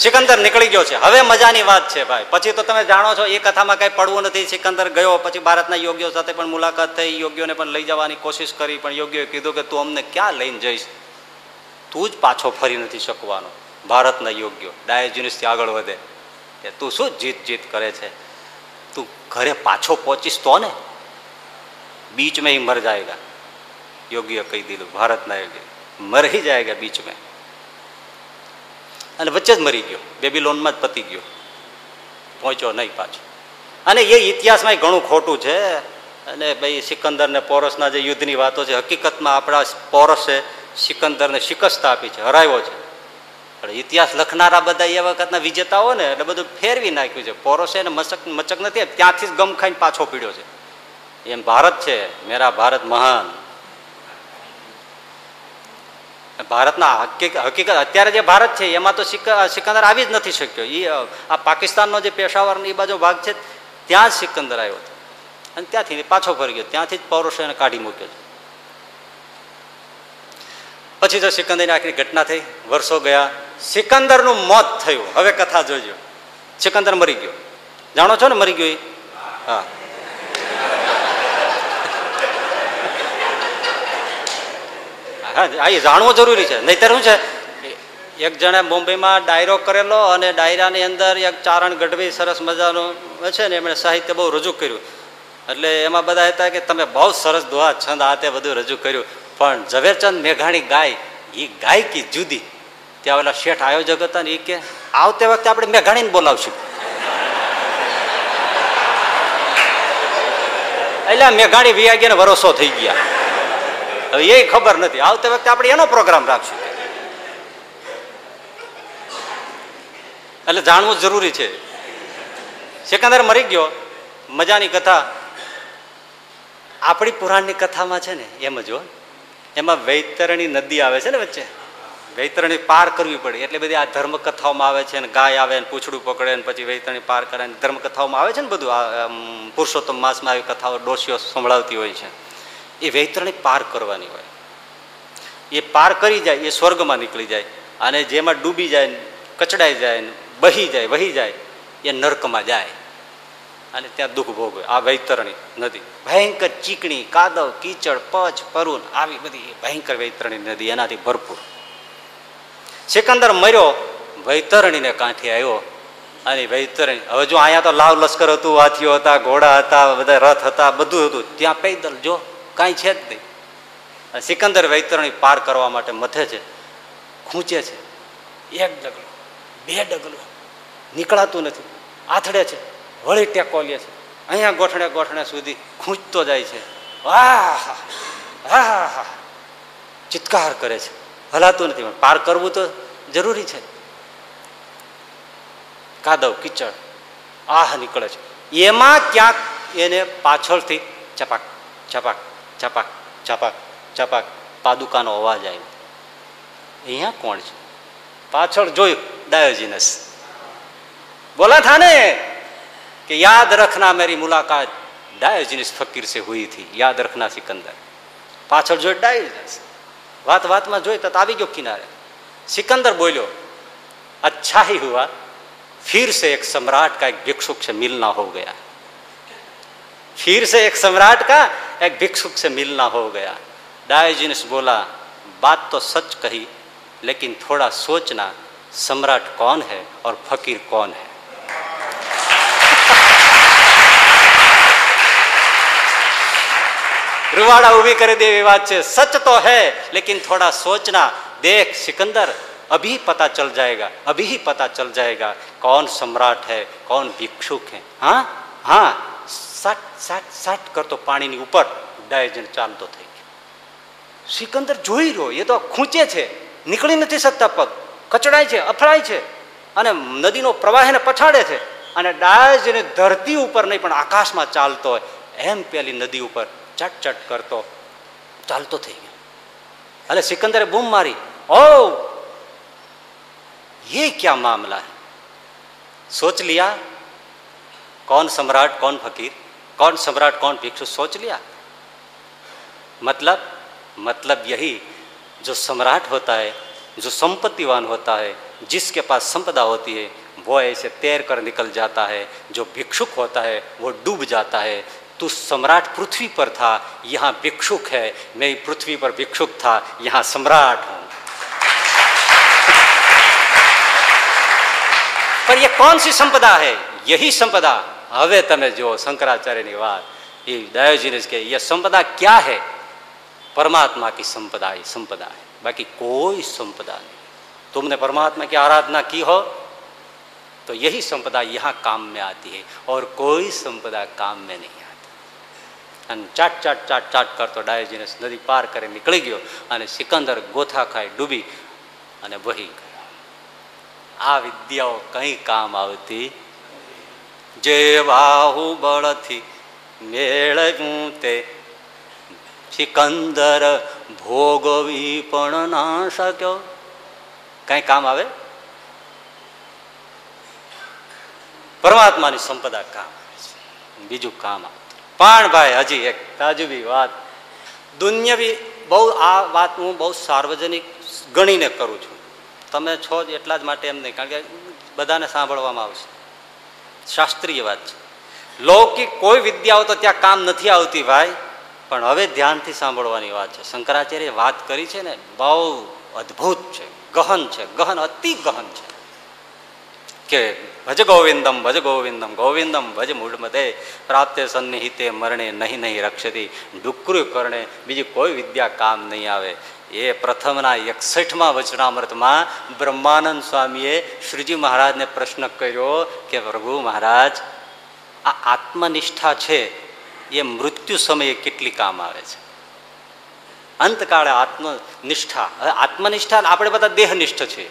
સિકંદર નીકળી ગયો છે. હવે મજાની વાત છે ભાઈ. પછી તો તમે જાણો છો, એ કથામાં કંઈ પડવું નથી. સિકંદર ગયો, પછી ભારતના યોગ્યો સાથે પણ મુલાકાત થઈ. યોગ્યોને પણ લઈ જવાની કોશિશ કરી, પણ યોગ્યોએ કીધું કે તું અમને ક્યાં લઈને જઈશ? તું જ પાછો ફરી નથી શકવાનો. ભારતના યોગ્યો ડાયજીનિસથી આગળ વધે. કે તું શું જીત જીત કરે છે? તું ઘરે પાછો પહોંચીશ તો ને? બીચ મેં મર જાયગા. યોગ્ય કહી દીધું, ભારતના યોગ્ય મર જાયગા બીચ મેં અને વચ્ચે જ મરી ગયો. બેબી લોનમાં જ પતી ગયો. પહોંચ્યો નહીં પાછો. અને એ ઇતિહાસમાં ઘણું ખોટું છે. અને ભાઈ સિકંદર ને પોરસના જે યુદ્ધની વાતો છે, હકીકતમાં આપણા પોરસે સિકંદરને શિકસ્ત આપી છે, હરાવ્યો છે. પણ ઇતિહાસ લખનારા બધા એ વખતના વિજેતાઓ ને એટલે બધું ફેરવી નાખ્યું છે. પોરસે એને મચક મચક નથી, ત્યાંથી જ ગમ ખાઈને પાછો પીડ્યો છે. એમ ભારત છે, મેરા ભારત મહાન. ભારતના હકીકત, અત્યારે જે ભારત છે, એમાં તો સિકંદર આવી જ નથી શક્યો. એ આ પાકિસ્તાનનો જે પેશાવર એ બાજુ ભાગ છે, ત્યાં જ સિકંદર આવ્યો હતો. અને ત્યાંથી પાછો ફરી ગયો. ત્યાંથી જ પૌરુષો એને કાઢી મૂક્યો પછી તો સિકંદરની આખરી ઘટના થઈ. વર્ષો ગયા. સિકંદરનું મોત થયું. હવે કથા જોજો. સિકંદર મરી ગયો. જાણો છો ને મરી ગયો એ? હા. હા એ જાણવું જરૂરી છે. નહીતર શું છે? એક જણે મુંબઈમાં ડાયરો કરેલો અને ડાયરાની અંદર એક ચારણ ગઢવી સરસ મજાનું છે ને, એમણે સાહિત્ય બહુ રજૂ કર્યું. એટલે એમાં બધા હતા કે તમે બહુ સરસ દોહા, છંદ, આ તે બધું રજૂ કર્યું. પણ ઝવેરચંદ મેઘાણી ગાય એ ગાયકી જુદી? ત્યાં ઓલા શેઠ આયોજક હતા ને એ કે, આવતે વખતે આપણે મેઘાણીને બોલાવશું. એટલે મેઘાણી વિયાગ્યાને વરસો થઈ ગયા. હવે એ ખબર નથી. આવતી વખતે આપણે એનો પ્રોગ્રામ રાખશું. એટલે જાણવું જરૂરી છે. સિકંદર મરી ગયો. મજાની કથા. આપણી પુરાણની કથામાં છે ને, એમ જો એમાં વૈતરણી નદી આવે છે ને વચ્ચે. વૈતરણી પાર કરવી પડે. એટલે બધી આ ધર્મ કથાઓમાં આવે છે ને, ગાય આવે ને, પૂછડું પકડે ને, પછી વૈતરણી પાર કરે ને ધર્મ કથાઓમાં આવે છે ને બધું. આ પુરુષોત્તમ માસમાં આવી કથાઓ ડોસીઓ સંભળાવતી હોય છે. એ વૈતરણી પાર કરવાની હોય. એ પાર કરી જાય, એ સ્વર્ગમાં નીકળી જાય અને જેમાં ડૂબી જાય કચડાઈ જાય બહી જાય, વહી જાય, એ નર્કમાં જાય. અને ત્યાં દુઃખ ભોગવે. આ વૈતરણી નદી. ભયંકર ચીકણી, કાદવ, કીચડ, પચ, પરુન આવી બધી ભયંકર વૈતરણી નદી એનાથી ભરપૂર. સિકંદર મર્યો, વૈતરણીને કાંઠે આવ્યો અને વૈતરણી, હવે જો અહીંયા તો લાવ લશ્કર હતું, હાથીઓ હતા, ઘોડા હતા, બધા રથ હતા, બધું હતું. ત્યાં પૈદલ જો કાંઈ છે જ નહીં. સિકંદર વૈતરણી પાર કરવા માટે મથે છે. ખૂંચે છે. એક ડગલું, બે ડગલું. નીકળાતું નથી. આથડે છે. વળી ટેકો લે છે. અહીંયા ગોઠણે ગોઠણે સુધી ખૂંચતો જાય છે. વાહ હા ધુત્કાર કરે છે. હલાતું નથી. પણ પાર કરવું તો જરૂરી છે. કાદવ, કિચડ, આહ નીકળે છે. એમાં ક્યાંક એને પાછળથી ચપાક ચપાક. ચપાક ચપાક ચપાક પાદુકાનો અવાજ આવ્યો અહીંયા કોણ છે પાછળ જોયું ડાયોજીનસ બોલા થા ને કે યાદ રખના મેરી મુલાકાત ડાયોજીનસ ફકીર સે હુઈ થી યાદ રખના સિકંદર પાછળ જોઈ ડાયોજીનસ વાત વાતમાં જોઈ તો આવી ગયો કિનારે सिकंदर बोलो अच्छा ही हुआ फिर से एक सम्राट का एक भिक्षुक से मिलना हो गया फिर से एक सम्राट का एक भिक्षुक से मिलना हो गया। डायोजिनस बोला, बात तो सच कही, लेकिन थोड़ा सोचना, सम्राट कौन है और फकीर कौन है? रुवाड़ा उभी कर दे विवाद से, सच तो है, लेकिन थोड़ा सोचना। देख, सिकंदर, अभी पता चल जाएगा, अभी ही पता चल जाएगा कौन सम्राट है, कौन भिक्षुक है। हाँ? हाँ? સાટ સાટ સાટ કરતો પાણીની ઉપર ડાયજન ચાલતો થઈ ગયો સિકંદર જોઈ રહ્યો એ તો ખૂંચે છે નીકળી નથી શકતા પગ કચડાય છે અફળાય છે અને નદીનો પ્રવાહ એને પછાડે છે અને ડાયજને ધરતી ઉપર નહીં પણ આકાશમાં ચાલતો હોય એમ પેલી નદી ઉપર ચટ ચટ કરતો ચાલતો થઈ ગયો એટલે સિકંદરે બૂમ મારી ओ ये क्या मामला है सोच लिया कौन सम्राट कौन फकीर कौन सम्राट, कौन भिक्षु, सोच लिया। मतलब मतलब यही, जो सम्राट होता है, जो संपत्तिवान होता है, जिसके पास संपदा होती है, वो ऐसे तैर कर निकल जाता है, जो भिक्षुक होता है, वो डूब जाता है। तू सम्राट पृथ्वी पर था, यहाँ भिक्षुक है। मैं पृथ्वी पर भिक्षुक था, यहाँ सम्राट हूँ। पर ये कौन सी संपदा है? यही संपदा। હવે તમે જુઓ શંકરાચાર્યની વાત એ ડાયોજીનસ કે ये संपदा क्या है परमात्मा की संपदा ही संपदा है बाकी कोई संपदा नहीं तुमने परमात्मा की आराधना की हो तो यही संपदा यहाँ काम में आती है और कोई संपदा काम में नहीं आती અને ચાટ ચાટ ચાટ ચાટ કરતો ડાયોજીનસ નદી પાર કરી નીકળી ગયો અને સિકંદર ગોથા ખાઈ ડૂબી અને વહી ગયો આ વિદ્યાઓ કઈ કામ આવતી જે બાહુબળથી મેળવ્યું તે સિકંદર ભોગવી પણ ના શક્યો. કઈ કામ આવે? પરમાત્માની સંપદા કામ બીજું કામ પણ ભાઈ, હજી એક તાજુબી વાત. દુનિયાવી બહુ, આ વાત હું બહુ સાર્વજનિક ગણીને કરું છું. તમે છો જ એટલા જ માટે એમ નહીં, કારણ કે બધાને સાંભળવામાં આવશે. શાસ્ત્રીય વાત છે. લૌકિક કોઈ વિદ્યાઓ તો ત્યાં કામ નથી આવતી ભાઈ, પણ હવે ધ્યાનથી સાંભળવાની વાત છે. શંકરાચાર્ય વાત કરી છે ને, બહુ અદ્ભુત છે, ગહન છે, ગહન, અતિ ગહન છે. કે ભજ ગોવિંદમ ભજ ગોવિંદમ ગોવિંદમ ભજ મૂળમદે પ્રાપ્તે સન્નિહિતે, મરણે નહીં નહીં રક્ષતી, ડુકરું કરણે, બીજી કોઈ વિદ્યા કામ નહીં આવે. એ પ્રથમના એકસઠમાં વચનામૃતમાં બ્રહ્માનંદ સ્વામીએ શ્રીજી મહારાજને પ્રશ્ન કર્યો કે, પ્રભુ મહારાજ, આ આત્મનિષ્ઠા છે, એ મૃત્યુ સમયે કેટલી કામ આવે છે? અંતકાળે આત્મનિષ્ઠા, હવે આત્મનિષ્ઠા આપણે બધા દેહનિષ્ઠ છીએ.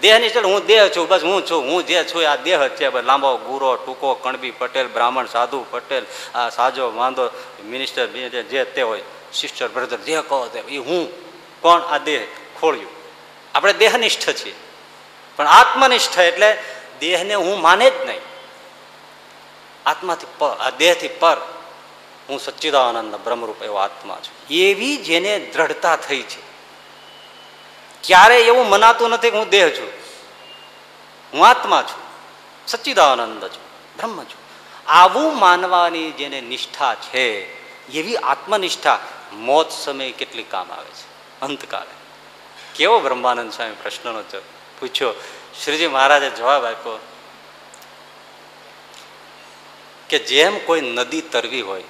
દેહનિષ્ઠ હું દેહ છું, બસ હું છું, હું જે છું આ દેહ છે. લાંબો, ગુરો, ટૂંકો, કણબી, પટેલ, બ્રાહ્મણ, સાધુ, પટેલ, આ સાજો વાંધો મિનિસ્ટર જે તે હોય, સિસ્ટર, બ્રધર, જે કહો તે, એ હું. કોણ આ દેહ? ખોળ્યું. આપણે દેહનિષ્ઠ છીએ. પણ આત્મનિષ્ઠ એટલે દેહને હું માને જ નહીં. આત્માથી પર, આ દેહથી પર હું સચ્ચિદાનંદ બ્રહ્મરૂપ એવો આત્મા છું. એવી જેને દ્રઢતા થઈ છે. ક્યારે એવું મનાતું નથી કે હું દેહ છું. હું આત્મા છું. સચ્ચિદાનંદ છું. બ્રહ્મ છું. આવું માનવાની જેને નિષ્ઠા છે, એવી આત્મનિષ્ઠા મોત સમયે કેટલી કામ આવે છે? અંતકાળે. કેવો બ્રહ્માનંદ સ્વામી પ્રશ્નનો પૂછ્યો. શ્રીજી મહારાજે જવાબ આપ્યો કે જેમ કોઈ નદી તરવી હોય,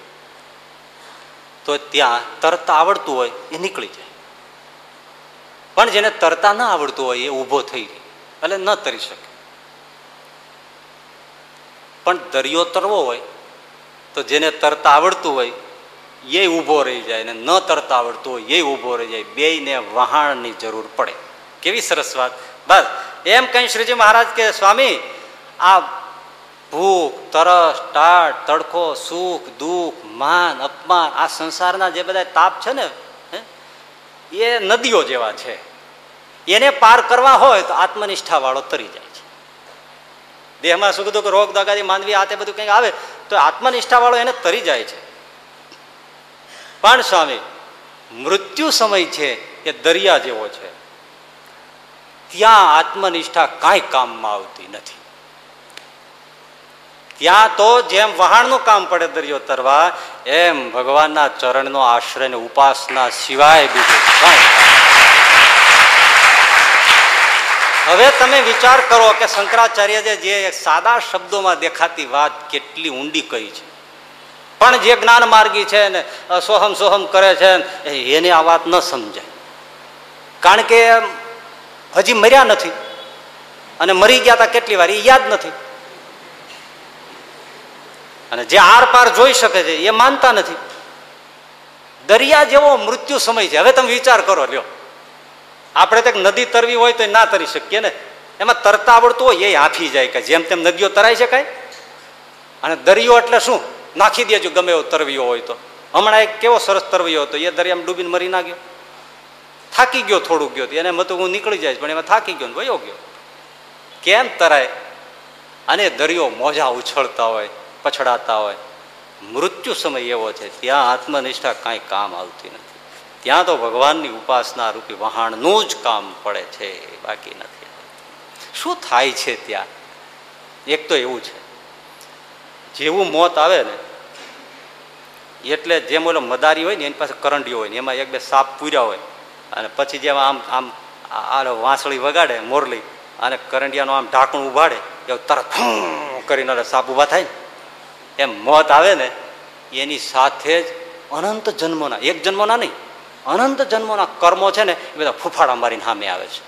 તો ત્યાં તરતા આવડતું હોય એ નીકળી જાય. પણ જેને તરતા ના આવડતું હોય એ ઊભો થઈ એટલે ન તરી શકે. પણ દરિયો તરવો હોય, તો જેને તરતા આવડતું હોય એ ઊભો રહી જાય ને ન તરતા આવડતું એ ઊભો રહી જાય. બેયને વહાણની જરૂર પડે. કેવી સરસ વાત. બસ, એમ કહી શ્રીજી મહારાજ કે, સ્વામી, આ ભૂખ, તરસ, ટાટ, તડકો, સુખ, દુઃખ, માન, અપમાન, આ સંસારના જે બધા તાપ છે ને એ નદીઓ જેવા છે. એને પાર કરવા હોય તો આત્મનિષ્ઠા વાળો તરી જાય છે. દેહમાં સુખ દુઃખ, રોગ, દગાદી માનવી આ તે બધું કંઈક આવે તો આત્મનિષ્ઠા વાળો એને તરી જાય છે. પણ સ્વામી, મૃત્યુ સમય છે એ દરિયા જેવો છે. ત્યાં આત્મનિષ્ઠા કાંઈ કામમાં આવતી નથી. ત્યાં તો જેમ વહાણનું કામ પડે દરિયો તરવા, એમ ભગવાનના ચરણનો આશ્રય ને ઉપાસના સિવાય બીજું હવે તમે વિચાર કરો કે શંકરાચાર્ય જે સાદા શબ્દોમાં દેખાતી વાત કેટલી ઊંડી કઈ છે. પણ જે જ્ઞાન માર્ગી છે ને સોહમ સોહમ કરે છે એને આ વાત ન સમજાય. કારણ કે હજી મર્યા નથી. અને મરી ગયા હતા કેટલી વાર, એ યાદ નથી. અને જે આર પાર જોઈ શકે છે, એ માનતા નથી. દરિયા જેવો મૃત્યુ સમય છે. હવે તમે વિચાર કરો, લ્યો. આપણે તો નદી તરવી હોય તો ના તરી શકીએ ને. એમાં તરતા આવડતું હોય, એ હાફી જાય કે જેમ તેમ નદીઓ તરાઈ શકાય. અને દરિયો એટલે શું? નાખી દેજો, ગમે એવો તરવીઓ હોય તો. હમણાં એક કેવો સરસ તરવીઓ હતો, એ દરિયામાં ડૂબીને મરી ના ગયો. થાકી ગયો થોડુંક ગયો એને મતું હું નીકળી જાય પણ એમાં થાકી ગયો વયો ગયો. કેમ તરાય? અને દરિયો મોજા ઉછળતા હોય, પછડાતા હોય. મૃત્યુ સમય એવો છે, ત્યાં આત્મનિષ્ઠા કાંઈ કામ આવતી નથી. ત્યાં તો ભગવાનની ઉપાસના રૂપી વહાણનું જ કામ પડે છે, બાકી નથી. શું થાય છે ત્યાં? એક તો એવું છે. જેવું મોત આવે ને, એટલે જેમ ઓલો મદારી હોય ને, એની પાસે કરંડીઓ હોય ને, એમાં એક બે સાપ પૂર્યા હોય. અને પછી જેમ આમ આમ આ વાંસળી વગાડે, મોરલી, અને કરંડિયાનું આમ ઢાંકણું ઉભાડે, એવું તરત કરીને સાપ ઊભા થાય ને. એમ મોત આવે ને, એની સાથે જ અનંત જન્મોના, એક જન્મોના નહીં, અનંત જન્મોના કર્મો છે ને, એ બધા ફૂફાડા મારીને સામે આવે છે.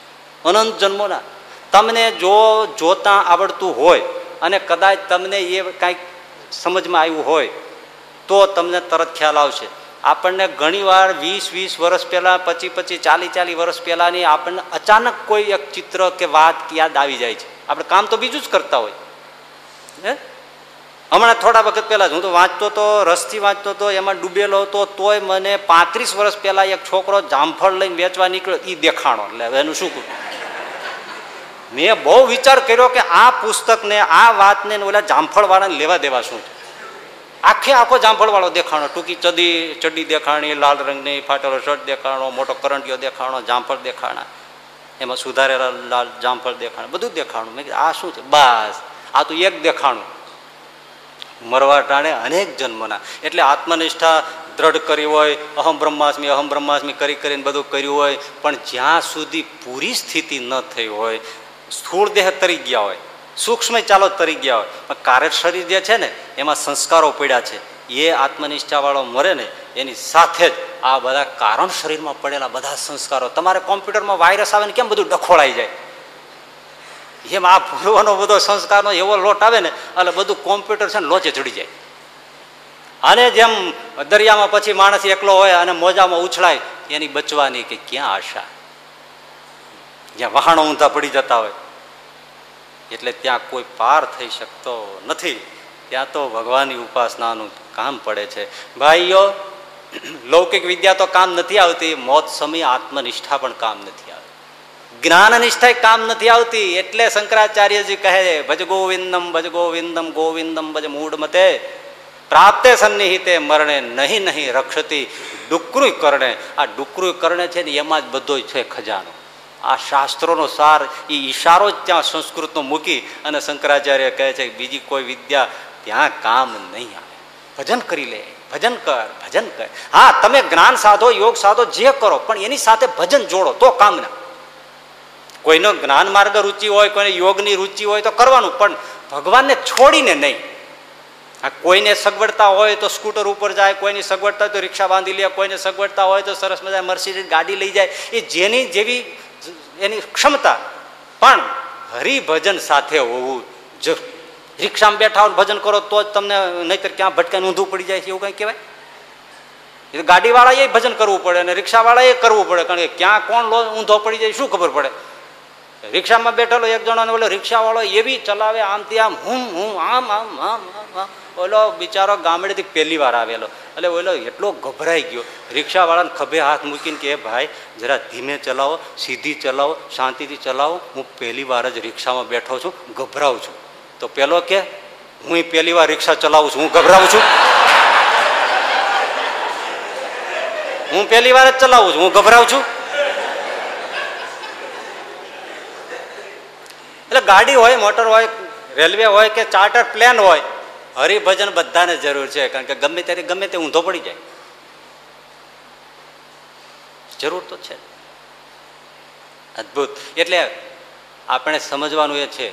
અનંત જન્મોના. તમને જો જોતા આવડતું હોય, અને કદાચ તમને એ કાંઈક સમજમાં આવ્યું હોય, તો તમને તરત ખ્યાલ આવશે. આપણને ઘણીવાર વીસ વીસ વર્ષ પહેલાં પચીસ પચીસ ચાલીસ ચાલીસ વર્ષ પહેલાંની આપણને અચાનક કોઈ એક ચિત્ર કે વાત યાદ આવી જાય છે. આપણે કામ તો બીજું જ કરતા હોય. હે? હમણાં થોડા વખત પહેલાં હું તો વાંચતો તો, રસથી વાંચતો હતો એમાં ડૂબેલો હતો, તોય મને પાંત્રીસ વર્ષ પહેલાં એક છોકરો જામફળ લઈને વેચવા નીકળ્યો એ દેખાણો. એટલે એનું શું કરું? મેં બહુ વિચાર કર્યો કે આ પુસ્તકને, આ વાતને ઓલા જામફળવાળાને લેવા દેવા શું? આખે આખો જામફળવાળો દેખાણો. ટૂંકી ચડી ચડી દેખાણી, લાલ રંગની ફાટેલો શર્ટ દેખાણો, મોટો કરંટીઓ દેખાણો, જામફળ દેખાણા. એમાં સુધારેલા લાલ જામફળ દેખાણ, બધું દેખાણું. મેં આ શું છે? બસ, આ તો એક દેખાણું. મરવા ટાણે અનેક જન્મના. એટલે આત્મનિષ્ઠા દ્રઢ કરી હોય, અહમ બ્રહ્માસ્મી અહમ બ્રહ્માસ્મી કરી કરીને બધું કર્યું હોય, પણ જ્યાં સુધી પૂરી સ્થિતિ ન થઈ હોય સ્થૂળ દેહ તરી ગયા હોય, સૂક્ષ્મ ચાલો તરી ગયા હોય, પણ કાર્ય શરીર જે છે ને, એમાં સંસ્કારો પડ્યા છે. એ આત્મનિષ્ઠાવાળો મરે ને, એની સાથે જ આ બધા કારણ શરીરમાં પડેલા બધા સંસ્કારો. તમારે કોમ્પ્યુટરમાં વાયરસ આવે ને, કેમ બધું ડખોળાઈ જાય? એમ આ પૂર્વનો બધો સંસ્કારનો એવો લોટ આવે ને, એટલે બધું કોમ્પ્યુટર છે ને, લોચે ચડી જાય. અને જેમ દરિયામાં પછી માણસ એકલો હોય અને મોજામાં ઉછળાય, એની બચવાની કે ક્યાં આશા? જ્યાં વહાણો ઊંધા પડી જતા હોય. એટલે ત્યાં કોઈ પાર થઈ શકતો નથી. ત્યાં તો ભગવાનની ઉપાસનાનું કામ પડે છે. ભાઈઓ, લૌકિક વિદ્યા તો કામ નથી આવતી, મોત સમય આત્મનિષ્ઠા પણ કામ નથી આવતી. જ્ઞાન નિષ્ઠા કામ નથી આવતી, એટલે શંકરાચાર્યજી કહે ભજ ગોવિંદમ ભજ ગોવિંદમ ગોવિંદમ ભજ મૂળ મતે પ્રાપ્તે સન્નિહિતે મરણે નહીં નહીં રક્ષતી ડુકરું કરણે. આ ડુકરું કરણે છે ને એમાં જ બધો છે ખજાનો. આ શાસ્ત્રોનો સાર એ ઈશારો જ ત્યાં સંસ્કૃતનો મૂકી અને શંકરાચાર્ય કહે છે બીજી કોઈ વિદ્યા ત્યાં કામ નહીં આવે. ભજન કરી લે, ભજન કર ભજન કર. હા, તમે જ્ઞાન સાધો, યોગ સાધો, જે કરો, પણ એની સાથે ભજન જોડો, તો કામ ના કોઈનો જ્ઞાન માર્ગ રુચિ હોય, કોઈને યોગની રુચિ હોય, તો કરવાનું, પણ ભગવાનને છોડીને નહીં. આ કોઈને સગવડતા હોય તો સ્કૂટર ઉપર જાય, કોઈની સગવડતા હોય તો રિક્ષા બાંધી લે, કોઈને સગવડતા હોય તો સરસ મજા મર્સિડીઝ ગાડી લઈ જાય. એ જેની જેવી એની ક્ષમતા. પણ હરિભજન સાથે હોવું જો રિક્ષામાં બેઠા હોય ભજન કરો તો જ તમને નહીતર ક્યાં ભટકાઈને ઊંધું પડી જાય છે, એવું કંઈ કહેવાય? એ ગાડીવાળાએ ભજન કરવું પડે અને રિક્ષાવાળાએ કરવું પડે, કારણ કે ક્યાં કોણ ઊંધો પડી જાય શું ખબર પડે? રિક્ષામાં બેઠેલો એક જણો ઓલો રિક્ષાવાળો એવી ચલાવે આમથી આમ, હું હું, આમ આમ આમ આમ ઓલો બિચારો ગામડેથી પહેલી વાર આવેલો. એટલે ઓલો એટલો ગભરાઈ ગયો. રિક્ષાવાળાને ખભે હાથ મૂકીને કે, ભાઈ, જરા ધીમે ચલાવો, સીધી ચલાવો, શાંતિથી ચલાવો. હું પહેલી વાર જ રિક્ષામાં બેઠો છું, ગભરાઉં છું. તો પેલો કે, હું પહેલી વાર રિક્ષા ચલાવું છું, હું ગભરાઉં છું. હું પહેલી વાર જ ચલાવું છું, હું ગભરાઉં છું. એટલે ગાડી હોય, મોટર હોય, રેલવે હોય કે ચાર્ટર પ્લેન હોય, હરિભજન બધાને જરૂર છે, કારણ કે ગમે ત્યારે ગમે તે ઊંધો પડી જાય. જરૂર તો છે. અદભુત. એટલે આપણે સમજવાનું એ છે,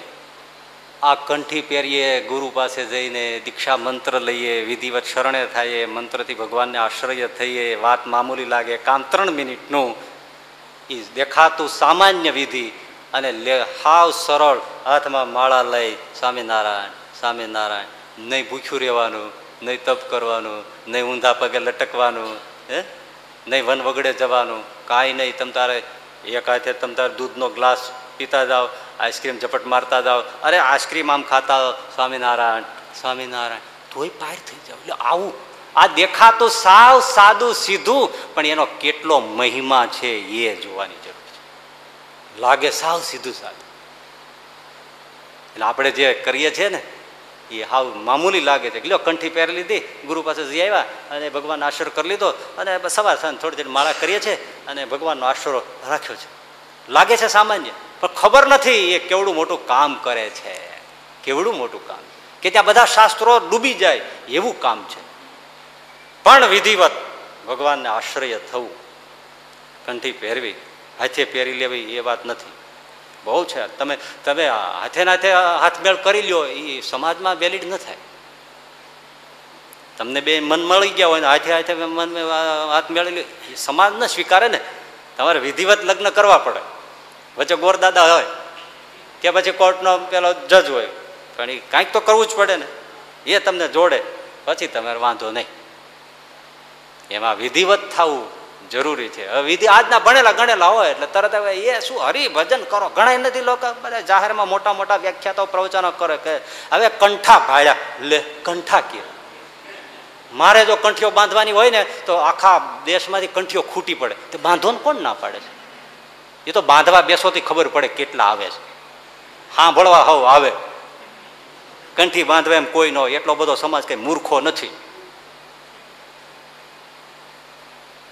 આ કંઠી પહેરીએ, ગુરુ પાસે જઈને દીક્ષા મંત્ર લઈએ, વિધિવત શરણે થઈએ મંત્રથી ભગવાનને આશ્રય થઈએ, વાત મામૂલી લાગે, કામ ત્રણ મિનિટનું એ દેખાતું સામાન્ય વિધિ અને હાવ સરળ હાથમાં માળા લઈ સ્વામિનારાયણ સ્વામિનારાયણ, નહીં ભૂખ્યું રહેવાનું, નહીં તપ કરવાનું, નહીં ઊંધા પગે લટકવાનું, હે? નહીં વન વગડે જવાનું, કાંઈ નહીં. તમ તારે એક હાથે તમ તારે દૂધનો ગ્લાસ પીતા જાઓ, આઈસ્ક્રીમ ઝપટ મારતા જાઓ. અરે આઈસ્ક્રીમ આમ ખાતા સ્વામિનારાયણ સ્વામિનારાયણ. તોય પાર થઈ જાવ એટલે આવું. આ દેખાતું સાવ સાદું સીધું, પણ એનો કેટલો મહિમા છે એ જોવાની જરૂર. લાગે સાવ સીધું સાવ એટલે આપણે જે કરીએ છીએ ને, એ હાવ મામૂલી લાગે છે. લ્યો, કંઠી પહેરી લીધી, ગુરુ પાસે જઈ આવ્યા અને ભગવાનનો આશરો કરી લીધો અને સવાર સાંજ થોડી દેર માળા કરીએ છીએ અને ભગવાનનો આશરો રાખ્યો છે. લાગે છે સામાન્ય, પણ ખબર નથી એ કેવડું મોટું કામ કરે છે. કેવડું મોટું કામ? કે ત્યાં બધા શાસ્ત્રો ડૂબી જાય, એવું કામ છે. પણ વિધિવત ભગવાનને આશ્રય થવું, કંઠી પહેરવી હાથે પહેરી લેવી એ વાત નથી. બહુ છે. તમે તમે હાથે નાથે હાથમેળ કરી લ્યો એ સમાજમાં વેલિડ ન થાય. તમને બે મન મળી ગયા હોય ને હાથે હાથે મન હાથ મેળવી લ્યો એ સમાજ ન સ્વીકારે ને. તમારે વિધિવત લગ્ન કરવા પડે. વચ્ચે ગોરદાદા હોય કે પછી કોર્ટનો પેલો જજ હોય. પણ એ કાંઈક તો કરવું જ પડે ને. એ તમને જોડે. પછી તમારે વાંધો નહીં. એમાં વિધિવત થવું જરૂરી છે. હવે વિધિ આજના ભણેલા ગણેલા હોય એટલે તરત હવે એ શું હરિભજન કરો? ઘણા નથી લોકો. બધા જાહેરમાં મોટા મોટા વ્યાખ્યાતો પ્રવચનો કરે કે હવે કંઠા ભાડ્યા લે, કંઠા કે. મારે જો કંઠીઓ બાંધવાની હોય ને તો આખા દેશમાંથી કંઠીઓ ખૂટી પડે. તે બાંધો કોણ ના પાડે છે? એ તો બાંધવા બેસોથી ખબર પડે કેટલા આવે છે. હા ભળવા હવ આવે. કંઠી બાંધવા એમ કોઈ ન હોય. એટલો બધો સમાજ કઈ મૂર્ખો નથી.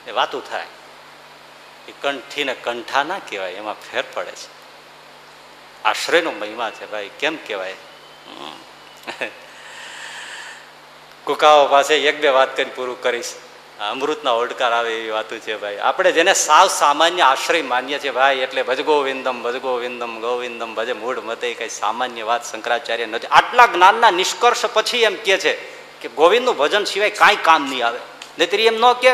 એ વાતું થાય. એ કંઠીને કંઠા ના કહેવાય, એમાં ફેર પડે છે. આશ્રયનો મહિમા છે ભાઈ, કેમ કહેવાય? કુકાઓ પાસે એક બે વાત કરી પૂરું કરીશ. અમૃતના ઓડકાર આવે એવી વાતો છે ભાઈ. આપણે જેને સાવ સામાન્ય આશ્રય માનીએ છીએ ભાઈ, એટલે ભજગોવિંદમ ગોવિંદમ, ભજ ગોવિંદમ ગોવિંદમ, ભજે મૂળ મતે કઈ સામાન્ય વાત શંકરાચાર્ય નથી. આટલા જ્ઞાનના નિષ્કર્ષ પછી એમ કે છે કે ગોવિંદનું ભજન સિવાય કાંઈ કામ નહીં આવે. નહીતર એમ ન કે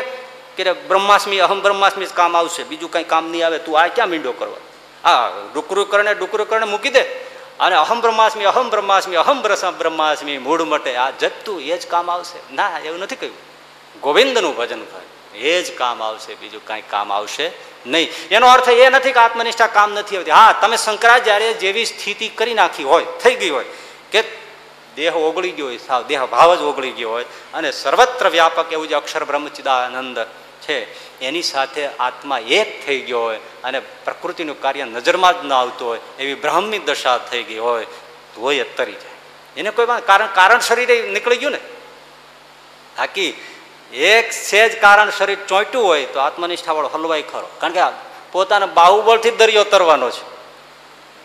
કે બ્રહ્માસ્મી, અહમ બ્રહ્માસ્મી કામ આવશે. બીજું કંઈ કામ નહીં આવે, તું આ ક્યાં મીંડો કરવા? હા ડુકરું કરણે ડુકરું કરણે મૂકી દે. અને અહમ બ્રહ્માસ્મી અહમ બ્રહ્માસ્મી અહમ બ્રહ્માસ્મી, મૂળ મટે. આ જતું એ જ કામ આવશે. ના, એવું નથી કહ્યું. ગોવિંદનું ભજન થાય. એ જ કામ આવશે. બીજું કાંઈ કામ આવશે નહીં. એનો અર્થ એ નથી કે આત્મનિષ્ઠા કામ નથી આવતી. હા, તમે શંકરાચાર્ય જેવી સ્થિતિ કરી નાખી હોય, થઈ ગઈ હોય, કે દેહ ઓગળી ગયો હોય, સાવ, દેહ ભાવ જ ઓગળી ગયો હોય, અને સર્વત્ર વ્યાપક એવું જે અક્ષર બ્રહ્મચિદાનંદ છે એની સાથે આત્મા એક થઈ ગયો હોય અને પ્રકૃતિનું કાર્ય નજરમાં જ ન આવતું હોય, એવી બ્રાહ્મની દશા થઈ ગઈ હોય, તો એ તરી જાય. એને કોઈ કારણ કારણ શરીરે નીકળી ગયું ને? બાકી એક સેજ કારણ શરીર ચોંટ્યું હોય, તો આત્મનિષ્ઠાવાળો હલવાય ખરો. કારણ કે પોતાના બાહુબળથી દરિયો તરવાનો છે.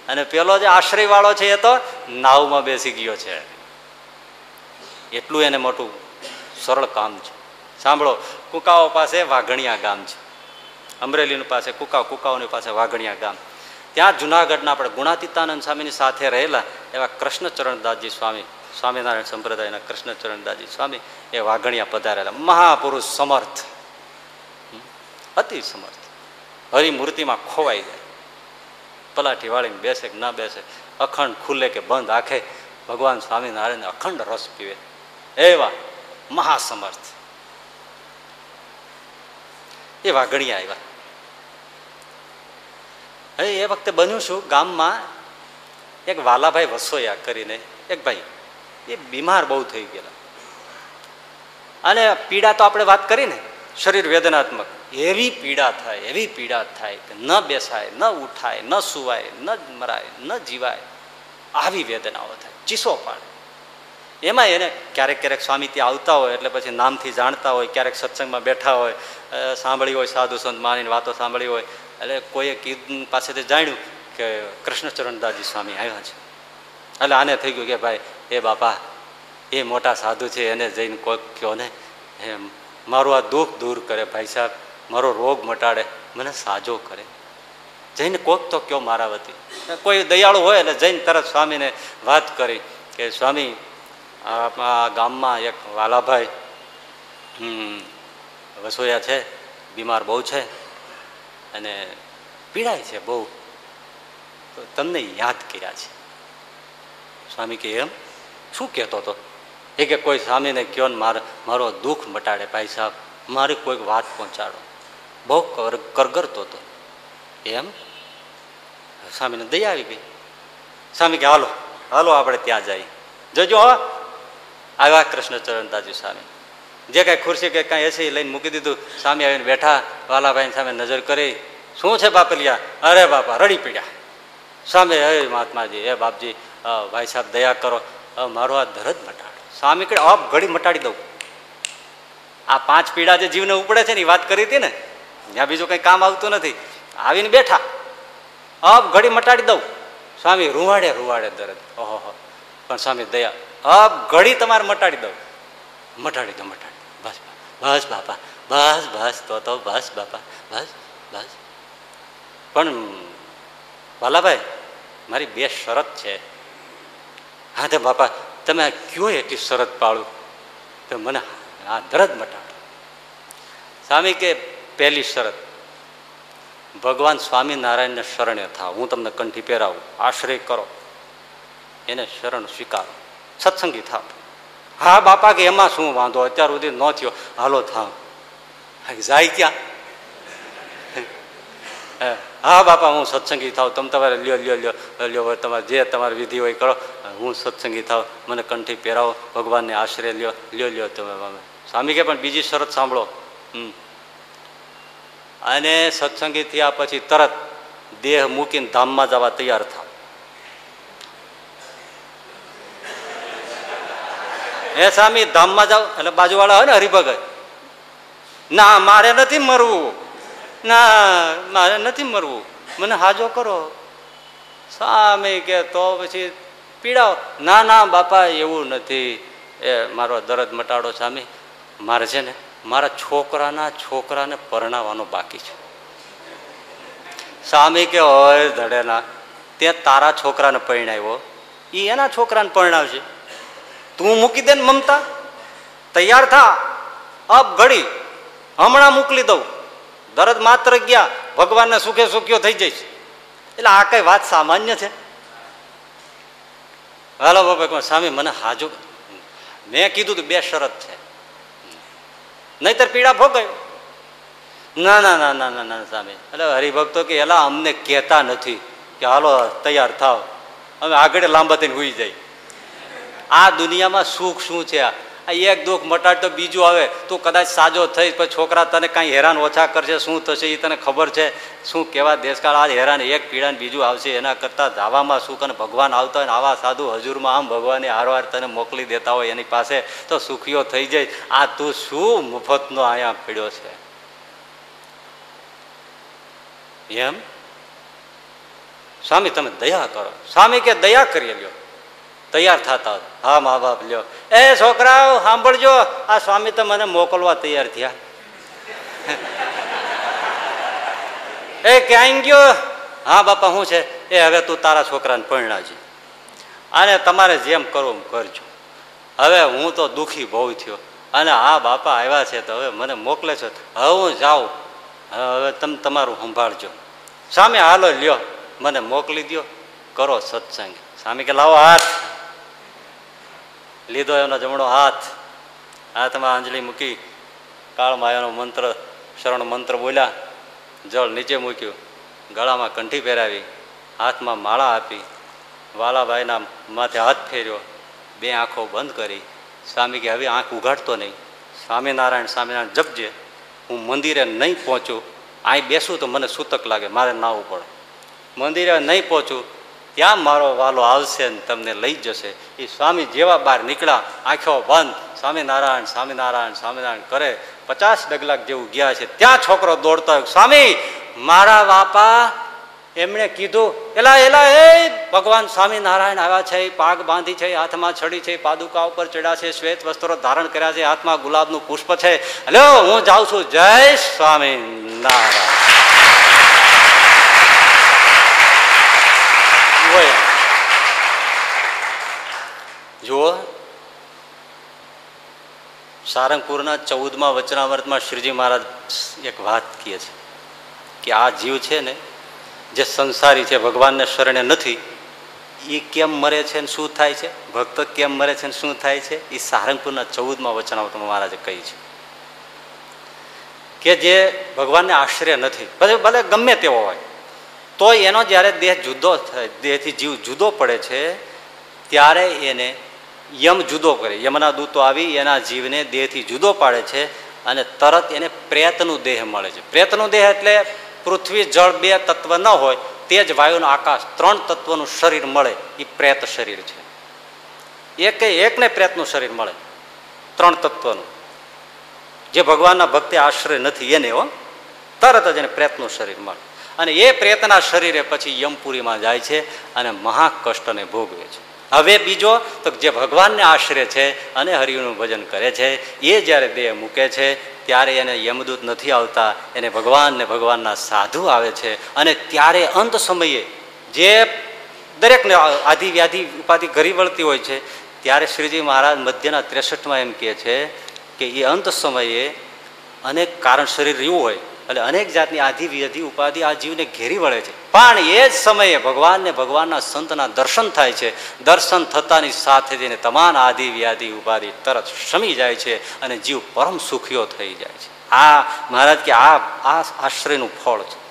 અને પેલો જે આશ્રયવાળો છે એ તો નાવમાં બેસી ગયો છે. એટલું એને મોટું સરળ કામ છે. સાંભળો, કુકાઓ પાસે વાઘણિયા ગામ છે. અમરેલીની પાસે કુકાઓ, કુકાઓની પાસે વાઘણિયા ગામ. ત્યાં જુનાગઢના આપણે ગુણાતીતાનંદ સ્વામીની સાથે રહેલા એવા કૃષ્ણચરણદાસજી સ્વામી, સ્વામિનારાયણ સંપ્રદાયના કૃષ્ણચરણદાસજી સ્વામી એ વાઘણિયા પધારેલા. મહાપુરુષ સમર્થ. અતિ સમર્થ. હરિમૂર્તિમાં ખોવાઈ જાય. પલાઠી વાળીને બેસે કે ના બેસે, અખંડ ખુલે કે બંધ આખે ભગવાન સ્વામિનારાયણ અખંડ રસ પીવે. એવા મહાસમર્થ. એ વાઘણિયા આવ્યા. હવે એ વખતે બન્યું શું? ગામમાં એક વાલાભાઈ વસોયા કરીને એક ભાઈ, એ બીમાર બહુ થઈ ગયેલા. અને પીડા તો આપણે વાત કરી ને, શરીર વેદનાત્મક. એવી પીડા થાય, એવી પીડા થાય કે ન બેસાય, ન ઉઠાય, ન સુવાય, ન મરાય, ન જીવાય. આવી વેદનાઓ થાય, ચીસો પાડે. એમાં એને ક્યારેક ક્યારેક સ્વામી ત્યાં આવતા હોય એટલે પછી નામથી જાણતા હોય, ક્યારેક સત્સંગમાં બેઠા હોય સાંભળી હોય, સાધુ સંત માની વાતો સાંભળી હોય. એટલે કોઈએ કીધું, પાસેથી જાણ્યું કે કૃષ્ણચરણદાસજી સ્વામી આવ્યા છે. એટલે આને થઈ ગયું કે ભાઈ, એ બાપા, એ મોટા સાધુ છે, એને જઈને કોઈક કહો ને, એમ, મારું આ દુઃખ દૂર કરે ભાઈ સાહેબ, મારો રોગ મટાડે, મને સાજો કરે. જઈને કોક તો કયો મારા વતી કોઈ દયાળુ હોય એટલે જઈને તરત સ્વામીને વાત કરી કે, સ્વામી આ ગામમાં એક વાલાભાઈ વસોયા છે, બીમાર બહુ છે અને પીડાય છે બહુ. તો તમને યાદ કર્યા છે. સ્વામી કે એમ? શું કહેતો હતો? એ કે કોઈ સ્વામીને કયો ને મારે, મારો દુઃખ મટાડે, ભાઈ સાહેબ, મારી કોઈક વાત પહોંચાડો. બહુ કરગરતો હતો. એમ? સ્વામીને દયા આવી ગઈ. સ્વામી કે, હાલો હાલો, આપણે ત્યાં જઈએ. જજો આવ્યા કૃષ્ણચરણદાસજી સ્વામી. જે કાંઈ ખુરશી કે કાંઈ એસી લઈને મૂકી દીધું, સ્વામી આવીને બેઠા વાલાભાઈ સામે નજર કરી, શું છે બાપલિયા? અરે બાપા, રડી પીડ્યા. સ્વામી, હે મહાત્માજી, હે બાપજી ભાઈ સાહેબ, દયા કરો. મારો આ ધરજ મટાડો. સ્વામી કહે અપ ઘડી મટાડી દઉં. આ પાંચ પીડા જે જીવને ઉપડે છે ને એ વાત કરી હતી ને, ત્યાં બીજું કંઈ કામ આવતું નથી. આવીને બેઠા. અપ ઘડી મટાડી દઉં. સ્વામી, રૂવાડે રૂવાડે દરદ. ઓહો પણ સ્વામી, દયા અપ ઘડી તમારે મટાડી દઉં. મટાડી દો, મટાડી બસ બસ બાપા, બસ બસ, તો તો બસ બાપા, બસ બસ. પણ વાલાભાઈ, મારી બે શરત છે. હા, તો બાપા, તમે કયો એટલી શરત પાળું તો મને આ દરદ મટાડો. સ્વામી કે પહેલી શરત, ભગવાન સ્વામિનારાયણને શરણે થાવ. હું તમને કંઠી પહેરાવું. આશ્રય કરો. એને શરણ સ્વીકારો. સત્સંગી થાવ હા બાપા કે એમાં શું વાંધો? અત્યાર સુધી ન થયો. હાલો, થાવ. જાય ક્યાં? હા. બાપા, હું સત્સંગી થાવ. તમે તમારે લ્યો લ્યો લ્યો લ્યો તમારે જે તમારી વિધિ હોય કરો. હું સત્સંગી થાવ. મને કંઠી પહેરાવો. ભગવાનને આશ્રય લ્યો. લ્યો લ્યો, તમે સ્વામી કે પણ બીજી શરત સાંભળો. હમ. અને સત્સંગી થયા પછી તરત દેહ મૂકીને ધામમાં જવા તૈયાર થાવ. હે સ્વામી, ધામમાં જાઓ. એટલે બાજુવાળા હોય ને હરિભગત. ના, મારે નથી મરવું. ના, મારે નથી મરવું. મને હાજો કરો. સ્વામી કે તો પછી પીડાવો ના ના, બાપા, એવું નથી. એ મારો દરદ મટાડો સ્વામી. મારે છે ને, મારા છોકરાના છોકરાને પરણાવવાનો બાકી છે. સ્વામી કે હોય ધડેના તે તારા છોકરાને પરણાવ્યો. એ એના છોકરાને પરણાવશે. તું મૂકી દે ને મમતા. તૈયાર થા. અબ ઘડી. હમણાં મોકલી દઉં. દરદ માત્ર ગયા. ભગવાનને સુખે સુખ્યો થઈ જઈશ. એટલે આ કઈ વાત સામાન્ય છે? હાલો બાબા સ્વામી, મને હાજો. મેં કીધું તું બે શરત છે. નહીતર પીડા ભોગાયો ના ના ના ના ના ના, સ્વામી. એટલે હરિભક્તો કે, એલા, અમને કહેતા નથી કે, હાલો, તૈયાર થાવ અમે આગળ લાંબા થઈને હોઈ જાય આ દુનિયામાં સુખ શું છે? આ એક દુઃખ મટાડ તો બીજું આવે. તું કદાચ સાજો થઈશ પછી છોકરા તને કાંઈ હેરાન ઓછા કરશે. શું થશે એ તને ખબર છે? શું કેવા દેશકાળ આજ હેરાન? એક પીડા બીજું આવશે. એના કરતાં ધાવામાં સુખ અને ભગવાન આવતા હોય આવા સાધુ હજુરમાં આમ ભગવાને હારવાર તને મોકલી દેતા હોય એની પાસે, તો સુખીઓ થઈ જાય. આ તું શું મફતનો અહીંયા પીડ્યો છે? એમ? સ્વામી, તમે દયા કરો. સ્વામી કે દયા કરી લ્યો. તૈયાર થતા હા, મા બાપ, લ્યો. એ છોકરાઓ, સાંભળજો, આ સ્વામી તો મને મોકલવા તૈયાર થયા. એ ક્યાંય ગયો? હા, બાપા શું છે? એ હવે તું તારા છોકરાને પરણાવજે અને તમારે જેમ કરવું કરજો. હવે હું તો દુઃખી બહુ થયો. અને આ બાપા આવ્યા છે તો હવે મને મોકલે છે. હવે હું જાઉં. હવે તમે તમારું સંભાળજો. સામે હાલો, લ્યો. મને મોકલી દો કરો સત્સંગ. સ્વામી કે, લાવો હાથ. લીધો એનો જમણો હાથ. હાથમાં આંજળી મૂકી કાળ માયાનો મંત્ર, શરણ મંત્ર બોલ્યા. જળ નીચે મૂક્યું. ગળામાં કંઠી પહેરાવી, હાથમાં માળા આપી. વાલાભાઈના માથે હાથ ફેર્યો. બે આંખો બંધ કરી. સ્વામી કે હવે આંખ ઉઘાડતો નહીં. સ્વામિનારાયણ સ્વામિનારાયણ જપજે. હું મંદિરે નહીં પહોંચું. અહીં બેસું તો મને સૂતક લાગે. મારે નાવું પડે. મંદિરે નહીં પહોંચું. ત્યાં મારો વાલો આવશે ને તમને લઈ જશે. એ સ્વામી જેવા બહાર નીકળ્યા, આંખો બંધ. સ્વામિનારાયણ સ્વામિનારાયણ સ્વામિનારાયણ કરે. પચાસ ડગલાક જેવું ગયા છે. ત્યાં છોકરો દોડતો સ્વામી, મારા બાપા એમણે કીધું, એલા એલા, એ ભગવાન સ્વામિનારાયણ આવ્યા છે. પાગ બાંધી છે હાથમાં છડી છે પાદુકા ઉપર ચડ્યા છે, શ્વેત વસ્ત્રો ધારણ કર્યા છે હાથમાં ગુલાબનું પુષ્પ છે. હલો હું જાઉં છું. જય સ્વામિનારાયણ. જુઓ, સારંગપુરના ચૌદમાં વચનામૃતમાં શ્રીજી મહારાજ એક વાત કહે છે કે આ જીવ છે ને, જે સંસારી છે, ભગવાનને શરણે નથી એ કેમ મરે છે ને શું થાય છે? ભક્ત કેમ મરે છે ને શું થાય છે? એ સારંગપુરના ચૌદમાં વચનામૃતમાં મહારાજે કહી છે કે જે ભગવાનને આશ્રય નથી, ભલે ભલે ગમે તેવો હોય તો એનો જ્યારે દેહ જુદો થાય, દેહથી જીવ જુદો પડે છે, ત્યારે એને યમ જુદો કરે. યમના દૂતો આવી, એના જીવને દેહથી જુદો પાડે છે અને તરત એને પ્રેતનું દેહ મળે છે. પ્રેતનું દેહ એટલે પૃથ્વી, જળ બે તત્વ ન હોય, તે જ વાયુનો આકાશ, ત્રણ તત્વનું શરીર મળે એ પ્રેત શરીર છે. એકે એકને પ્રેતનું શરીર મળે, ત્રણ તત્વનું. જે ભગવાનના ભક્તિ આશ્રય નથી એને, હો. તરત જ એને પ્રેતનું શરીર મળે. અને એ પ્રેતના શરીરે પછી યમપુરીમાં જાય છે અને મહાકષ્ટને ભોગવે છે. હવે બીજો, તો જે ભગવાનને આશરે છે અને હરિનું ભજન કરે છે, એ જ્યારે દેહ મૂકે છે, ત્યારે એને યમદૂત નથી આવતા, એને ભગવાન ને ભગવાનના સાધુ આવે છે અને ત્યારે અંત સમયે જે દરેકને આધિ વ્યાધિ ઉપાધિ ઘરી વળતી હોય છે, ત્યારે શ્રીજી મહારાજ મધ્યના ત્રેસઠમાં એમ કહે છે કે એ અંત સમયે અનેક કારણ શરીર રહ્યું હોય એટલે અનેક જાતની આધિ વ્યાધિ ઉપાધિ આ જીવને ઘેરી વળે છે. પણ એ જ સમયે ભગવાનને ભગવાનના સંતના દર્શન થાય છે. દર્શન થતાની સાથે જઈને તમામ આધિ, વ્યાધિ, ઉપાધિ તરત શમી જાય છે અને જીવ પરમ સુખીઓ થઈ જાય છે. આ મહારાજ કે આ આ આશ્રયનું ફળ છે.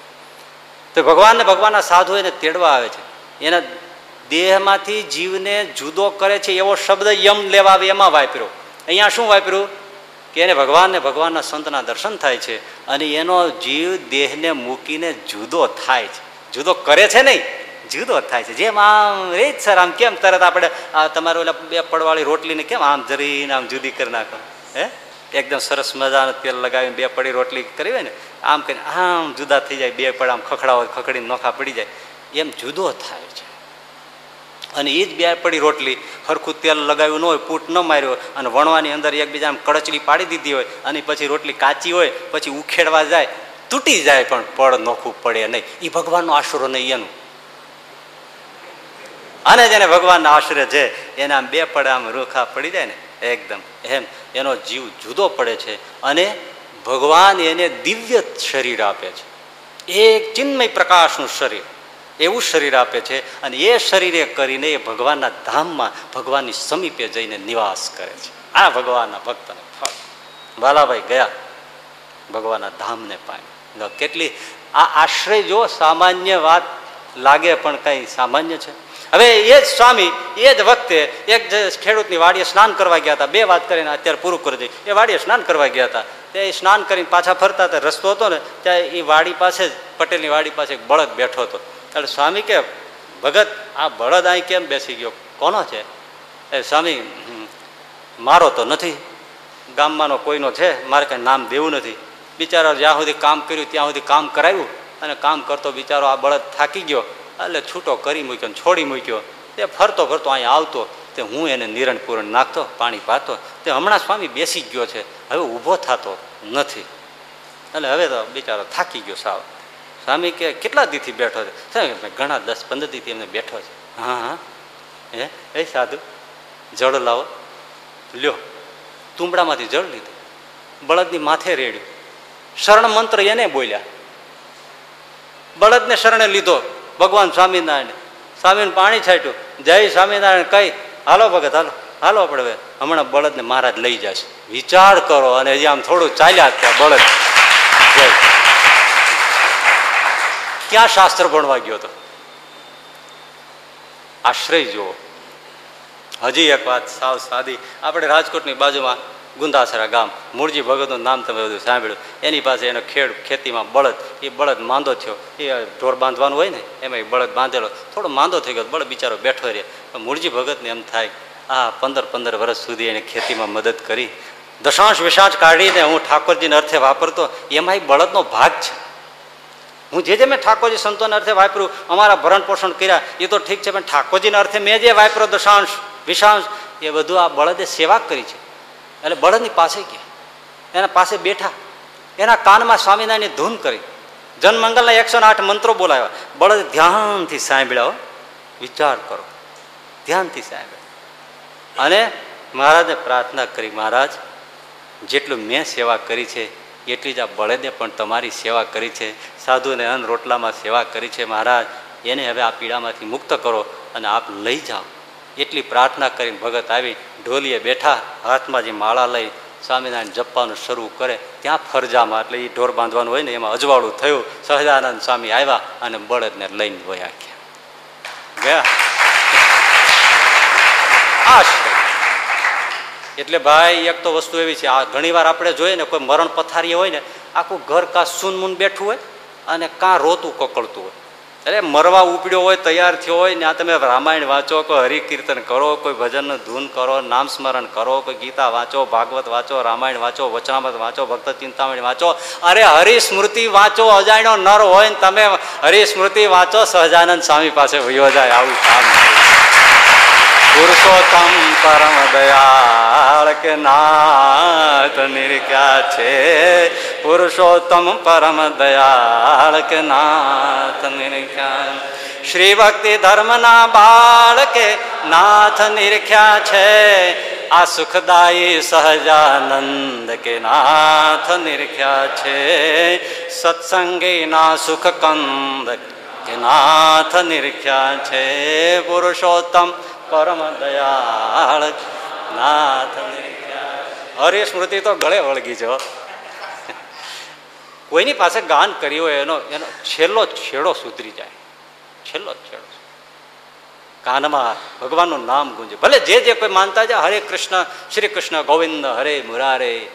તો ભગવાનને ભગવાનના સાધુ એને તેડવા આવે છે. એના દેહમાંથી જીવને જુદો કરે છે એવો શબ્દ યમ લેવા આવે, એમાં વાપર્યો. અહીંયા શું વાપર્યું? કે એને ભગવાનને ભગવાનના સંતના દર્શન થાય છે અને એનો જીવ દેહને મૂકીને જુદો થાય છે. જુદો કરે છે નહીં, જુદો થાય છે. જેમ આમ રે સર, આમ કેમ તરત આપણે આ તમારે ઓલા બે પડવાળી રોટલીને કેમ આમ જરીને આમ જુદી કરી નાખો? હે? એકદમ સરસ મજાનું તેલ લગાવીને બે પડી રોટલી કરી હોય ને, આમ કરીને આમ જુદા થઈ જાય, બે પડ આમ ખખડાવો, ખખડીને નોખા પડી જાય. એમ જુદો થાય છે. અને એ જ બે પડી રોટલી. સરખું તેલ લગાવ્યું ન હોય, પૂટ ન માર્યો અને વણવાની અંદર એકબીજા કડચડી પાડી દીધી હોય અને પછી રોટલી કાચી હોય, પછી ઉખેડવા જાય, તૂટી જાય પણ પડ નોખું પડે નહીં. એ ભગવાનનો આશરો નહીં એનું. અને જેને ભગવાનના આશરે છે, એને આમ બે પડે આમ રૂખા પડી જાય ને, એકદમ. એમ, એનો જીવ જુદો પડે છે અને ભગવાન એને દિવ્ય શરીર આપે છે. એક ચિન્મય પ્રકાશનું શરીર. એવું શરીર આપે છે અને એ શરીરે કરીને એ ભગવાનના ધામમાં ભગવાનની સમીપે જઈને નિવાસ કરે છે. આ ભગવાનના ભક્તને ફળ. વાલાભાઈ ગયા, ભગવાનના ધામને પામ્યા. કેટલી આ આશ્રય જો સામાન્ય વાત લાગે પણ કંઈ સામાન્ય છે. હવે એ જ સ્વામી, એ જ વખતે એક ખેડૂતની વાડીએ સ્નાન કરવા ગયા હતા. બે વાત કરીને અત્યારે પૂરું કરી દઈ એ વાડીએ સ્નાન કરવા ગયા હતા. તે સ્નાન કરીને પાછા ફરતા હતા. રસ્તો હતો ને, ત્યાં એ વાડી પાસે જ, પટેલની વાડી પાસે એક બળદ બેઠો હતો. એટલે સ્વામી કે, ભગત, આ બળદ અહીં કેમ બેસી ગયો? કોનો છે? એ સ્વામી મારો તો નથી. ગામમાંનો કોઈનો છે, મારે કંઈ નામ દેવું નથી. બિચારો જ્યાં સુધી કામ કર્યું, ત્યાં સુધી કામ કરાવ્યું અને કામ કરતો બિચારો આ બળદ થાકી ગયો. એટલે છૂટો કરી મૂક્યો છોડી મૂક્યો. તે ફરતો ફરતો અહીંયા આવતો. તે હું એને નિરણ પૂરણ નાખતો, પાણી પાતો. તે હમણાં સ્વામી બેસી ગયો છે. હવે ઊભો થતો નથી. એટલે હવે તો બિચારો થાકી ગયો સાવ. સ્વામી કે, કેટલા દીથી બેઠો છે? ઘણા દસ, પંદર દીથી એમને બેઠો છે. હા હા. હે? એ સાધુ, જળ લાવો. લ્યો. તુંબડામાંથી જળ લીધું. બળદની માથે રેડ્યું. શરણ મંત્ર એને બોલ્યા. બળદને શરણે લીધો. ભગવાન સ્વામિનારાયણ, સ્વામીને પાણી છાંટ્યું. જય સ્વામિનારાયણ, કઈ? હાલો ભગત, હાલો. હાલો આપણે હવે. હમણાં બળદને મહારાજ લઈ જશે. વિચાર કરો અને હજી આમ થોડું ચાલ્યા ત્યાં બળદ. ક્યાં શાસ્ત્ર ભણવા ગયો હતો આશ્રય જુઓ. હજી એક વાત સાવ સાદી. આપણે રાજકોટની બાજુમાં ગુંદાસરા ગામ. મૂળજી ભગતનું નામ તમે બધું સાંભળ્યું. એની પાસે એનો ખેડ ખેતીમાં બળદ. એ બળદ માંદો થયો. એ ઢોર બાંધવાનું હોય ને, એમાં એ બળદ બાંધેલો. થોડો માંદો થઈ ગયો. બળદ બિચારો બેઠો રહે. મૂળજી ભગતને એમ થાય, આ પંદર પંદર વર્ષ સુધી એને ખેતીમાં મદદ કરી. દશાંશ વિશાંશ કાઢીને હું ઠાકોરજીને અર્થે વાપરતો. એમાં એ બળદનો ભાગ છે. હું જે જે મેં ઠાકોરજી સંતોના અર્થે વાપર્યું, અમારા ભરણ પોષણ કર્યા, એ તો ઠીક છે, પણ ઠાકોરજીના અર્થે મેં જે વાપર્યો, દશાંશ, વિશાંશ, એ બધું આ બળદે સેવા કરી છે. એટલે બળદની પાસે ગયા. એના પાસે બેઠા. એના કાનમાં સ્વામિનારાયણની ધૂન કરી. જનમંગલના એકસો આઠ મંત્રો બોલાવ્યા. બળદ ધ્યાનથી સાંભળ્યા વિચાર કરો. ધ્યાનથી સાંભળ્યા. અને મહારાજને પ્રાર્થના કરી, મહારાજ, જેટલું મેં સેવા કરી છે એટલી જ આ બળદે પણ તમારી સેવા કરી છે. સાધુને અન્ન રોટલામાં સેવા કરી છે. મહારાજ, એને હવે આ પીડામાંથી મુક્ત કરો અને આપ લઈ જાઓ. એટલી પ્રાર્થના કરીને ભગત આવી ઢોલીએ બેઠા, હાથમાં જે માળા લઈ સ્વામિનારાયણ જપવાનું શરૂ કરે. ત્યાં ફરજામાં, એટલે એ ઢોર બાંધવાનું હોય ને, એમાં અજવાળું થયું, સહજાનંદ સ્વામી આવ્યા અને બળદને લઈને વયા ગયા. ગયા. આશ્રય એટલે ભાઈ, એક તો વસ્તુ એવી છે, આ ઘણીવાર આપણે જોઈએ ને, કોઈ મરણ પથારી હોય ને, આખું ઘર કાં સૂનમૂન બેઠું હોય અને કાં રોતું કકળતું હોય. અરે, મરવા ઉપડ્યો હોય, તૈયાર થયો હોય ને, આ તમે રામાયણ વાંચો, કોઈ હરિકીર્તન કરો, કોઈ ભજનનું ધૂન કરો, નામ સ્મરણ કરો, કોઈ ગીતા વાંચો, ભાગવત વાંચો, રામાયણ વાંચો, વચનામત વાંચો, ભક્ત ચિંતામણી વાંચો, અરે, હરિસ્મૃતિ વાંચો, અજાણ્યો નર હોય ને, તમે હરિસ્મૃતિ વાંચો, સહજાનંદ સ્વામી પાસે વયો જાય, આવું કામ. પુરુષોત્તમ પરમ દયાળ કે નાથ નિર્ક્યા છે. પુરુષોત્તમ પરમ દયાળ કે નાથ નિર્ખ્યા શ્રી ભક્તિ ધર્મના બાળ કે નાથ નિરખ્યા છે. આ સુખદાયી સહજાનંદ કે નાથ નિરખ્યા છે. સત્સંગીના સુખ કંદ કે નાથ નિરખ્યા છે. પુરુષોત્તમ પરમ દયાળ નાથ હરે સ્મૃતિ તો ગળે વળગી છો કોઈની પાસે ગાન કર્યું હોય એનો એનો છેલ્લો છેડો સુધરી જાય. છેલ્લો છેડો. કાનમાં ભગવાનનું નામ ગુંજે. ભલે જે જે કોઈ માનતા છે હરે કૃષ્ણ, શ્રી કૃષ્ણ, ગોવિંદ, હરે મુરારે,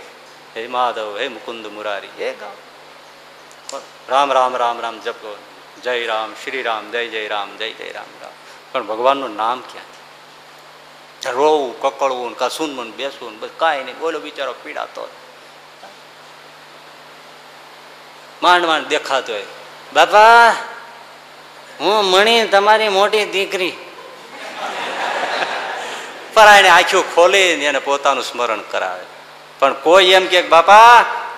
હે માધવ, હે મુકુંદ મુરારી, એ ગાવ રામ રામ રામ રામ, જપો, જય રામ, શ્રી રામ, જય જય રામ, જય જય રામ રામ. પણ ભગવાનનું નામ ક્યાં રોવું, કકળવું કસું મને બેસવું બસ કાંઈ નહીં. બોલો બિચારો પીડાતો માંડ માંડ દેખાતો હોય. બાપા, હું મણી તમારી મોટી દીકરી. પરાયણે આંખ્યું ખોલી એને પોતાનું સ્મરણ કરાવે. પણ કોઈ એમ કે, બાપા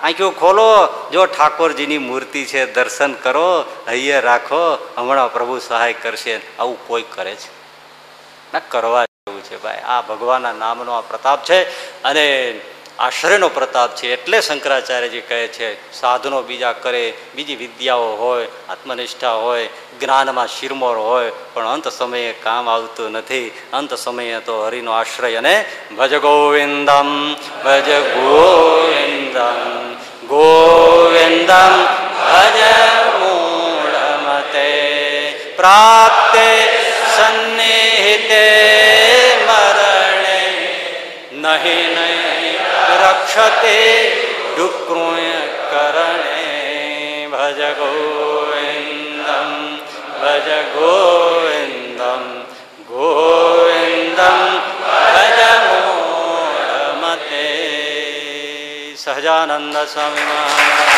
આંખ્યું ખોલો. જો ઠાકોરજીની મૂર્તિ છે, દર્શન કરો, હૈયે રાખો. હમણાં પ્રભુ સહાય કરશે. આવું કોઈ કરે છે. ના, કરવા જેવું છે, ભાઈ, આ ભગવાનના નામનો આ પ્રતાપ છે અને આશ્રયનો પ્રતાપ છે. એટલે શંકરાચાર્યજી કહે છે, સાધનો બીજા કરે, બીજી વિદ્યાઓ હોય, આત્મનિષ્ઠા હોય, જ્ઞાનમાં શિરમોર હોય, પણ અંત સમયે કામ આવતું નથી, અંત સમયે તો હરિનો આશ્રય અને ભજ ગોવિંદમ ભજ ગોવિંદમ ગોવિંદમ ભજ મૂળમતે પ્રાપ્તે સન્નિહિતે નહીં રક્ષતે ડુક્રુય કરણે ભજ ગોવિંદમ ભજ ગોવિંદમ गोविन्दं ભજ મૂળમતે સહજાનંદ સ્વામી મહારાજ.